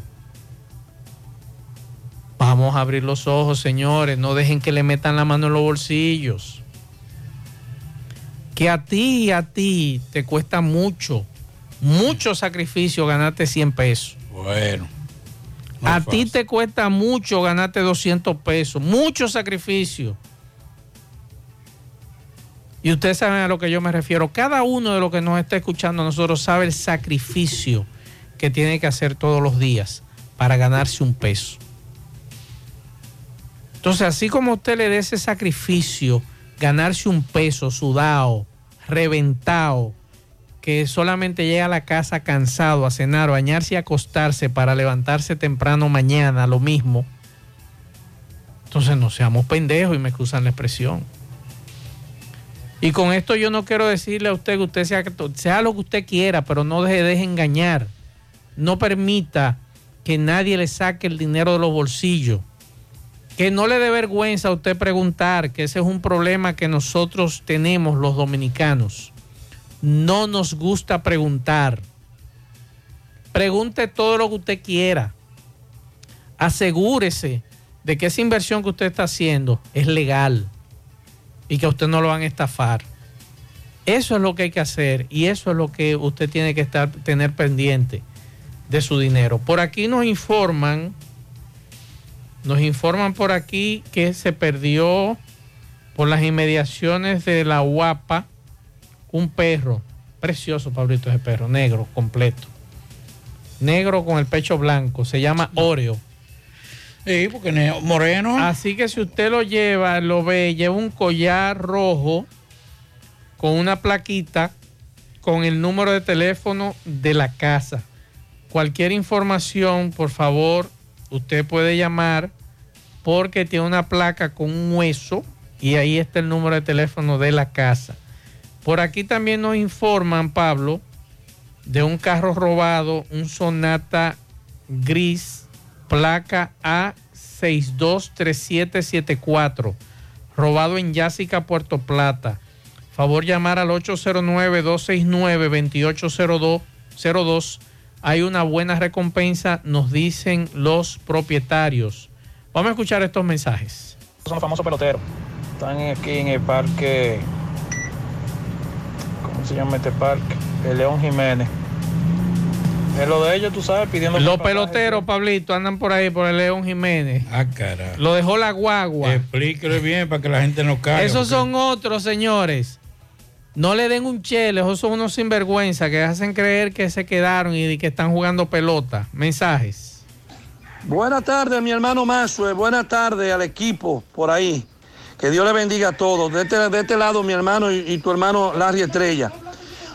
Vamos a abrir los ojos, señores. No dejen que le metan la mano en los bolsillos que a ti y a ti te cuesta mucho, mucho sacrificio ganarte 100 pesos. Bueno. a ti te cuesta mucho ganarte 200 pesos, mucho sacrificio. Y ustedes saben a lo que yo me refiero. Cada uno de los que nos está escuchando a nosotros sabe el sacrificio que tiene que hacer todos los días para ganarse un peso. Entonces, así como usted le dé ese sacrificio, ganarse un peso sudado, reventado, que solamente llega a la casa cansado a cenar, bañarse y acostarse para levantarse temprano mañana, lo mismo. Entonces no seamos pendejos y me excusan la expresión. Y con esto yo no quiero decirle a usted que usted sea, sea lo que usted quiera, pero no deje, deje engañar. No permita que nadie le saque el dinero de los bolsillos. Que no le dé vergüenza a usted preguntar, que ese es un problema que nosotros tenemos los dominicanos. No nos gusta preguntar. Pregunte todo lo que usted quiera. Asegúrese de que esa inversión que usted está haciendo es legal y que a usted no lo van a estafar. Eso es lo que hay que hacer y eso es lo que usted tiene que estar, tener pendiente de su dinero. Por aquí nos informan, nos informan por aquí que se perdió por las inmediaciones de la Guapa un perro, precioso Pablito ese perro, negro, completo. Negro con el pecho blanco, se llama Oreo. Sí, porque ne- moreno. Así que si usted lo lleva, lo ve, lleva un collar rojo con una plaquita con el número de teléfono de la casa. Cualquier información, por favor, usted puede llamar porque tiene una placa con un hueso y ahí está el número de teléfono de la casa. Por aquí también nos informan, Pablo, de un carro robado, un Sonata gris, placa A623774, robado en Yásica, Puerto Plata. Favor llamar al 809-269-2802. Hay una buena recompensa, nos dicen los propietarios. Vamos a escuchar estos mensajes. Son los famosos peloteros. Están aquí en el parque. ¿Cómo se llama este parque? El León Jiménez. Es lo de ellos, tú sabes, pidiendo. Los pasaje. peloteros, Pablito, andan por ahí, por el León Jiménez. Ah, carajo. Lo dejó la guagua. Explíquelo bien para que la gente no caiga. Esos porque- son otros, señores. No le den un chele, esos son unos sinvergüenza que hacen creer que se quedaron y que están jugando pelota. Mensajes. Buenas tardes, mi hermano Mazue. Buenas tardes al equipo por ahí. Que Dios le bendiga a todos. De este, de este lado, mi hermano y, tu hermano Larry Estrella.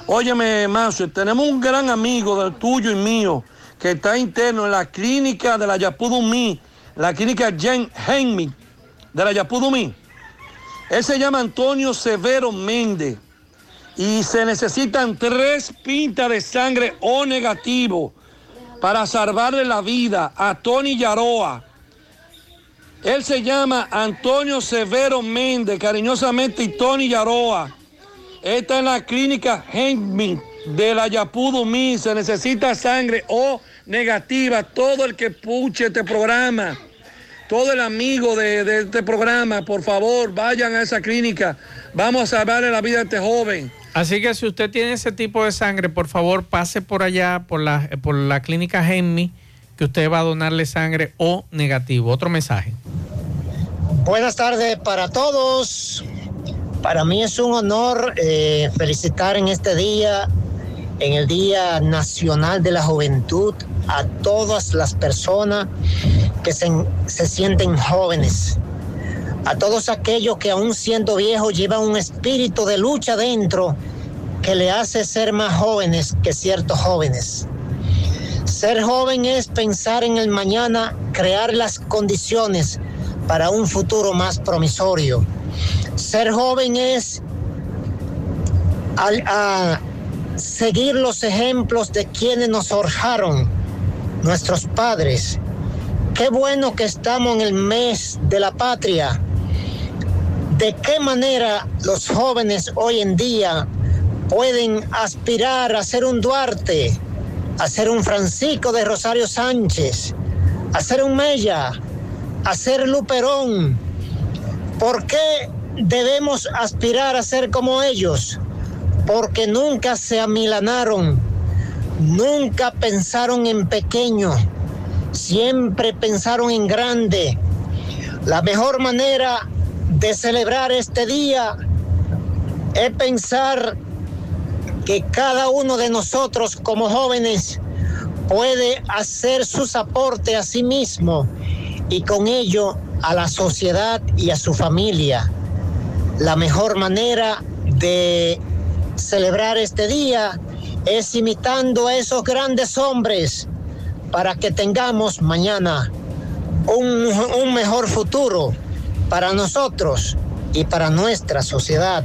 Óyeme, Mazue, tenemos un gran amigo del tuyo y mío que está interno en la clínica de la Yapudumí, la clínica Jen Henry de la Yapudumí. Él se llama Antonio Severo Méndez y se necesitan tres pintas de sangre O negativo para salvarle la vida a Tony Yaroa. Él se llama Antonio Severo Méndez, cariñosamente y Tony Yaroa. Está en la clínica Henmin de la Yapudumí. Se necesita sangre O negativa. Todo el que puche este programa, todo el amigo de, de este programa, por favor, vayan a esa clínica. Vamos a salvarle la vida a este joven. Así que si usted tiene ese tipo de sangre, por favor pase por allá, por la, por la clínica Genmi, que usted va a donarle sangre O negativo. Otro mensaje. Buenas tardes para todos. Para mí es un honor eh, felicitar en este día, en el Día Nacional de la Juventud, a todas las personas que se, se sienten jóvenes. A todos aquellos que aún siendo viejos llevan un espíritu de lucha dentro que le hace ser más jóvenes que ciertos jóvenes. Ser joven es pensar en el mañana, crear las condiciones para un futuro más promisorio. Ser joven es seguir los ejemplos de quienes nos forjaron, nuestros padres. Qué bueno que estamos en el mes de la patria. ¿De qué manera los jóvenes hoy en día pueden aspirar a ser un Duarte, a ser un Francisco de Rosario Sánchez, a ser un Mella, a ser Luperón? ¿Por qué debemos aspirar a ser como ellos? Porque nunca se amilanaron, nunca pensaron en pequeño, siempre pensaron en grande. La mejor manera de celebrar este día es pensar que cada uno de nosotros como jóvenes puede hacer sus aportes a sí mismo y con ello a la sociedad y a su familia. La mejor manera de celebrar este día es imitando a esos grandes hombres para que tengamos mañana un, un mejor futuro para nosotros y para nuestra sociedad.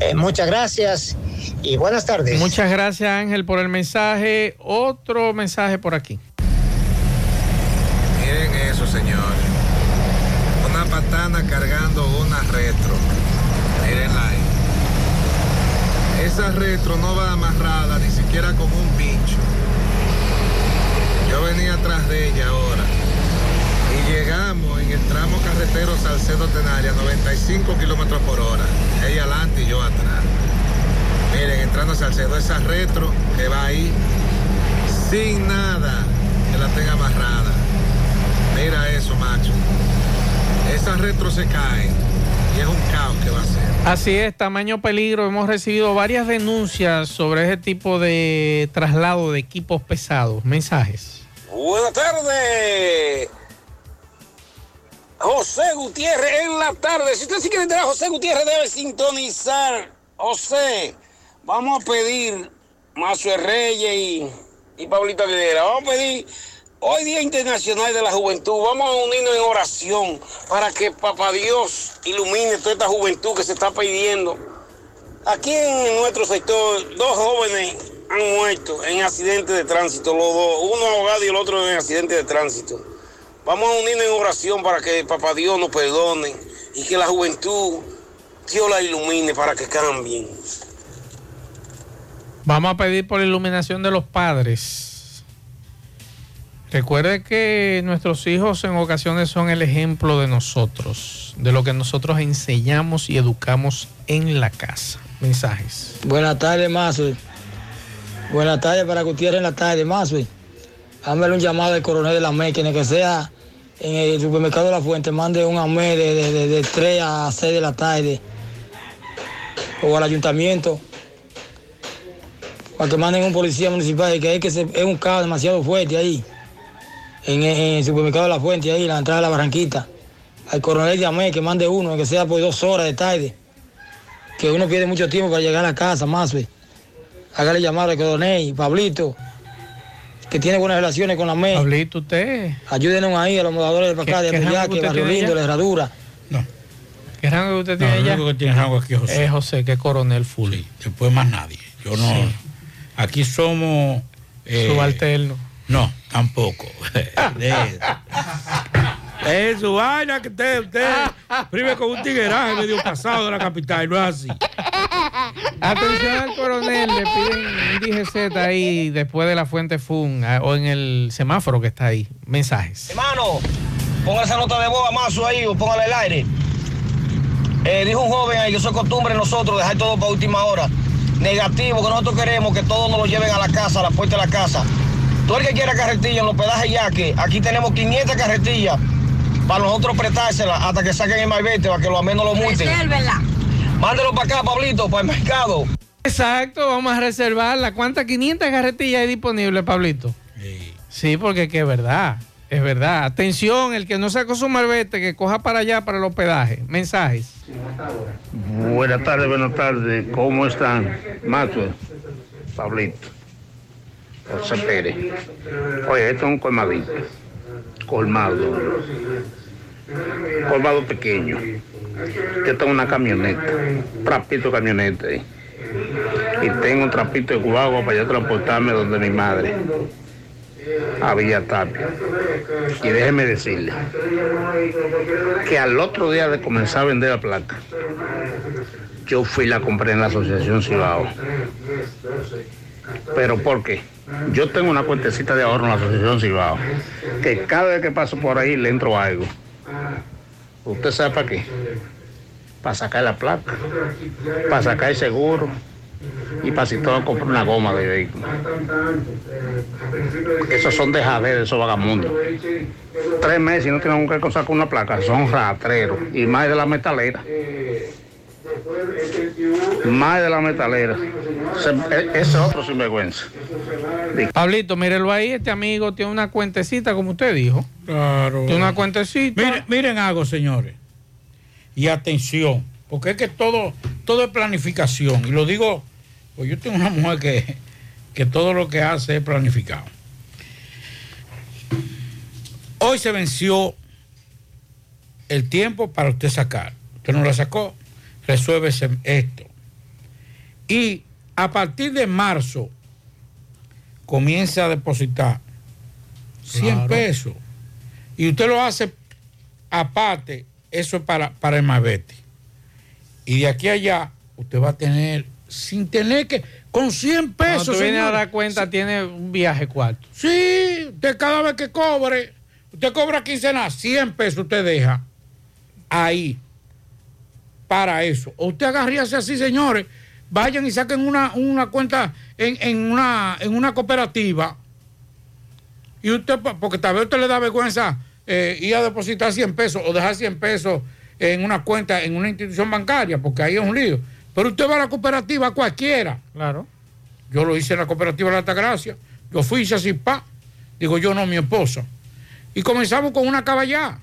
Eh, muchas gracias y buenas tardes. Muchas gracias Ángel por el mensaje. Otro mensaje por aquí. Miren eso, señores. Una patana cargando una retro. Mírenla ahí. Esa retro no va amarrada ni siquiera con un pincho. Yo venía atrás de ella ahora. Y llegamos en el tramo carretero Salcedo Tenaria, 95 kilómetros por hora. Ella adelante y yo atrás. Miren, entrando a Salcedo, esa retro que va ahí sin nada que la tenga amarrada. Mira eso, macho. Esas retro se caen y es un caos que va a ser. Así es, tamaño peligro. Hemos recibido varias denuncias sobre ese tipo de traslado de equipos pesados. Mensajes. Buenas tardes. José Gutiérrez en la tarde. Si usted sí quiere entrar a José Gutiérrez, debe sintonizar. José, vamos a pedir Mazo Reyes y, y Pablito Aguilera. Vamos a pedir hoy Día Internacional de la Juventud. Vamos a unirnos en oración para que Papá Dios ilumine toda esta juventud que se está pidiendo. Aquí en nuestro sector, dos jóvenes han muerto en accidentes de tránsito, los dos, uno ahogado y el otro en accidente de tránsito. Vamos a unirnos en oración para que Papá Dios nos perdone y que la juventud, Dios la ilumine para que cambien. Vamos a pedir por la iluminación de los padres. Recuerde que nuestros hijos en ocasiones son el ejemplo de nosotros, de lo que nosotros enseñamos y educamos en la casa. Mensajes. Buenas tardes, Mazo. Buenas tardes para Gutiérrez en la tarde, Mazo. Hámele un llamado al coronel de la máquina que sea en el supermercado de la Fuente, mande un AME de, de, de, de 3 a 6 de la tarde. O al ayuntamiento, para que manden un policía municipal, que es que se- es un caos demasiado fuerte ahí, en, en el supermercado de la Fuente, ahí, en la entrada de la Barranquita. Al coronel llamé que mande uno, que sea por dos horas de tarde, que uno pierde mucho tiempo para llegar a la casa, más. ve. Hágale llamar al coronel, Pablito, que tiene buenas relaciones con la MEI. Pablito, usted. Ayúdenos ahí a los moradores de acá, de ¿Qué- qué rango Apoyaque, Barrio Lindo? La Herradura. ¿Qué rango que usted No, tiene el allá? único que tiene rango aquí es José. Es José, que es coronel full. Después más nadie. Yo no. Sí. Aquí somos. eh, Subalterno. No, tampoco. De- Es su vaina que usted, usted prive con un tigueraje medio pasado de la capital, no es así. Atención al coronel, le piden un DGZ ahí después de la fuente FUN ah, o en el semáforo que está ahí. Mensajes. Hermano, ponga esa nota de voz a Mazo ahí o póngale el aire. Eh, dijo un joven ahí que eso es costumbre nosotros dejar todo para última hora. Negativo, que nosotros queremos que todos nos lo lleven a la casa, a la puerta de la casa. Todo el que quiera carretilla en los pedajes ya que aquí tenemos 500 carretillas para nosotros prestárselas hasta que saquen el malvete para que los menos lo multen. Mándelo para acá, Pablito, para el mercado. Exacto, vamos a reservarla. ¿Cuántas 500 carretillas hay disponibles, Pablito? Sí, porque es que es verdad, es verdad. Atención, el que no sacó su malvete, que coja para allá para el hospedaje. Mensajes. Buenas tardes, buenas tardes. ¿Cómo están? Maxwell, Pablito, José Pérez. Oye, esto es un colmadito. Colmado. Colmado pequeño. Yo tengo una camioneta, trapito camioneta. Y tengo un trapito de guagua para yo transportarme donde mi madre, a Villa Tapia. Y déjeme decirle que al otro día de comenzar a vender la placa, yo fui la compré en la Asociación Cibao. ¿Pero por qué? Yo tengo una cuentecita de ahorro en la Asociación Cibao, que cada vez que paso por ahí le entro algo. ¿Usted sabe para qué? Para sacar la placa, para sacar el seguro y para si todo comprar una goma de vehículo. Esos son dejaderos, esos vagamundos. Tres meses y no tienen que sacar una placa, son ratreros y más de la metalera. Más de la metalera. E- Ese es otro sinvergüenza. Pablito, mírelo ahí, este amigo tiene una cuentecita, como usted dijo. Claro. Tiene una cuentecita. Miren, miren algo, señores. Y atención, porque es que todo, todo es planificación. Y lo digo, pues yo tengo una mujer que, que todo lo que hace es planificado. Hoy se venció el tiempo para usted sacar. Usted no la sacó, resuelve esto. Y a partir de marzo comienza a depositar 100 Claro. pesos. Y usted lo hace aparte, eso es para, para el Mavete. Y de aquí a allá, usted va a tener, sin tener que, con 100 Cuando pesos. tú vienes a señores. dar cuenta, tiene un viaje cuarto. Sí, usted cada vez que cobre, usted cobra quincena, 100 pesos usted deja ahí para eso. O usted agarríase así, señores, vayan y saquen una, una cuenta en, en una, en una cooperativa. Y usted, porque tal vez usted le da vergüenza eh, ir a depositar 100 pesos o dejar 100 pesos en una cuenta en una institución bancaria, porque ahí es un lío. Pero usted va a la cooperativa cualquiera. Claro. Yo lo hice en la cooperativa de la Altagracia. Yo fui hice así, pa. Digo yo, no, mi esposa. Y comenzamos con una caballá.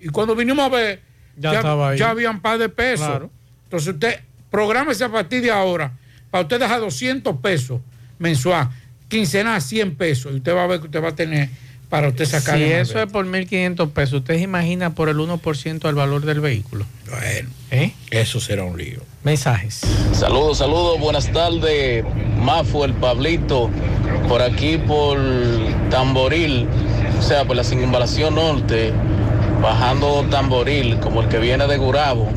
Y cuando vinimos a ver, Ya ya había un par de pesos. Claro. Entonces usted, prográmese a partir de ahora, para usted dejar 200 pesos mensual, quincenal 100 pesos, y usted va a ver que usted va a tener para usted sacar. Si eso es por 1.500 pesos, ¿usted se imagina por el 1% del valor del vehículo? Bueno, ¿Eh? eso será un lío. Mensajes. Saludos, saludos, buenas tardes. Mafo, el Pablito, por aquí por Tamboril, o sea, por la circunvalación norte, bajando Tamboril, como el que viene de Gurabo.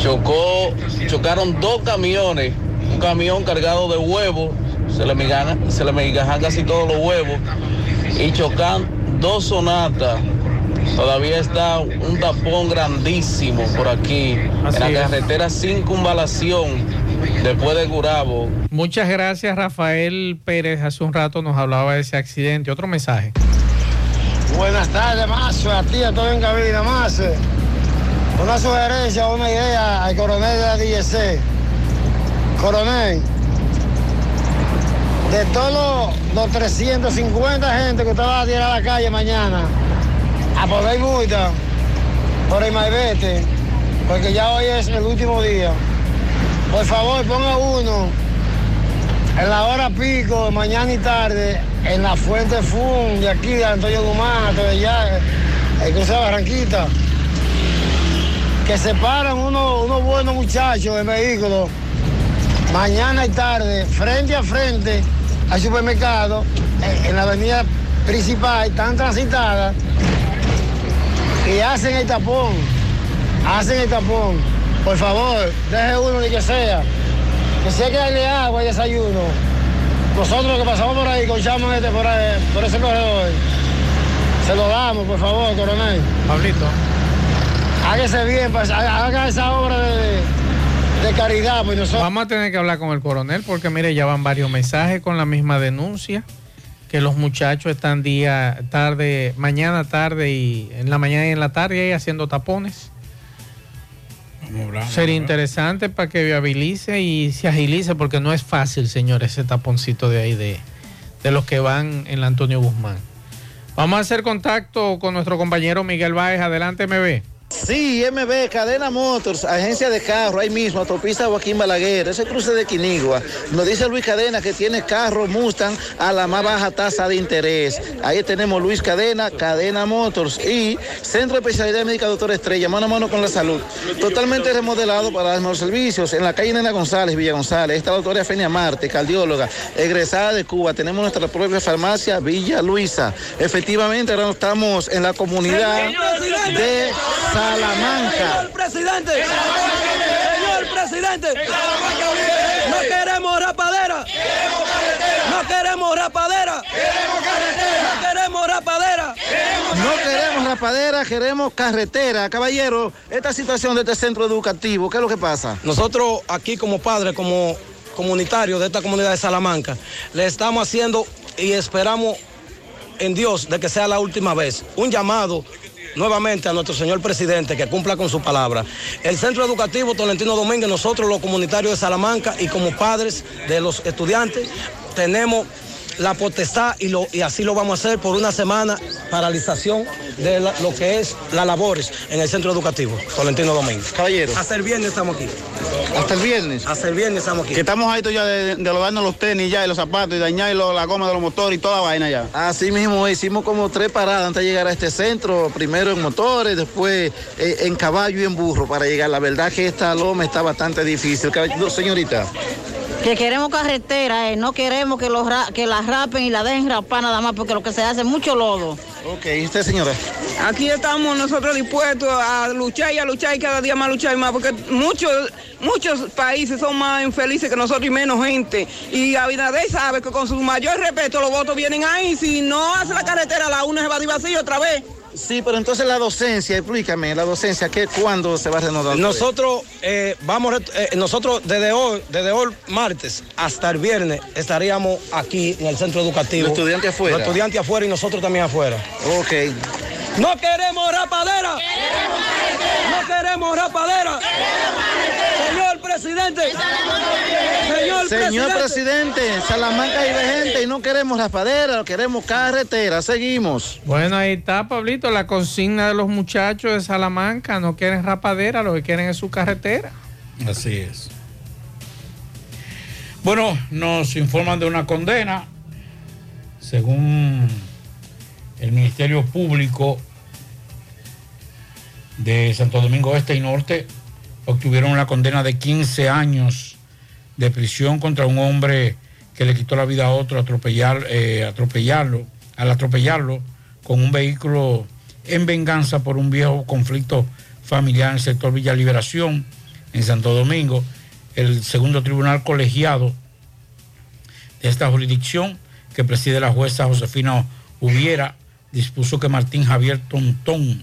Chocó, chocaron dos camiones, un camión cargado de huevos, se le migajan, se le migajan casi todos los huevos, y chocan dos sonatas. Todavía está un tapón grandísimo por aquí, Así en la es. carretera Circunvalación, después de Gurabo. Muchas gracias, Rafael Pérez. Hace un rato nos hablaba de ese accidente. Otro mensaje. Buenas tardes, Mazo, a ti, a todo en cabina, Mazo. Una sugerencia, una idea al coronel de la DGC. Coronel, de todos los, los 350 gente que estaba a tirar a la calle mañana a poder multa por el malvete, porque ya hoy es el último día. Por favor, ponga uno en la hora pico, mañana y tarde, en la fuente FUN de aquí de Antonio Guzmán, de allá, el cruce de Barranquita, que se paran unos, unos buenos muchachos en vehículos, mañana y tarde, frente a frente al supermercado, en, en la avenida principal, tan transitada, y hacen el tapón, hacen el tapón. Por favor, deje uno ni que sea. Que sea que darle agua y desayuno. Nosotros que pasamos por ahí, conchamos este por, ahí, por ese corredor, se lo damos, por favor, coronel. Pablito. Hágase bien, pues, haga esa obra de, de caridad, pues nosotros. Vamos a tener que hablar con el coronel porque mire, ya van varios mensajes con la misma denuncia que los muchachos están día, tarde, mañana, tarde y en la mañana y en la tarde ahí haciendo tapones. Sería interesante para que viabilice y se agilice porque no es fácil, señor, ese taponcito de ahí de, de los que van en la Antonio Guzmán. Vamos a hacer contacto con nuestro compañero Miguel Báez. Adelante, MB. Sí, MB, Cadena Motors, agencia de carro, ahí mismo, autopista Joaquín Balaguer, ese cruce de Quinigua. Nos dice Luis Cadena que tiene carro Mustang a la más baja tasa de interés. Ahí tenemos Luis Cadena, Cadena Motors y Centro de Especialidad Médica Doctor Estrella, mano a mano con la salud. Totalmente remodelado para dar mejores servicios. En la calle Nena González, Villa González, está la doctora Fenia Marte, cardióloga, egresada de Cuba. Tenemos nuestra propia farmacia, Villa Luisa. Efectivamente, ahora estamos en la comunidad de Salamanca. Señor presidente, señor presidente, no queremos rapadera, no queremos rapadera, no queremos rapadera. No queremos rapadera, queremos carretera. Caballero, esta situación de este centro educativo, ¿qué es lo que pasa? Nosotros aquí como padres, como comunitarios de esta comunidad de Salamanca, le estamos haciendo y esperamos en Dios de que sea la última vez. Un llamado nuevamente a nuestro señor presidente que cumpla con su palabra. El Centro Educativo Tolentino Domínguez, nosotros los comunitarios de Salamanca y como padres de los estudiantes, tenemos la potestad y, lo, y así lo vamos a hacer por una semana, paralización de la- lo que es las labores en el Centro Educativo Tolentino Domínguez. Caballero. Hasta el viernes estamos aquí. Hasta el viernes. Hasta el viernes estamos aquí. Que estamos ahí ya de, de lo darnos los tenis ya y los zapatos y dañar lo- la goma de los motores y toda la vaina ya. Así mismo hicimos como tres paradas antes de llegar a este centro, primero en motores, después eh, en caballo y en burro para llegar. La verdad que esta loma está bastante difícil. Señorita. Que queremos carretera, eh, no queremos que, los ra- que la rapen y la dejen rapar nada más, porque lo que se hace es mucho lodo. Ok, ¿y usted señora? Aquí estamos nosotros dispuestos a luchar y a luchar y cada día más luchar y más, porque muchos, muchos países son más infelices que nosotros y menos gente. Y Abinader sabe que con su mayor respeto los votos vienen ahí. Si no hace la carretera, la una se va a ir vacía otra vez. Sí, pero entonces la docencia, explícame, la docencia, ¿qué, ¿cuándo se va a renovar? Nosotros eh, vamos, eh, nosotros desde hoy, desde hoy martes hasta el viernes estaríamos aquí en el centro educativo. Los estudiantes afuera. Los estudiantes afuera y nosotros también afuera. Ok. No queremos rapadera. No queremos rapadera. Señor presidente. Señor, Señor presidente. presidente, Salamanca hay de gente y no queremos raspadera, queremos carretera. Seguimos. Bueno, ahí está, Pablito, la consigna de los muchachos de Salamanca. No quieren rapadera, lo que quieren es su carretera. Así es. Bueno, nos informan de una condena. Según el Ministerio Público de Santo Domingo Este y Norte, obtuvieron una condena de 15 años de prisión contra un hombre que le quitó la vida a otro atropellar, eh, atropellarlo, al atropellarlo con un vehículo en venganza por un viejo conflicto familiar en el sector Villa Liberación, en Santo Domingo. El segundo tribunal colegiado de esta jurisdicción, que preside la jueza Josefina Hubiera, dispuso que Martín Javier Tontón,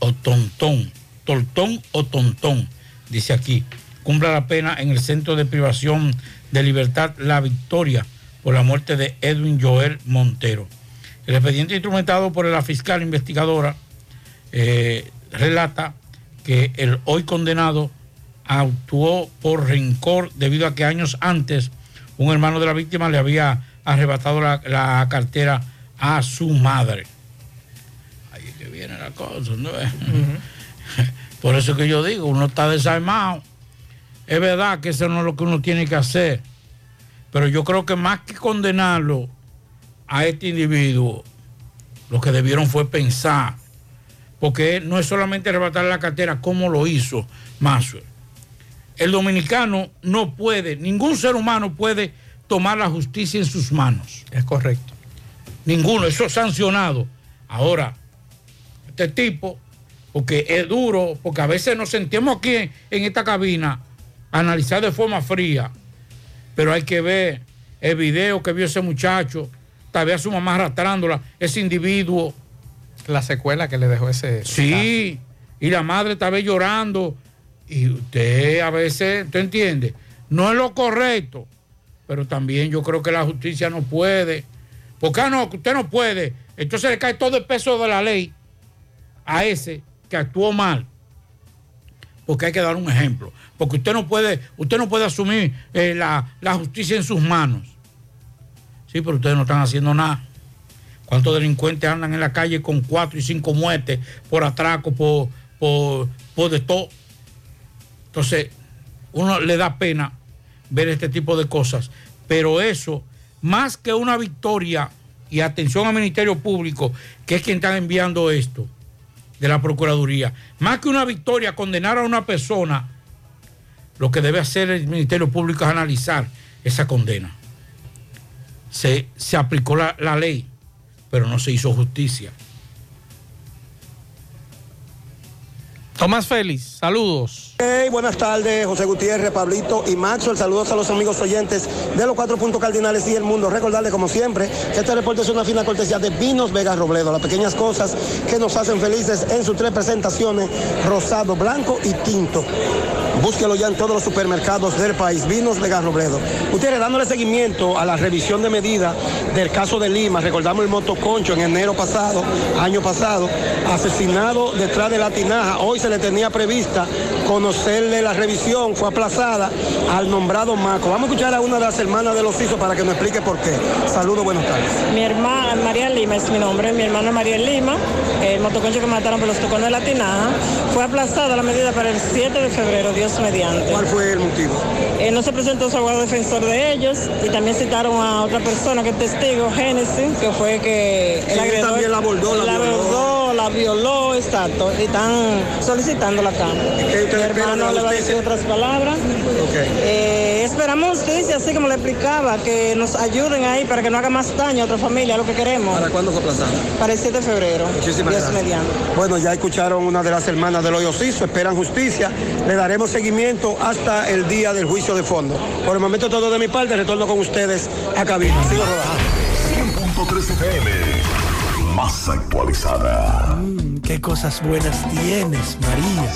o Tontón, Toltón o Tontón, dice aquí, cumpla la pena en el Centro de Privación de Libertad La Victoria por la muerte de Edwin Joel Montero. El expediente instrumentado por la fiscal investigadora eh, relata que el hoy condenado actuó por rencor debido a que años antes un hermano de la víctima le había arrebatado la cartera a su madre. Viene la cosa, ¿no? Por eso que yo digo, uno está desarmado. Es verdad que eso no es lo que uno tiene que hacer. Pero yo creo que más que condenarlo a este individuo, lo que debieron fue pensar. Porque no es solamente arrebatar la cartera, como lo hizo Maxwell. El dominicano no puede, ningún ser humano puede tomar la justicia en sus manos. Es correcto. Ninguno, eso es sancionado. Ahora, este tipo, porque es duro, porque a veces nos sentimos aquí en, en esta cabina a analizar de forma fría, pero hay que ver el video que vio ese muchacho, tal vez a su mamá arrastrándola, ese individuo. La secuela que le dejó ese. Sí, y la madre tal vez llorando, y usted a veces, ¿usted entiende? No es lo correcto, pero también yo creo que la justicia no puede. Porque ah, no, usted no puede. Entonces le cae todo el peso de la ley a ese que actuó mal. Porque hay que dar un ejemplo. Porque usted no puede, usted no puede asumir eh, la, la justicia en sus manos. Sí, pero ustedes no están haciendo nada. ¿Cuántos delincuentes andan en la calle con cuatro y cinco muertes por atraco, por, por, por de todo? Entonces, uno le da pena ver este tipo de cosas. Pero eso, más que una victoria, y atención al Ministerio Público, que es quien está enviando esto, de la Procuraduría, más que una victoria, condenar a una persona, lo que debe hacer el Ministerio Público es analizar esa condena. Se, se aplicó la, la ley, pero no se hizo justicia. Tomás Félix, saludos. Hey, buenas tardes, José Gutiérrez, Pablito y Macho. Saludos a los amigos oyentes de los cuatro puntos cardinales y el mundo. Recordarles, como siempre, que este reporte es una fina cortesía de Vinos Vega Robledo. Las pequeñas cosas que nos hacen felices en sus tres presentaciones: rosado, blanco y tinto. Búsquelo ya en todos los supermercados del país. Vinos Vega Robledo. Ustedes dándole seguimiento a la revisión de medida del caso de Lima. Recordamos el motoconcho en enero pasado, año pasado, asesinado detrás de la tinaja. Hoy se le tenía prevista conocerle la revisión, fue aplazada al nombrado Maco. Vamos a escuchar a una de las hermanas de los hijos para que nos explique por qué. Saludos, buenas tardes. Mi hermana, María Lima es mi nombre, mi hermana María Lima, el motoconcho que mataron por los tocones de la tinaja, fue aplazada la medida para el 7 de febrero, Dios mediante. ¿Cuál fue el motivo? Eh, no se presentó su abogado defensor de ellos y también citaron a otra persona que es testigo, Génesis, que fue que el Sí, agredor también la abordó, la violó. abordó, la violó, exacto, y están solicitando la cama. qué Mi hermano la le va a decir justicia? otras palabras. Eh, esperamos justicia, así como le explicaba, que nos ayuden ahí para que no haga más daño a otra familia, lo que queremos. ¿Para cuándo fue aplazada? Para el 7 de febrero. Muchísimas Dios gracias. mediante. Bueno, ya escucharon una de las hermanas del hoyo Ciso, esperan justicia. Le daremos seguimiento hasta el día del juicio de fondo. Por el momento todo de mi parte, retorno con ustedes a cabina. Sigo rodando. 100.3 FM. Más actualizada. Qué cosas buenas tienes, María.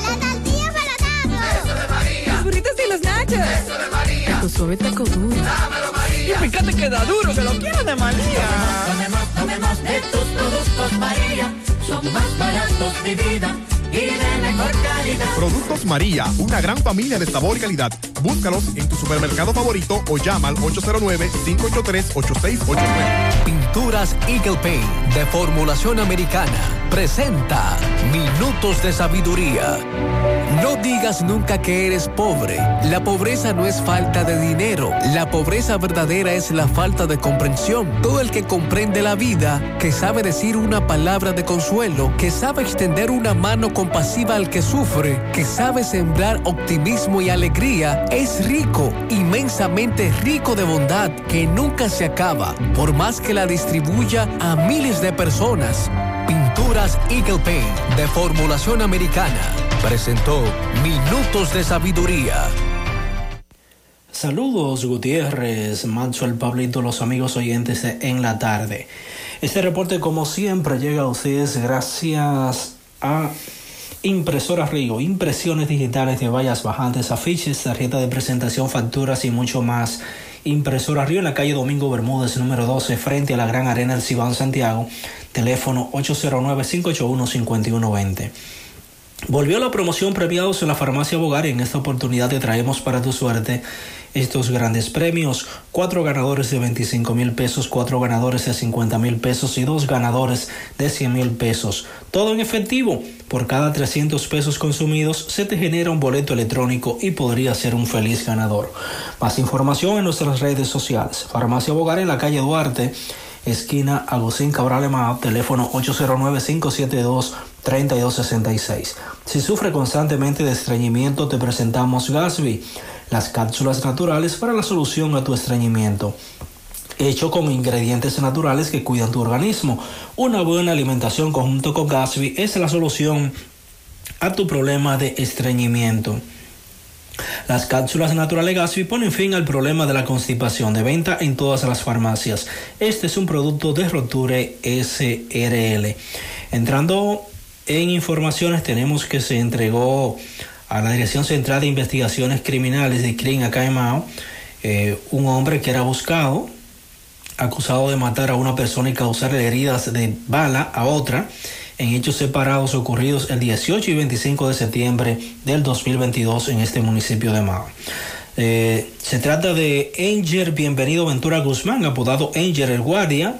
Los burritos y los nachos. Eso de María. Tu suave taco duro. Dámelo, María. Y fíjate que da duro, que lo quiero de María. Tomemos, tomemos de tus productos María. Son más baratos de vida y de mejor calidad. Productos María, una gran familia de sabor y calidad. Búscalos en tu supermercado favorito o llama al 809-583-8689. Pinturas Eagle Paint de formulación americana presenta Minutos de Sabiduría. No digas nunca que eres pobre. La pobreza no es falta de dinero. La pobreza verdadera es la falta de comprensión. Todo el que comprende la vida, que sabe decir una palabra de consuelo, que sabe extender una mano compasiva al que sufre, que sabe sembrar optimismo y alegría, es rico, inmensamente rico de bondad, que nunca se acaba, por más que la distribuya a miles de personas. Pinturas Eagle Paint de formulación americana presentó Minutos de Sabiduría. Saludos Gutiérrez, Maxwell, Pablito, los amigos oyentes En la Tarde. Este reporte como siempre llega a ustedes gracias a Impresoras Río, impresiones digitales de vallas bajantes, afiches, tarjeta de presentación, facturas y mucho más. Impresora Río en la calle Domingo Bermúdez, número 12, frente a la Gran Arena del Cibao Santiago. Teléfono 809-581-5120. Volvió la promoción premiados en la farmacia Bogar y en esta oportunidad te traemos para tu suerte estos grandes premios. Cuatro ganadores de 25 mil pesos, cuatro ganadores de 50 mil pesos y dos ganadores de 100 mil pesos. Todo en efectivo. Por cada 300 pesos consumidos se te genera un boleto electrónico y podría ser un feliz ganador. Más información en nuestras redes sociales. Farmacia Bogar en la calle Duarte esquina Agustín Cabral Emao, teléfono 809-572-3266. Si sufre constantemente de estreñimiento, te presentamos Gasby, las cápsulas naturales para la solución a tu estreñimiento. Hecho con ingredientes naturales que cuidan tu organismo. Una buena alimentación conjunto con Gasby es la solución a tu problema de estreñimiento. Las cápsulas naturales Gasby ponen fin al problema de la constipación de venta en todas las farmacias. Este es un producto de Roture SRL. Entrando en informaciones, tenemos que se entregó a la Dirección Central de Investigaciones Criminales de CRIM acá en eh, un hombre que era buscado, acusado de matar a una persona y causarle heridas de bala a otra en hechos separados ocurridos el 18 y 25 de septiembre del 2022 en este municipio de Mao. Eh, se trata de Angel Bienvenido Ventura Guzmán, apodado Angel el Guardia,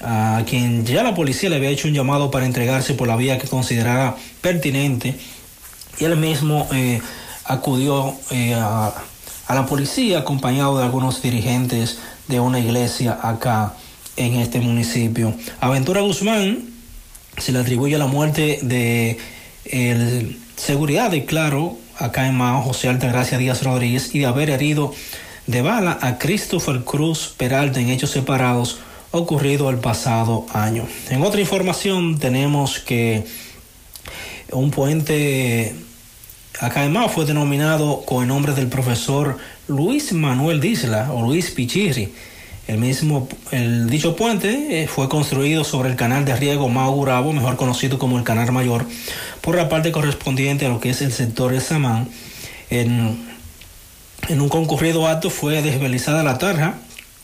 a quien ya la policía le había hecho un llamado para entregarse por la vía que considerara pertinente y él mismo eh, acudió eh, a, a la policía acompañado de algunos dirigentes de una iglesia acá en este municipio. A Ventura Guzmán se le atribuye la muerte de el seguridad de claro acá en Mao José Altagracia Díaz Rodríguez y de haber herido de bala a Christopher Cruz Peralta en hechos separados ocurrido el pasado año. En otra información tenemos que un puente acá en Mao fue denominado con el nombre del profesor Luis Manuel Disla o Luis Pichirri. El mismo, el dicho puente eh, fue construido sobre el canal de riego Mao Gurabo, mejor conocido como el Canal Mayor, por la parte correspondiente a lo que es el sector de Samán. En, en un concurrido acto fue desvelizada la tarja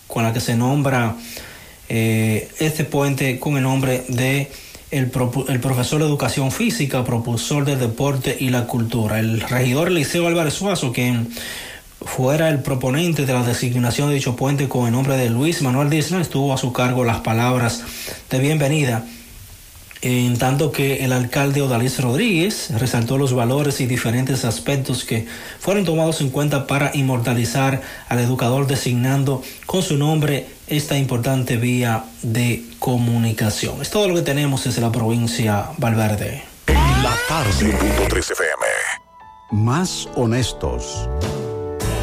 con la que se nombra eh, este puente con el nombre de el, el, profesor de educación física, propulsor del deporte y la cultura. El regidor Liceo Álvarez Suazo, quien fuera el proponente de la designación de dicho puente con el nombre de Luis Manuel Disney, estuvo a su cargo las palabras de bienvenida, en tanto que el alcalde Odalis Rodríguez resaltó los valores y diferentes aspectos que fueron tomados en cuenta para inmortalizar al educador designando con su nombre esta importante vía de comunicación. Es todo lo que tenemos desde la provincia Valverde. En la tarde, punto 3 FM. Más honestos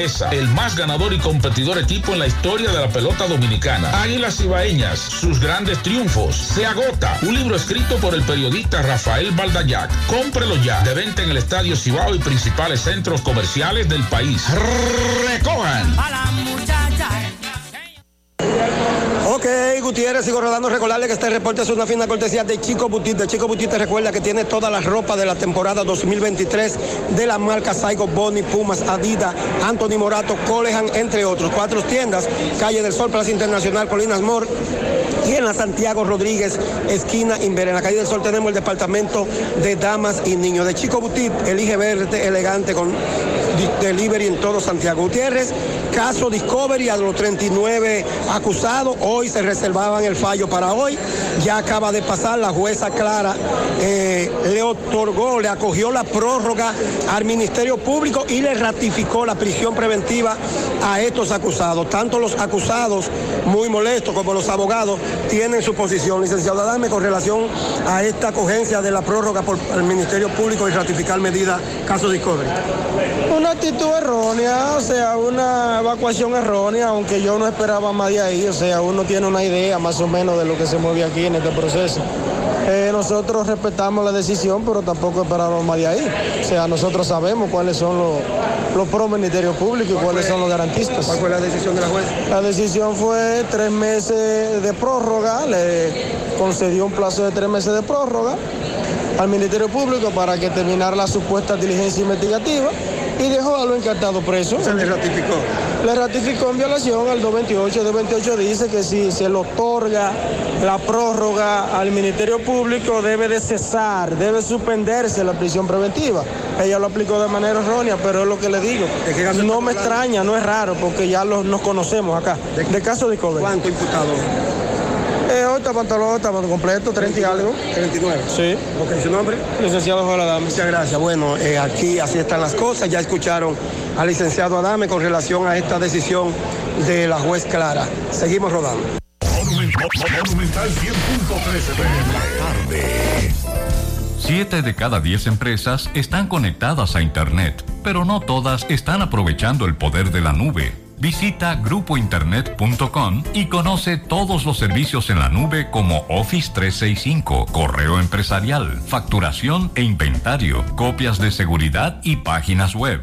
el más ganador y competidor equipo en la historia de la pelota dominicana. Águilas Ibaeñas, sus grandes triunfos. Se agota. Un libro escrito por el periodista Rafael Baldayac. Cómprelo ya. De venta en el Estadio Cibao y principales centros comerciales del país. Recojan. Ok, Gutiérrez, sigo rodando. Recordarle que este reporte es una fina cortesía de Chico Butit. De Chico Butit te recuerda que tiene toda la ropa de la temporada 2023 de la marca Saigo Boni, Pumas, Adidas, Anthony Morato, Colehan, entre otros. Cuatro tiendas, Calle del Sol, Plaza Internacional, Colinas Mor. Y en la Santiago Rodríguez, esquina Inver. En la calle del Sol tenemos el departamento de damas y niños. De Chico Butit, elige verte elegante con delivery en todo Santiago. Gutiérrez, caso Discovery a los 39 acusados. Hoy se reservaban el fallo para hoy. Ya acaba de pasar, la jueza Clara eh, le otorgó, le acogió la prórroga al Ministerio Público y le ratificó la prisión preventiva a estos acusados. Tanto los acusados, muy molestos, como los abogados, tienen su posición. Licenciado Adame, con relación a esta acogencia de la prórroga por el Ministerio Público y ratificar medidas, caso Discovery. Una actitud errónea, o sea, una evacuación errónea, aunque yo no esperaba más de ahí, o sea, uno tiene una idea más o menos de lo que se mueve aquí en este proceso. Eh, nosotros respetamos la decisión, pero tampoco esperábamos más de ahí. O sea, nosotros sabemos cuáles son los, los pro ministerios públicos y cuáles son los garantistas. ¿Cuál fue la decisión de la jueza? La decisión fue tres meses de prórroga, le concedió un plazo de tres meses de prórroga al Ministerio Público para que terminara la supuesta diligencia investigativa y dejó a lo encartado preso. Se le ratificó. Le ratificó en violación al 228. El 228 dice que si se le otorga la prórroga al Ministerio Público debe de cesar, debe suspenderse la prisión preventiva. Ella lo aplicó de manera errónea, pero es lo que le digo. No me extraña, no es raro, porque ya los, nos conocemos acá. De, caso de Cover. ¿Cuánto imputado? Eh, hoy está pantalón, está completo, 30 y algo. 39. Sí. Ok, ¿su nombre? Licenciado Joel Adame. Muchas gracias. Bueno, eh, aquí así están las cosas. Ya escucharon al licenciado Adame con relación a esta decisión de la juez Clara. Seguimos rodando. Monumental 100.13 de la tarde. Siete de cada diez empresas están conectadas a Internet, pero no todas están aprovechando el poder de la nube. Visita grupointernet.com y conoce todos los servicios en la nube como Office 365, correo empresarial, facturación e inventario, copias de seguridad y páginas web.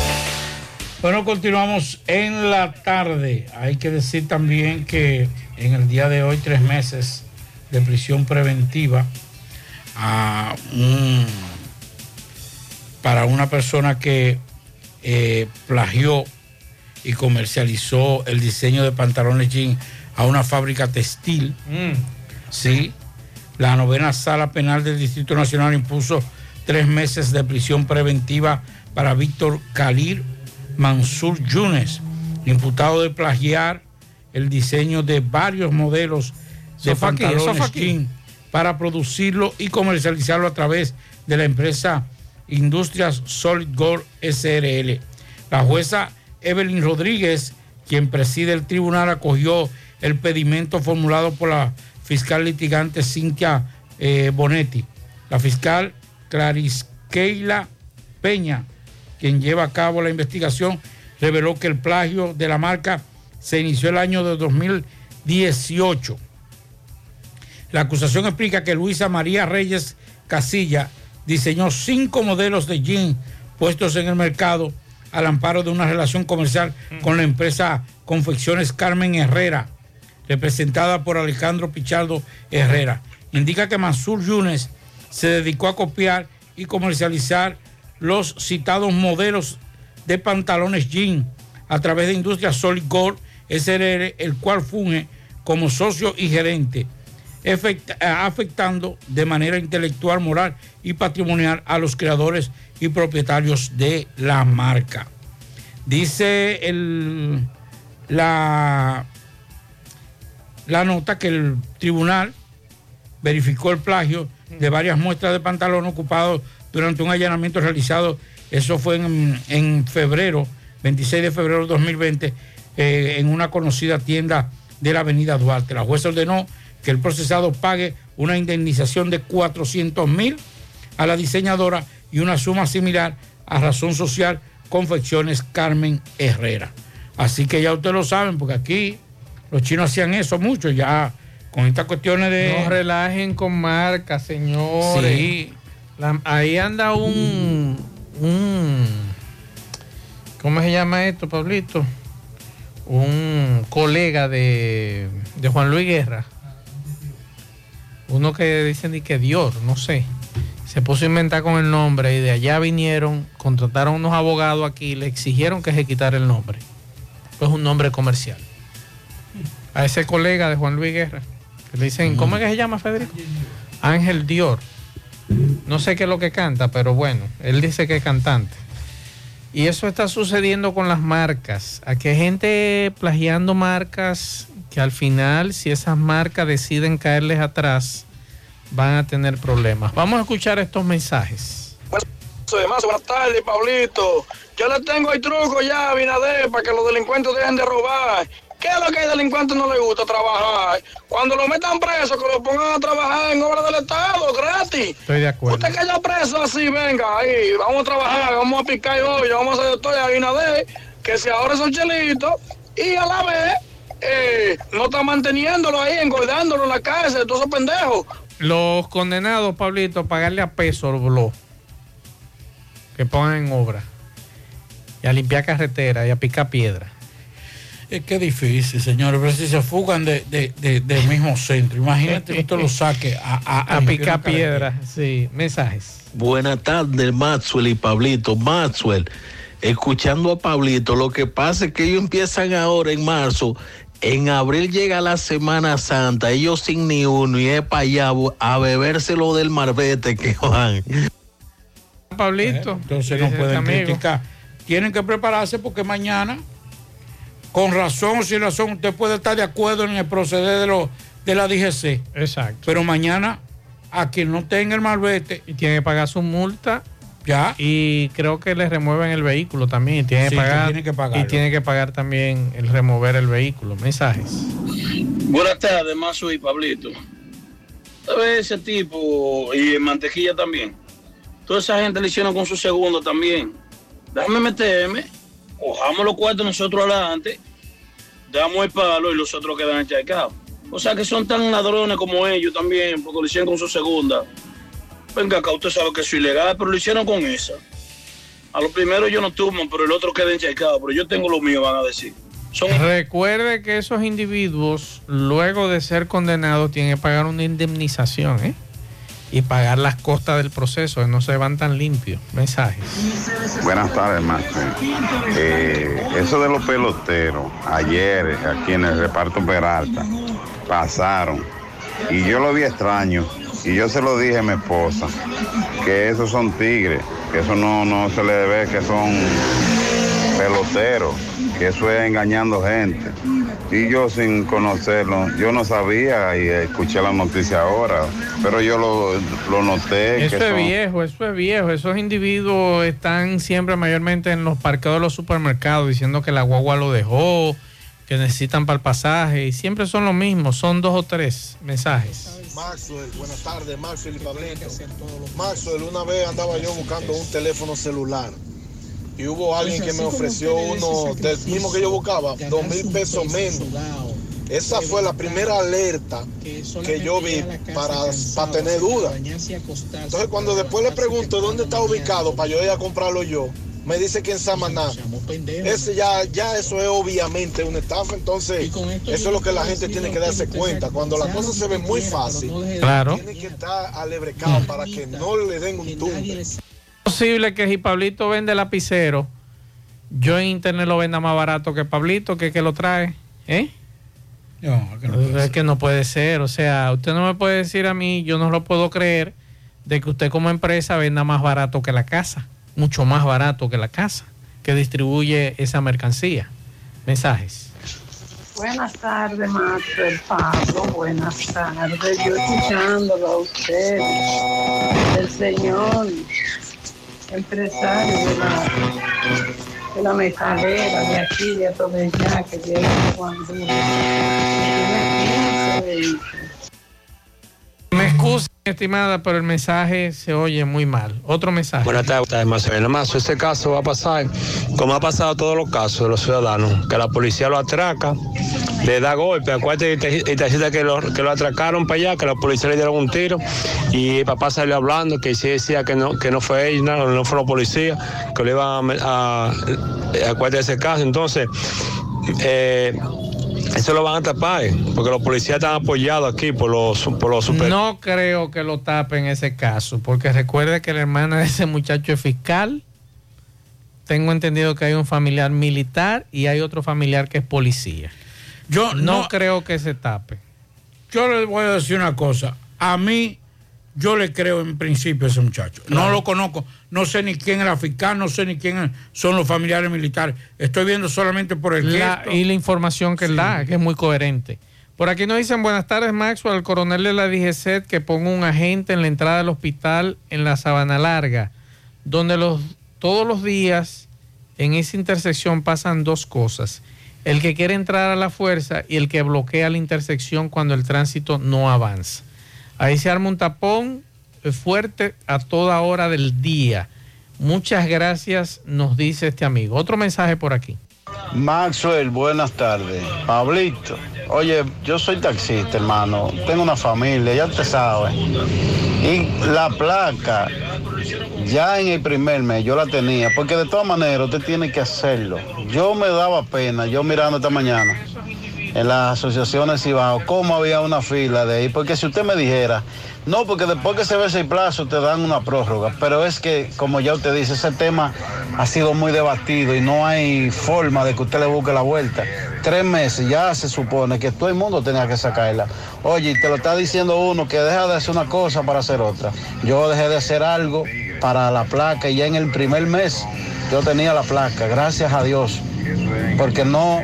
Bueno, continuamos en la tarde. Hay que decir también que en el día de hoy tres meses de prisión preventiva a un- para una persona que eh, plagió y comercializó el diseño de pantalones jean a una fábrica textil. Sí, la novena sala penal del Distrito Nacional impuso tres meses de prisión preventiva para Víctor Khalil Mansur Yunes, imputado de plagiar el diseño de varios modelos de pantalones jean para producirlo y comercializarlo a través de la empresa Industrias Solid Gold SRL. La jueza Evelyn Rodríguez, quien preside el tribunal, acogió el pedimento formulado por la fiscal litigante Cintia eh, Bonetti. La fiscal Clariskeila Peña, quien lleva a cabo la investigación, reveló que el plagio de la marca se inició el año de 2018. La acusación explica que Luisa María Reyes Casilla diseñó cinco modelos de jean puestos en el mercado al amparo de una relación comercial con la empresa Confecciones Carmen Herrera, representada por Alejandro Pichardo Herrera. Indica que Mansur Yunes se dedicó a copiar y comercializar los citados modelos de pantalones jean a través de Industria Solid Gold SRL, el cual funge como socio y gerente, eh, afectando de manera intelectual, moral y patrimonial a los creadores y propietarios de la marca. Dice el, la, la nota que el tribunal verificó el plagio de varias muestras de pantalón ocupados durante un allanamiento realizado, eso fue en, en febrero, 26 de febrero de 2020, eh, en una conocida tienda de la avenida Duarte. La jueza ordenó que el procesado pague una indemnización de 400 mil a la diseñadora y una suma similar a Razón Social Confecciones Carmen Herrera. Así que ya ustedes lo saben, porque aquí los chinos hacían eso mucho, ya con estas cuestiones de... No relajen con marcas, señores. Sí. La- ahí anda un, un. ¿Cómo se llama esto, Pablito? un colega de, de Juan Luis Guerra, uno que dicen que Dior, no sé, se puso a inventar con el nombre y de allá vinieron, contrataron unos abogados aquí y le exigieron que se quitara el nombre. Pues un nombre comercial. A ese colega de Juan Luis Guerra, que le dicen, ¿cómo es que se llama Federico? Ángel Dior. No sé qué es lo que canta, pero bueno, él dice que es cantante. Y eso está sucediendo con las marcas. Aquí hay gente plagiando marcas que al final, si esas marcas deciden caerles atrás, van a tener problemas. Vamos a escuchar estos mensajes. Más buenas tardes, Pablito. Yo le tengo el truco ya, Binader, para que los delincuentes dejen de robar. ¿Qué es lo que al delincuente no le gusta trabajar? Cuando lo metan preso, que lo pongan a trabajar en obra del Estado, gratis. Estoy de acuerdo. Usted cayó preso así, venga, ahí, vamos a trabajar, vamos a picar hoy, vamos a hacer esto a Binader, que se ahorre esos chelitos y a la vez eh, no está manteniéndolo ahí, engordándolo en la cárcel, todos esos pendejos. Los condenados, Pablito, pagarle a peso blog que pongan en obra y a limpiar carretera y a picar piedra. Es que es difícil, señores, pero si se fugan de, de- de- del mismo centro, imagínate que usted lo saque a, a, A picar piedra, sí. Mensajes. Buenas tardes, Maxwell y Pablito. Maxwell, escuchando a Pablito, lo que pasa es que ellos empiezan ahora en marzo. En abril llega la Semana Santa, ellos sin ni uno, y es para allá a beberse lo del marbete que van. Pablito. Entonces no pueden criticar. Tienen que prepararse porque mañana, con razón o sin razón, usted puede estar de acuerdo en el proceder de, lo, de la DGC. Exacto. Pero mañana, a quien no tenga el malvete. Y tiene que pagar su multa. Ya. Y creo que le remueven el vehículo también. Y tiene, Sí, que, que pagar, tiene que pagarlo. y tiene que pagar también el remover el vehículo. Mensajes. Buenas tardes, Mazo y Pablito. ¿Sabes ese tipo? Y en mantequilla también. Toda esa gente le hicieron con su segundo también. Déjame meterme, cojamos los cuartos nosotros adelante, damos el palo y los otros quedan encharcados. O sea que son tan ladrones como ellos también, porque lo hicieron con su segunda. Venga acá, usted sabe que es ilegal, pero lo hicieron con esa. A lo primero yo no tumo, pero el otro queda encharcado, pero yo tengo lo mío, van a decir. Recuerde que esos individuos, luego de ser condenados, tienen que pagar una indemnización ¿eh? Y pagar las costas del proceso, no se van tan limpios. Mensajes. Buenas tardes, Maxwell. Eh, eso de los peloteros, ayer aquí en el reparto Peralta, pasaron y yo lo vi extraño y yo se lo dije a mi esposa, que esos son tigres, que eso no, no se le debe, que son peloteros, que eso es engañando gente. Y yo sin conocerlo, yo no sabía y escuché la noticia ahora, pero yo lo, lo noté. Eso que es son- viejo, eso es viejo. Esos individuos están siempre mayormente en los parqueos de los supermercados diciendo que la guagua lo dejó, que necesitan para el pasaje y siempre son los mismos, son dos o tres mensajes. Maxwell, buenas tardes, Maxwell y Pablito. Maxwell, una vez andaba yo buscando un teléfono celular y hubo alguien que me ofreció uno del mismo que yo buscaba, dos mil pesos menos. Esa fue la primera alerta que yo vi para, para tener dudas. Entonces cuando después le pregunto dónde está ubicado para yo ir a comprarlo yo, me dice que en Samaná. Ese ya, ya eso es obviamente una estafa, entonces eso es lo que la gente tiene que darse cuenta. Cuando la cosa se ve muy fácil, Claro. tiene que estar alebrecado para que no le den un tumbe. Es posible que si Pablito vende lapicero, yo en internet lo venda más barato que Pablito, que que lo trae. ¿Eh? es que no puede ser. O sea, usted no me puede decir a mí, yo no lo puedo creer, de que usted como empresa venda más barato que la casa. Mucho más barato que la casa que distribuye esa mercancía. Mensajes. Buenas tardes, Maxwell Pablo. Buenas tardes. Yo escuchándolo a usted, el señor empresario de la, de la mejadera de aquí, de Atobellá, que llega a Guandú. Tiene 15 vehículos. Me excusa, estimada, pero el mensaje se oye muy mal. Otro mensaje. Buenas tardes. Más, este caso va a pasar, como ha pasado todos los casos de los ciudadanos, que la policía lo atraca, le da golpe, acuérdate y te que lo, que lo atracaron para allá, que la policía le dieron un tiro y el papá salió hablando que sí decía que no, que no fue él, no, no fue la policía, que le iban a, a, acuérdate de ese caso. Entonces, eh, eso lo van a tapar, eh, porque los policías están apoyados aquí por los, por los super... No creo que lo tapen en ese caso, porque recuerde que la hermana de ese muchacho es fiscal. Tengo entendido que hay un familiar militar y hay otro familiar que es policía. Yo no, no- creo que se tape. Yo les voy a decir una cosa. A mí, yo le creo en principio a ese muchacho. No lo conozco. No sé ni quién era fiscal, no sé ni quién son los familiares militares. Estoy viendo solamente por el La- y la información que él da, que es muy coherente. Por aquí nos dicen, buenas tardes Maxwell, al coronel de la DGC que ponga un agente en la entrada del hospital en la Sabana Larga, donde los, todos los días en esa intersección pasan dos cosas. El que quiere entrar a la fuerza y el que bloquea la intersección cuando el tránsito no avanza. Ahí se arma un tapón fuerte a toda hora del día. Muchas gracias, nos dice este amigo. Otro mensaje por aquí. Maxwell, buenas tardes. Pablito, oye, yo soy taxista, hermano. Tengo una familia, ya te sabes. Y la placa, ya en el primer mes yo la tenía, porque de todas maneras usted tiene que hacerlo. Yo me daba pena, yo mirando esta mañana en las asociaciones Cibao, cómo había una fila de ahí, porque si usted me dijera, no, porque después que se ve ese plazo te dan una prórroga, pero es que, como ya usted dice, ese tema ha sido muy debatido y no hay forma de que usted le busque la vuelta. Tres meses, ya se supone que todo el mundo tenía que sacarla. Oye, te lo está diciendo uno que deja de hacer una cosa para hacer otra. Yo dejé de hacer algo para la placa y ya en el primer mes yo tenía la placa, gracias a Dios, porque no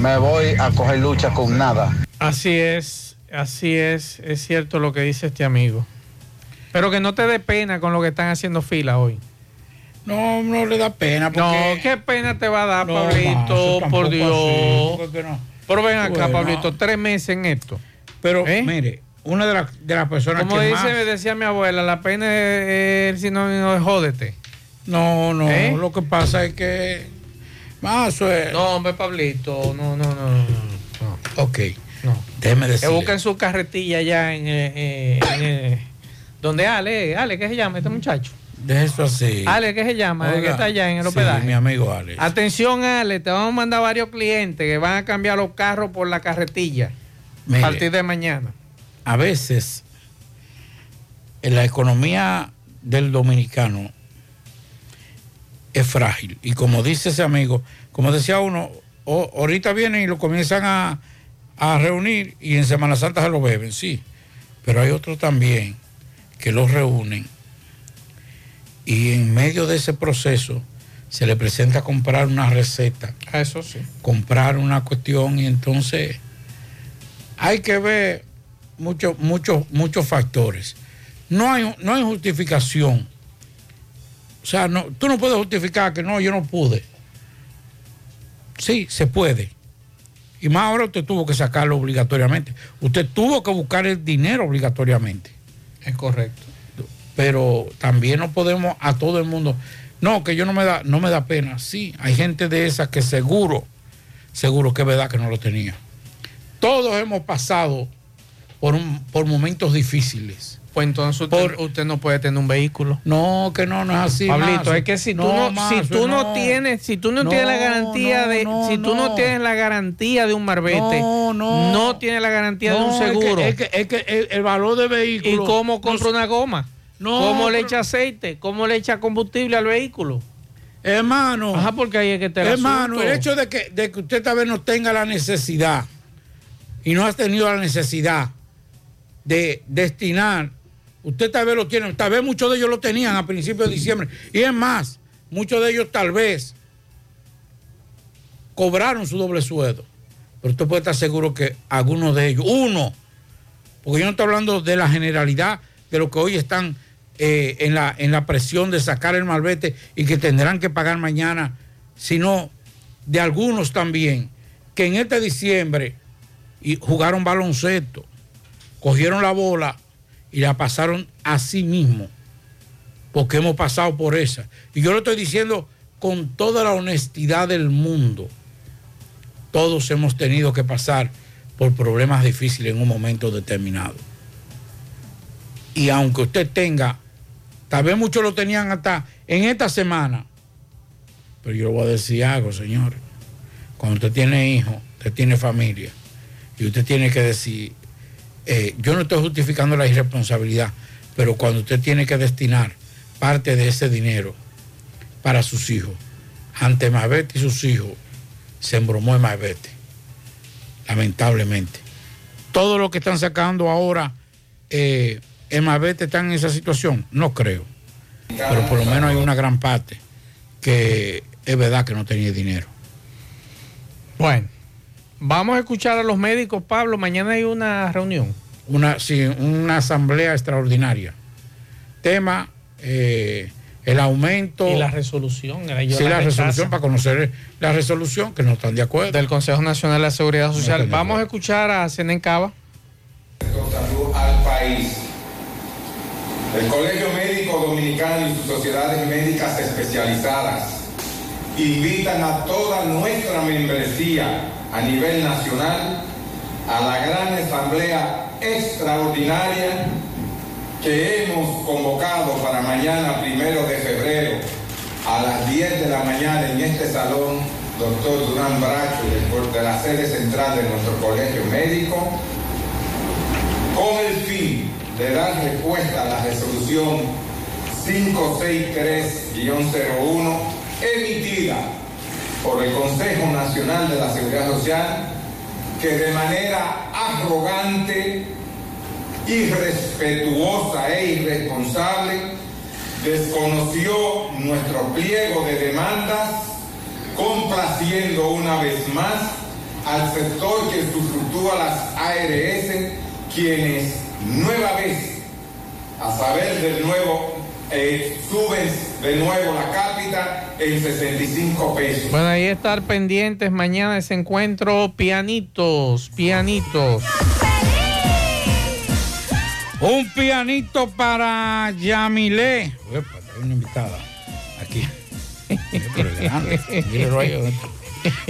me voy a coger lucha con nada. Así es, así es, es cierto lo que dice este amigo. Pero que no te dé pena con lo que están haciendo fila hoy. No, no le da pena. No, qué pena te va a dar, No, Pablito, por Dios. no. Pero ven acá, Bueno. Pablito, tres meses en esto. Pero ¿Eh? mire, una de, las de las personas Como que dice, más... decía mi abuela, la pena es el sinónimo de jódete. No, no, ¿Eh? lo que pasa es que... Es... No, hombre, Pablito, no, no, no. no. Ok, No. déjeme Que decir. busquen su carretilla allá en, eh, eh, en, eh, donde Ale, Ale, ¿qué se llama este muchacho? De eso así. Ale, ¿qué se llama? Que Oiga, está allá en el sí, hospedaje. mi amigo Ale. Atención, Ale, te vamos a mandar varios clientes que van a cambiar los carros por la carretilla Mire. a partir de mañana. a veces en la economía del dominicano es frágil. Y como dice ese amigo, como decía uno, ahorita vienen y lo comienzan a, a reunir y en Semana Santa se lo beben, sí. Pero hay otros también que los reúnen y en medio de ese proceso se le presenta comprar una receta, A eso sí. comprar una cuestión y entonces hay que ver muchos muchos muchos factores. No hay, no hay justificación. O sea, no, tú no puedes justificar que no, yo no pude. Sí, se puede. Y más ahora usted tuvo que sacarlo obligatoriamente. Usted tuvo que buscar el dinero obligatoriamente. Es correcto. Pero también no podemos a todo el mundo. No, que yo no me da, no me da pena. Sí, hay gente de esas que seguro, seguro que es verdad que no lo tenía. Todos hemos pasado por, un- por momentos difíciles. Pues entonces usted, usted no puede tener un vehículo. No, que no, no es así. Pablito, es que si tú No, no, si tú no, no. tienes, si tú no, No, tienes la garantía no, de, no, si tú no no. tienes la garantía de un marbete, No, no. tienes la garantía de No, un es que- seguro. Es que, es que el, el valor de ¿Y vehículo. cómo compra una goma? No, ¿Cómo le echa aceite? ¿Cómo le echa combustible al vehículo? Hermano. Ajá, porque ahí es que te Hermano, el hecho de que, de que usted tal vez no tenga la necesidad y no ha tenido la necesidad de destinar, usted tal vez lo tiene, tal vez muchos de ellos lo tenían a principios de diciembre. Y es más, muchos de ellos tal vez cobraron su doble sueldo. Pero usted puede estar seguro que algunos de ellos, uno, porque yo no estoy hablando de la generalidad de lo que hoy están eh, en, la, en la presión de sacar el malvete y que tendrán que pagar mañana, sino de algunos también que en este diciembre y jugaron baloncesto, cogieron la bola y la pasaron a sí mismo, porque hemos pasado por esa. Y yo lo estoy diciendo con toda la honestidad del mundo. Todos hemos tenido que pasar por problemas difíciles en un momento determinado. Y aunque usted tenga, tal vez muchos lo tenían hasta en esta semana, pero yo le voy a decir algo, señores. cuando usted tiene hijos, usted tiene familia, y usted tiene que decir, eh, yo no estoy justificando la irresponsabilidad, pero cuando usted tiene que destinar parte de ese dinero para sus hijos, ante Mabete y sus hijos, se embromó en Mabete, lamentablemente. Todo lo que están sacando ahora, eh, en Mabete están en esa situación, no creo, pero por lo menos hay una gran parte que es verdad que no tenía dinero. Bueno, vamos a escuchar a los médicos, Pablo. Mañana hay una reunión. Una, sí, una asamblea extraordinaria. Tema, eh, el aumento. Y la resolución. Sí, la resolución para conocer la resolución, que no están de acuerdo. Del Consejo Nacional de la Seguridad Social. Vamos a escuchar a Senen Cava. al país. El Colegio Médico Dominicano y sus sociedades médicas especializadas invitan a toda nuestra membresía a nivel nacional a la gran asamblea extraordinaria que hemos convocado para mañana, primero de febrero, a las 10 de la mañana en este salón, doctor Durán Bracho, de- la sede central de nuestro colegio médico, con el fin de dar respuesta a la resolución 563-01 emitida por el Consejo Nacional de la Seguridad Social, que de manera arrogante, irrespetuosa e irresponsable desconoció nuestro pliego de demandas, complaciendo una vez más al sector que usufructúa las ARS, quienes nueva vez, a saber del nuevo, eh, suben de nuevo la cápita en 65 pesos. Bueno, ahí estar pendientes mañana ese encuentro. Pianitos, pianitos. Un pianito para Yamilé. Epa, hay una invitada aquí.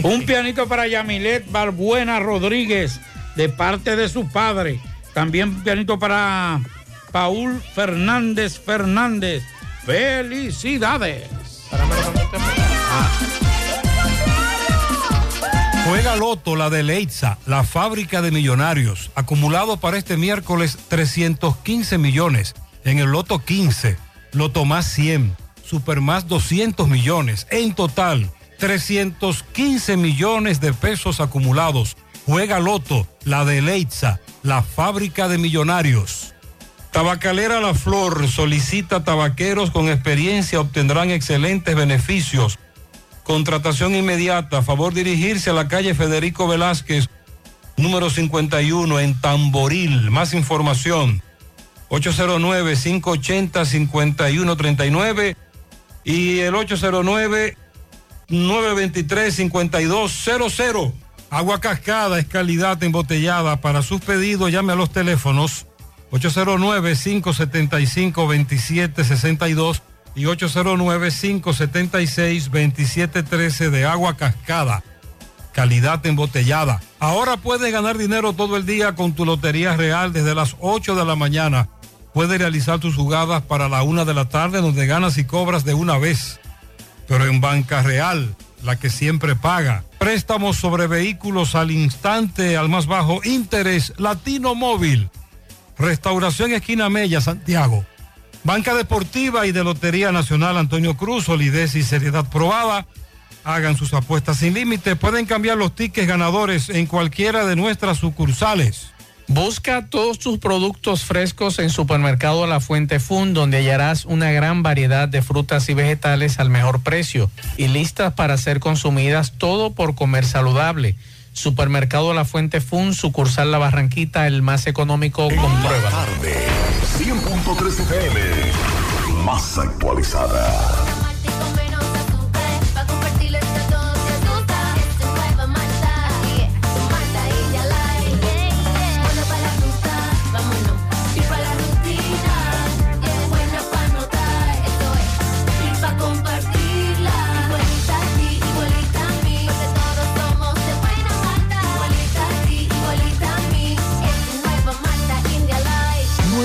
Un pianito para Yamilet Barbuena Rodríguez, de parte de su padre. También un pianito para Paul Fernández Fernández. Felicidades. Juega Loto, la de Leitza, la fábrica de millonarios. Acumulado para este miércoles 315 millones. En el Loto 15, Loto más 100, Super más 200 millones. En total, 315 millones de pesos acumulados. Juega Loto, la de Leitza, la fábrica de millonarios. Tabacalera La Flor solicita tabaqueros con experiencia, obtendrán excelentes beneficios. Contratación inmediata. Favor dirigirse a la calle Federico Velázquez, número 51 en Tamboril. Más información. 809-580-5139 y el 809-923-5200. Agua cascada es calidad embotellada. Para sus pedidos llame a los teléfonos 809-575-2762 y 809-576-2713 de agua cascada. Calidad embotellada. Ahora puedes ganar dinero todo el día con tu Lotería Real desde las 8 de la mañana. Puedes realizar tus jugadas para la una de la tarde donde ganas y cobras de una vez. Pero en Banca Real, la que siempre paga. Préstamos sobre vehículos al instante, al más bajo interés. Latino Móvil. Restauración Esquina Mella, Santiago. Banca Deportiva y de Lotería Nacional Antonio Cruz, solidez y seriedad probada. Hagan sus apuestas sin límite. Pueden cambiar los tickets ganadores en cualquiera de nuestras sucursales. Busca todos tus productos frescos en Supermercado La Fuente Fun, donde hallarás una gran variedad de frutas y vegetales al mejor precio y listas para ser consumidas, todo por comer saludable. Supermercado La Fuente Fun, sucursal La Barranquita, el más económico, compruébalo. 100.3 FM, más actualizada.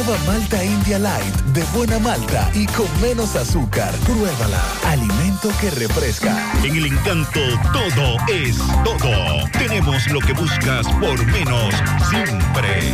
Nueva Malta India Light de buena malta y con menos azúcar. Pruébala. Alimento que refresca. En el encanto todo es todo. Tenemos lo que buscas por menos siempre.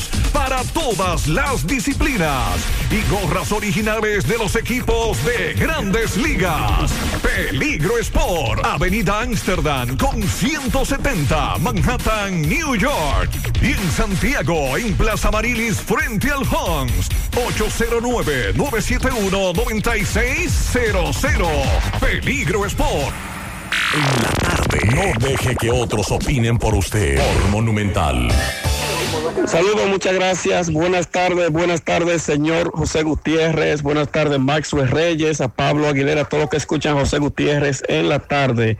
para todas las disciplinas y gorras originales de los equipos de grandes ligas. Peligro Sport, Avenida Amsterdam con 170, Manhattan, New York. Y en Santiago, en Plaza Marilis, frente al Hans, 809-971-9600. Peligro Sport. En la tarde. No deje que otros opinen por usted. Por Monumental. Saludos, muchas gracias. Buenas tardes, buenas tardes, señor José Gutiérrez. Buenas tardes, Maxwell Reyes, a Pablo Aguilera, a todos los que escuchan José Gutiérrez en la tarde.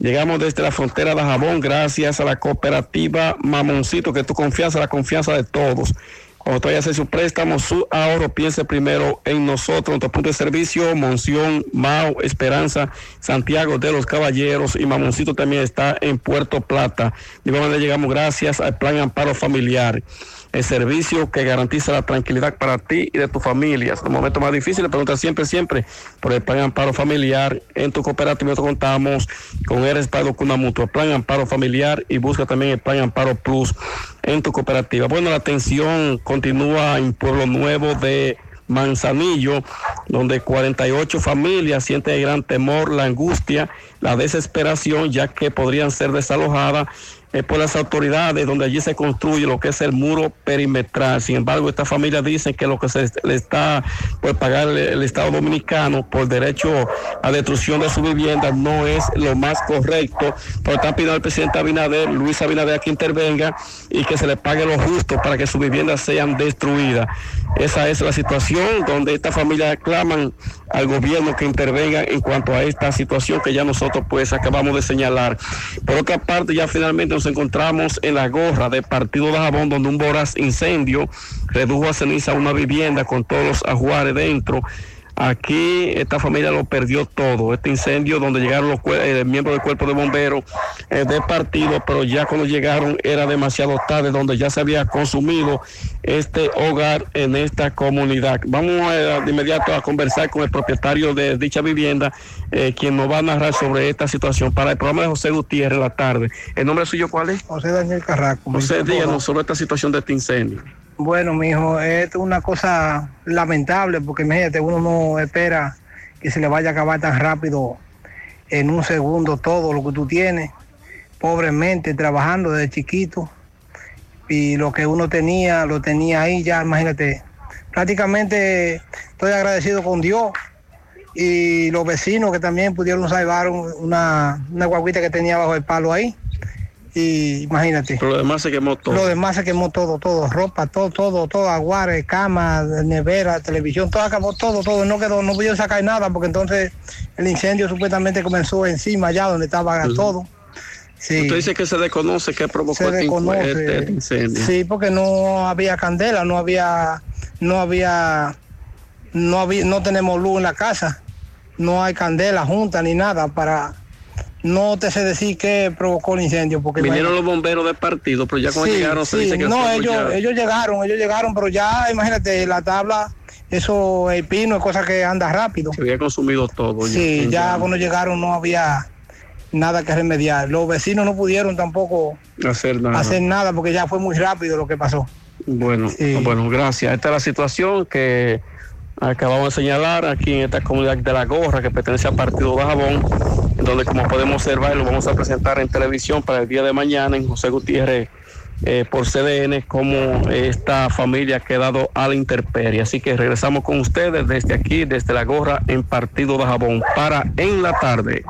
Llegamos desde la frontera de Jabón gracias a la cooperativa Mamoncito, que tu confianza, la confianza de todos. Cuando vaya a hacer su préstamo, su ahorro, piense primero en nosotros, nuestro punto de servicio, Monción, Mao, Esperanza, Santiago de los Caballeros y Mamoncito también está en Puerto Plata. De igual manera llegamos gracias al Plan Amparo Familiar el servicio que garantiza la tranquilidad para ti y de tu familia. En los momentos más difíciles, pregunta siempre, siempre por el plan amparo familiar. En tu cooperativa nosotros contamos con el respaldo con una mutua, plan amparo familiar y busca también el plan amparo plus en tu cooperativa. Bueno, la atención continúa en Pueblo Nuevo de Manzanillo, donde 48 familias sienten gran temor, la angustia, la desesperación, ya que podrían ser desalojadas eh, por las autoridades, donde allí se construye lo que es el muro perimetral. Sin embargo, estas familias dicen que lo que se le está por pagar el, Estado Dominicano por derecho a destrucción de su vivienda no es lo más correcto. Por están pidiendo al presidente Abinader, Luis Abinader, que intervenga y que se le pague lo justo para que sus viviendas sean destruidas. Esa es la situación donde estas familias claman al gobierno que intervenga en cuanto a esta situación que ya nosotros pues acabamos de señalar. Por otra parte, ya finalmente nos encontramos en la gorra del partido de Jabón, donde un voraz incendio redujo a ceniza una vivienda con todos los ajuares dentro. Aquí esta familia lo perdió todo. Este incendio donde llegaron los eh, miembros del cuerpo de bomberos eh, del partido, pero ya cuando llegaron era demasiado tarde, donde ya se había consumido este hogar en esta comunidad. Vamos eh, de inmediato a conversar con el propietario de dicha vivienda, eh, quien nos va a narrar sobre esta situación para el programa de José Gutiérrez la tarde. ¿El nombre suyo cuál es? José Daniel Carraco. José, díganos sobre esta situación de este incendio. Bueno, mijo, es una cosa lamentable porque imagínate, uno no espera que se le vaya a acabar tan rápido en un segundo todo lo que tú tienes, pobremente trabajando desde chiquito y lo que uno tenía, lo tenía ahí ya, imagínate. Prácticamente estoy agradecido con Dios y los vecinos que también pudieron salvar un- una, una guaguita que tenía bajo el palo ahí. Y imagínate. Pero lo demás se quemó todo. Lo demás se quemó todo, todo, ropa, todo, todo, todo, aguares, cama, nevera, televisión, todo acabó, todo, todo, no quedó, no pudieron sacar nada porque entonces el incendio supuestamente comenzó encima allá donde estaba todo. Sí. Usted dice que se desconoce qué provocó este, este- este incendio. Sí, porque no había candela, no había, no había, no había, no tenemos luz en la casa, no hay candela junta ni nada para, no te sé decir qué provocó el incendio porque Vinieron imagínate- los bomberos del partido, pero ya cuando Sí, llegaron se sí, dice que no, ellos, ya- ellos llegaron, ellos llegaron, pero ya imagínate la tabla, eso el pino es cosa que anda rápido. se había consumido todo. Sí, ya cuando llegaron no había nada que remediar. Los vecinos no pudieron tampoco hacer nada. hacer nada porque ya fue muy rápido lo que pasó. Bueno, bueno, gracias. Esta es la situación que Acabamos de señalar aquí en esta comunidad de La Gorra que pertenece al partido de Jabón, donde como podemos observar lo vamos a presentar en televisión para el día de mañana en José Gutiérrez eh, por CDN como esta familia ha quedado a la intemperie. Así que regresamos con ustedes desde aquí, desde La Gorra en partido de Jabón para en la tarde.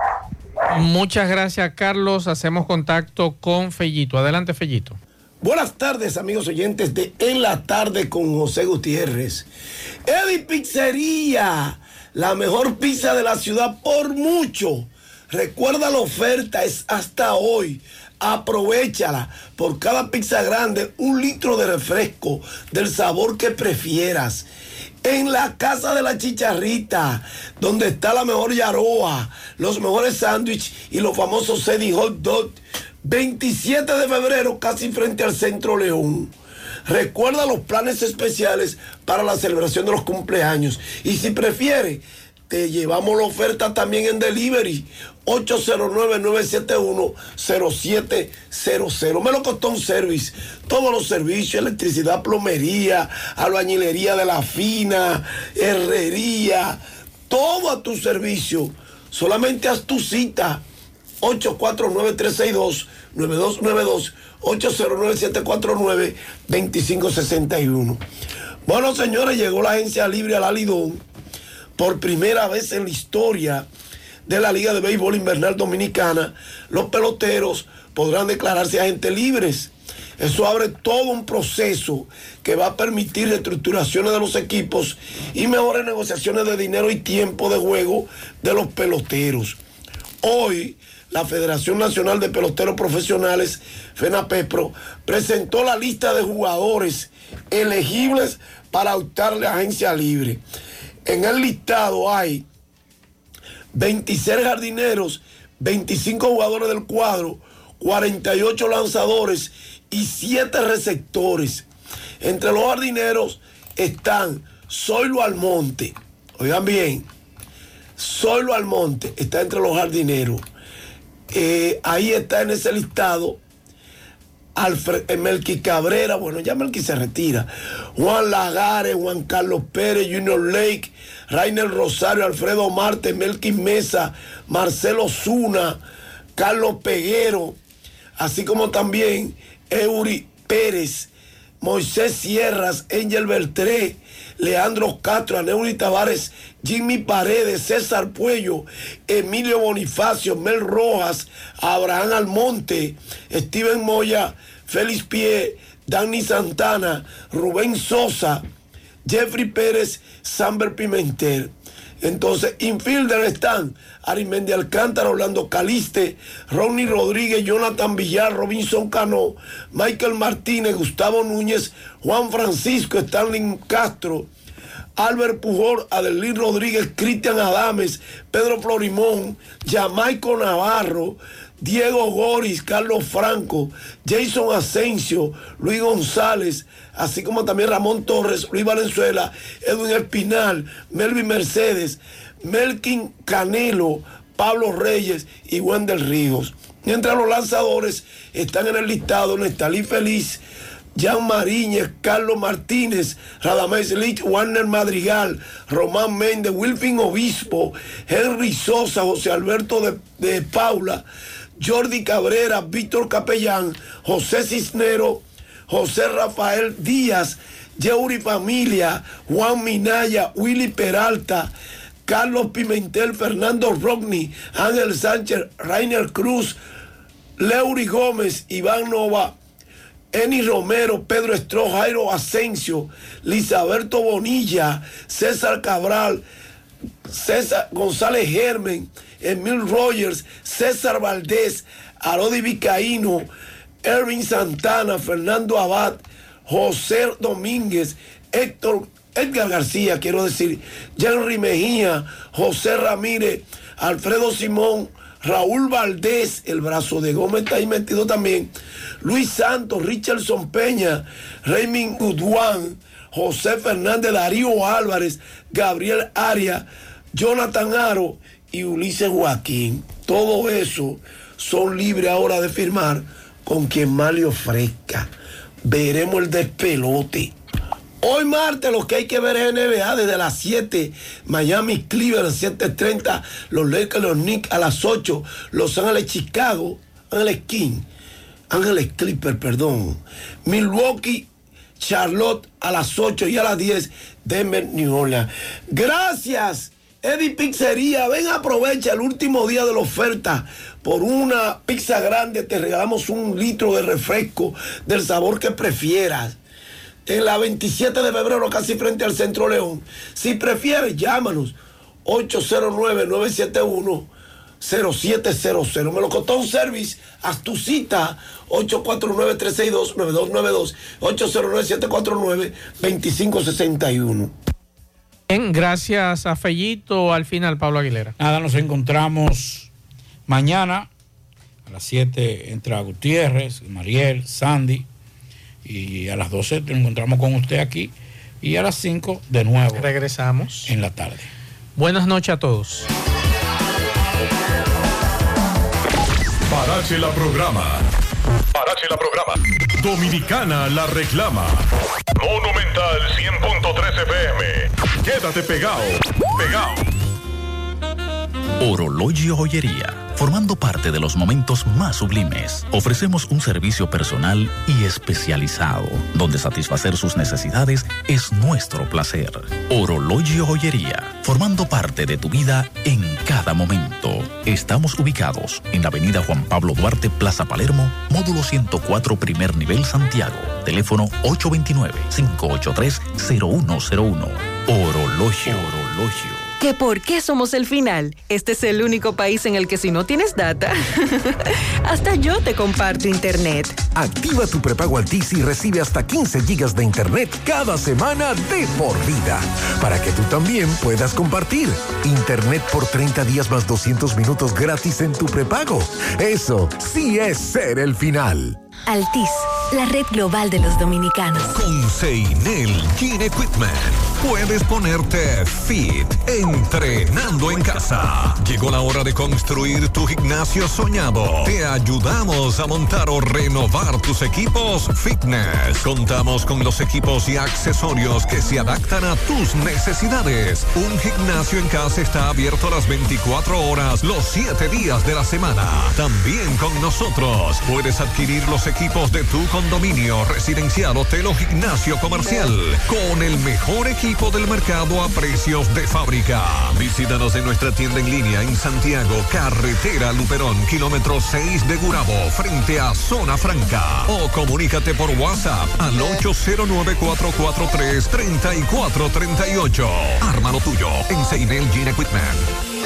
Muchas gracias, Carlos. Hacemos contacto con Fellito. Adelante, Fellito. Buenas tardes, amigos oyentes de En la Tarde con José Gutiérrez. Eddie Pizzería, la mejor pizza de la ciudad por mucho. Recuerda la oferta, es hasta hoy. Aprovechala. Por cada pizza grande, un litro de refresco del sabor que prefieras. En la casa de la chicharrita, donde está la mejor yaroa, los mejores sándwiches y los famosos Eddie Hot Dog. 27 de febrero, casi frente al Centro León. Recuerda los planes especiales para la celebración de los cumpleaños. Y si prefiere, te llevamos la oferta también en delivery. 809-971-0700. Me lo costó un service. Todos los servicios, electricidad, plomería, albañilería de la fina, herrería, todo a tu servicio. Solamente haz tu cita. 849-362-9292. 809-749-2561. Bueno, señores, llegó la agencia libre al Alidón por primera vez en la historia de la Liga de Béisbol Invernal Dominicana. Los peloteros podrán declararse agentes libres. Eso abre todo un proceso que va a permitir reestructuraciones de los equipos y mejores negociaciones de dinero y tiempo de juego de los peloteros. Hoy, la Federación Nacional de Peloteros Profesionales, FENAPEPRO, presentó la lista de jugadores elegibles para optarle a agencia libre. En el listado hay 26 jardineros, 25 jugadores del cuadro, 48 lanzadores y 7 receptores. Entre los jardineros están Zoilo Almonte. Oigan bien, Zoilo Almonte está entre los jardineros. Eh, ahí está en ese listado Alfred, Melqui Cabrera, bueno, ya Melqui se retira. Juan Lagares, Juan Carlos Pérez, Junior Lake, Rainer Rosario, Alfredo Marte, Melqui Mesa, Marcelo Zuna, Carlos Peguero, así como también Eury Pérez, Moisés Sierras, Angel Beltré, Leandro Castro, Aneuri Tavares, Jimmy Paredes, César Puello, Emilio Bonifacio, Mel Rojas, Abraham Almonte, Steven Moya, Félix Pie, Dani Santana, Rubén Sosa, Jeffrey Pérez, Samber Pimentel. Entonces, infielder están Arimendi Alcántara, Orlando Caliste, Ronnie Rodríguez, Jonathan Villar, Robinson Cano, Michael Martínez, Gustavo Núñez, Juan Francisco, Stanley Castro, Albert Pujol, Adelín Rodríguez, Cristian Adames, Pedro Florimón, Jamaico Navarro, Diego Goris, Carlos Franco, Jason Asensio, Luis González, así como también Ramón Torres, Luis Valenzuela, Edwin Espinal, Melvin Mercedes, Melkin Canelo, Pablo Reyes y Wendel Ríos. Mientras los lanzadores están en el listado Nestalí Feliz, Jan Mariñez, Carlos Martínez, Radamés Lich, Warner Madrigal, Román Méndez, Wilfin Obispo, Henry Sosa, José Alberto de, de Paula, Jordi Cabrera, Víctor Capellán, José Cisnero, José Rafael Díaz, Yeuri Familia, Juan Minaya, Willy Peralta, Carlos Pimentel, Fernando Rodney, Ángel Sánchez, Rainer Cruz, Leury Gómez, Iván Nova, Eni Romero, Pedro Estro, Jairo Asensio, Lisaberto Bonilla, César Cabral, César González Germen, Emil Rogers, César Valdés, Arodi Vicaíno, Erwin Santana, Fernando Abad, José Domínguez, Héctor, Edgar García, quiero decir, Henry Mejía, José Ramírez, Alfredo Simón, Raúl Valdés, el brazo de Gómez está ahí metido también, Luis Santos, Richardson Peña, Raymond Gudwan, José Fernández, Darío Álvarez, Gabriel Aria, Jonathan Aro y Ulises Joaquín. Todo eso son libres ahora de firmar con quien más le ofrezca. Veremos el despelote. Hoy martes lo que hay que ver es NBA desde las 7, Miami, Cleveland, 7.30, los Lakers, los Knicks a las 8, Los Ángeles, Chicago, Ángeles King, Ángeles Clipper, perdón, Milwaukee, Charlotte a las 8 y a las 10, Denver, New Orleans. Gracias, Eddie Pizzería. Ven, aprovecha el último día de la oferta. Por una pizza grande te regalamos un litro de refresco del sabor que prefieras. En la 27 de febrero, casi frente al Centro León. Si prefieres, llámanos. 809-971-0700. Melocotón Service, haz tu cita. 849-362-9292. 809-749-2561. Bien, gracias a Fellito. Al final, Pablo Aguilera. Nada, nos encontramos mañana a las 7 entra Gutiérrez, Mariel, Sandy y a las 12 nos encontramos con usted aquí y a las 5 de nuevo. Regresamos. En la tarde. Buenas noches a todos. Parache la programa. Parache la programa. Dominicana la reclama. Monumental 100.13 FM. Quédate pegado. Pegado. Orologio Joyería. Formando parte de los momentos más sublimes, ofrecemos un servicio personal y especializado, donde satisfacer sus necesidades es nuestro placer. Orologio Joyería. Formando parte de tu vida en cada momento. Estamos ubicados en la avenida Juan Pablo Duarte, Plaza Palermo, módulo 104, primer nivel, Santiago. Teléfono 829-583-0101. Orologio. Orologio. ¿Que por qué somos el final? Este es el único país en el que si no tienes data, hasta yo te comparto internet. Activa tu prepago Altis y recibe hasta 15 gigas de internet cada semana de por vida. Para que tú también puedas compartir. Internet por 30 días más 200 minutos gratis en tu prepago. Eso sí es ser el final. Altis, la red global de los dominicanos. Con Seinel Gene Equipment puedes ponerte fit entrenando en casa. Llegó la hora de construir tu gimnasio soñado. Te ayudamos a montar o renovar tus equipos fitness. Contamos con los equipos y accesorios que se adaptan a tus necesidades. Un gimnasio en casa está abierto las 24 horas, los 7 días de la semana. También con nosotros puedes adquirir los equipos de tu condominio, residencial, hotel o gimnasio comercial con el mejor equipo del mercado a precios de fábrica. Visítanos en nuestra tienda en línea en Santiago, carretera Luperón, kilómetro 6 de Gurabo, frente a Zona Franca. O comunícate por WhatsApp al 809-443-3438. Arma lo tuyo en Seinel Gene Equipment.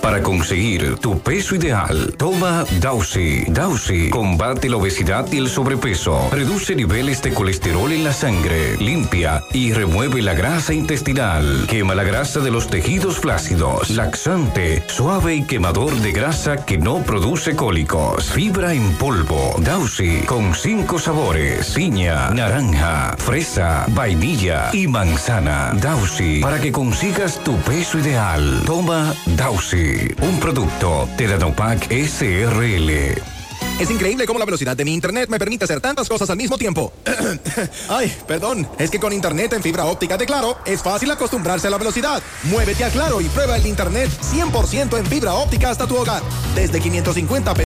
Para conseguir tu peso ideal, toma Dausi. Dausi combate la obesidad y el sobrepeso, reduce niveles de colesterol en la sangre, limpia y remueve la grasa intestinal, quema la grasa de los tejidos flácidos, laxante, suave y quemador de grasa que no produce cólicos, fibra en polvo. Dausi con cinco sabores: piña, naranja, fresa, vainilla y manzana. Dausi para que consigas tu peso ideal. Toma Dausi, un producto de Danopac SRL. Es increíble cómo la velocidad de mi internet me permite hacer tantas cosas al mismo tiempo. Ay, perdón. Es que con internet en fibra óptica de Claro es fácil acostumbrarse a la velocidad. Muévete a Claro y prueba el internet 100% en fibra óptica hasta tu hogar. Desde 550 pesos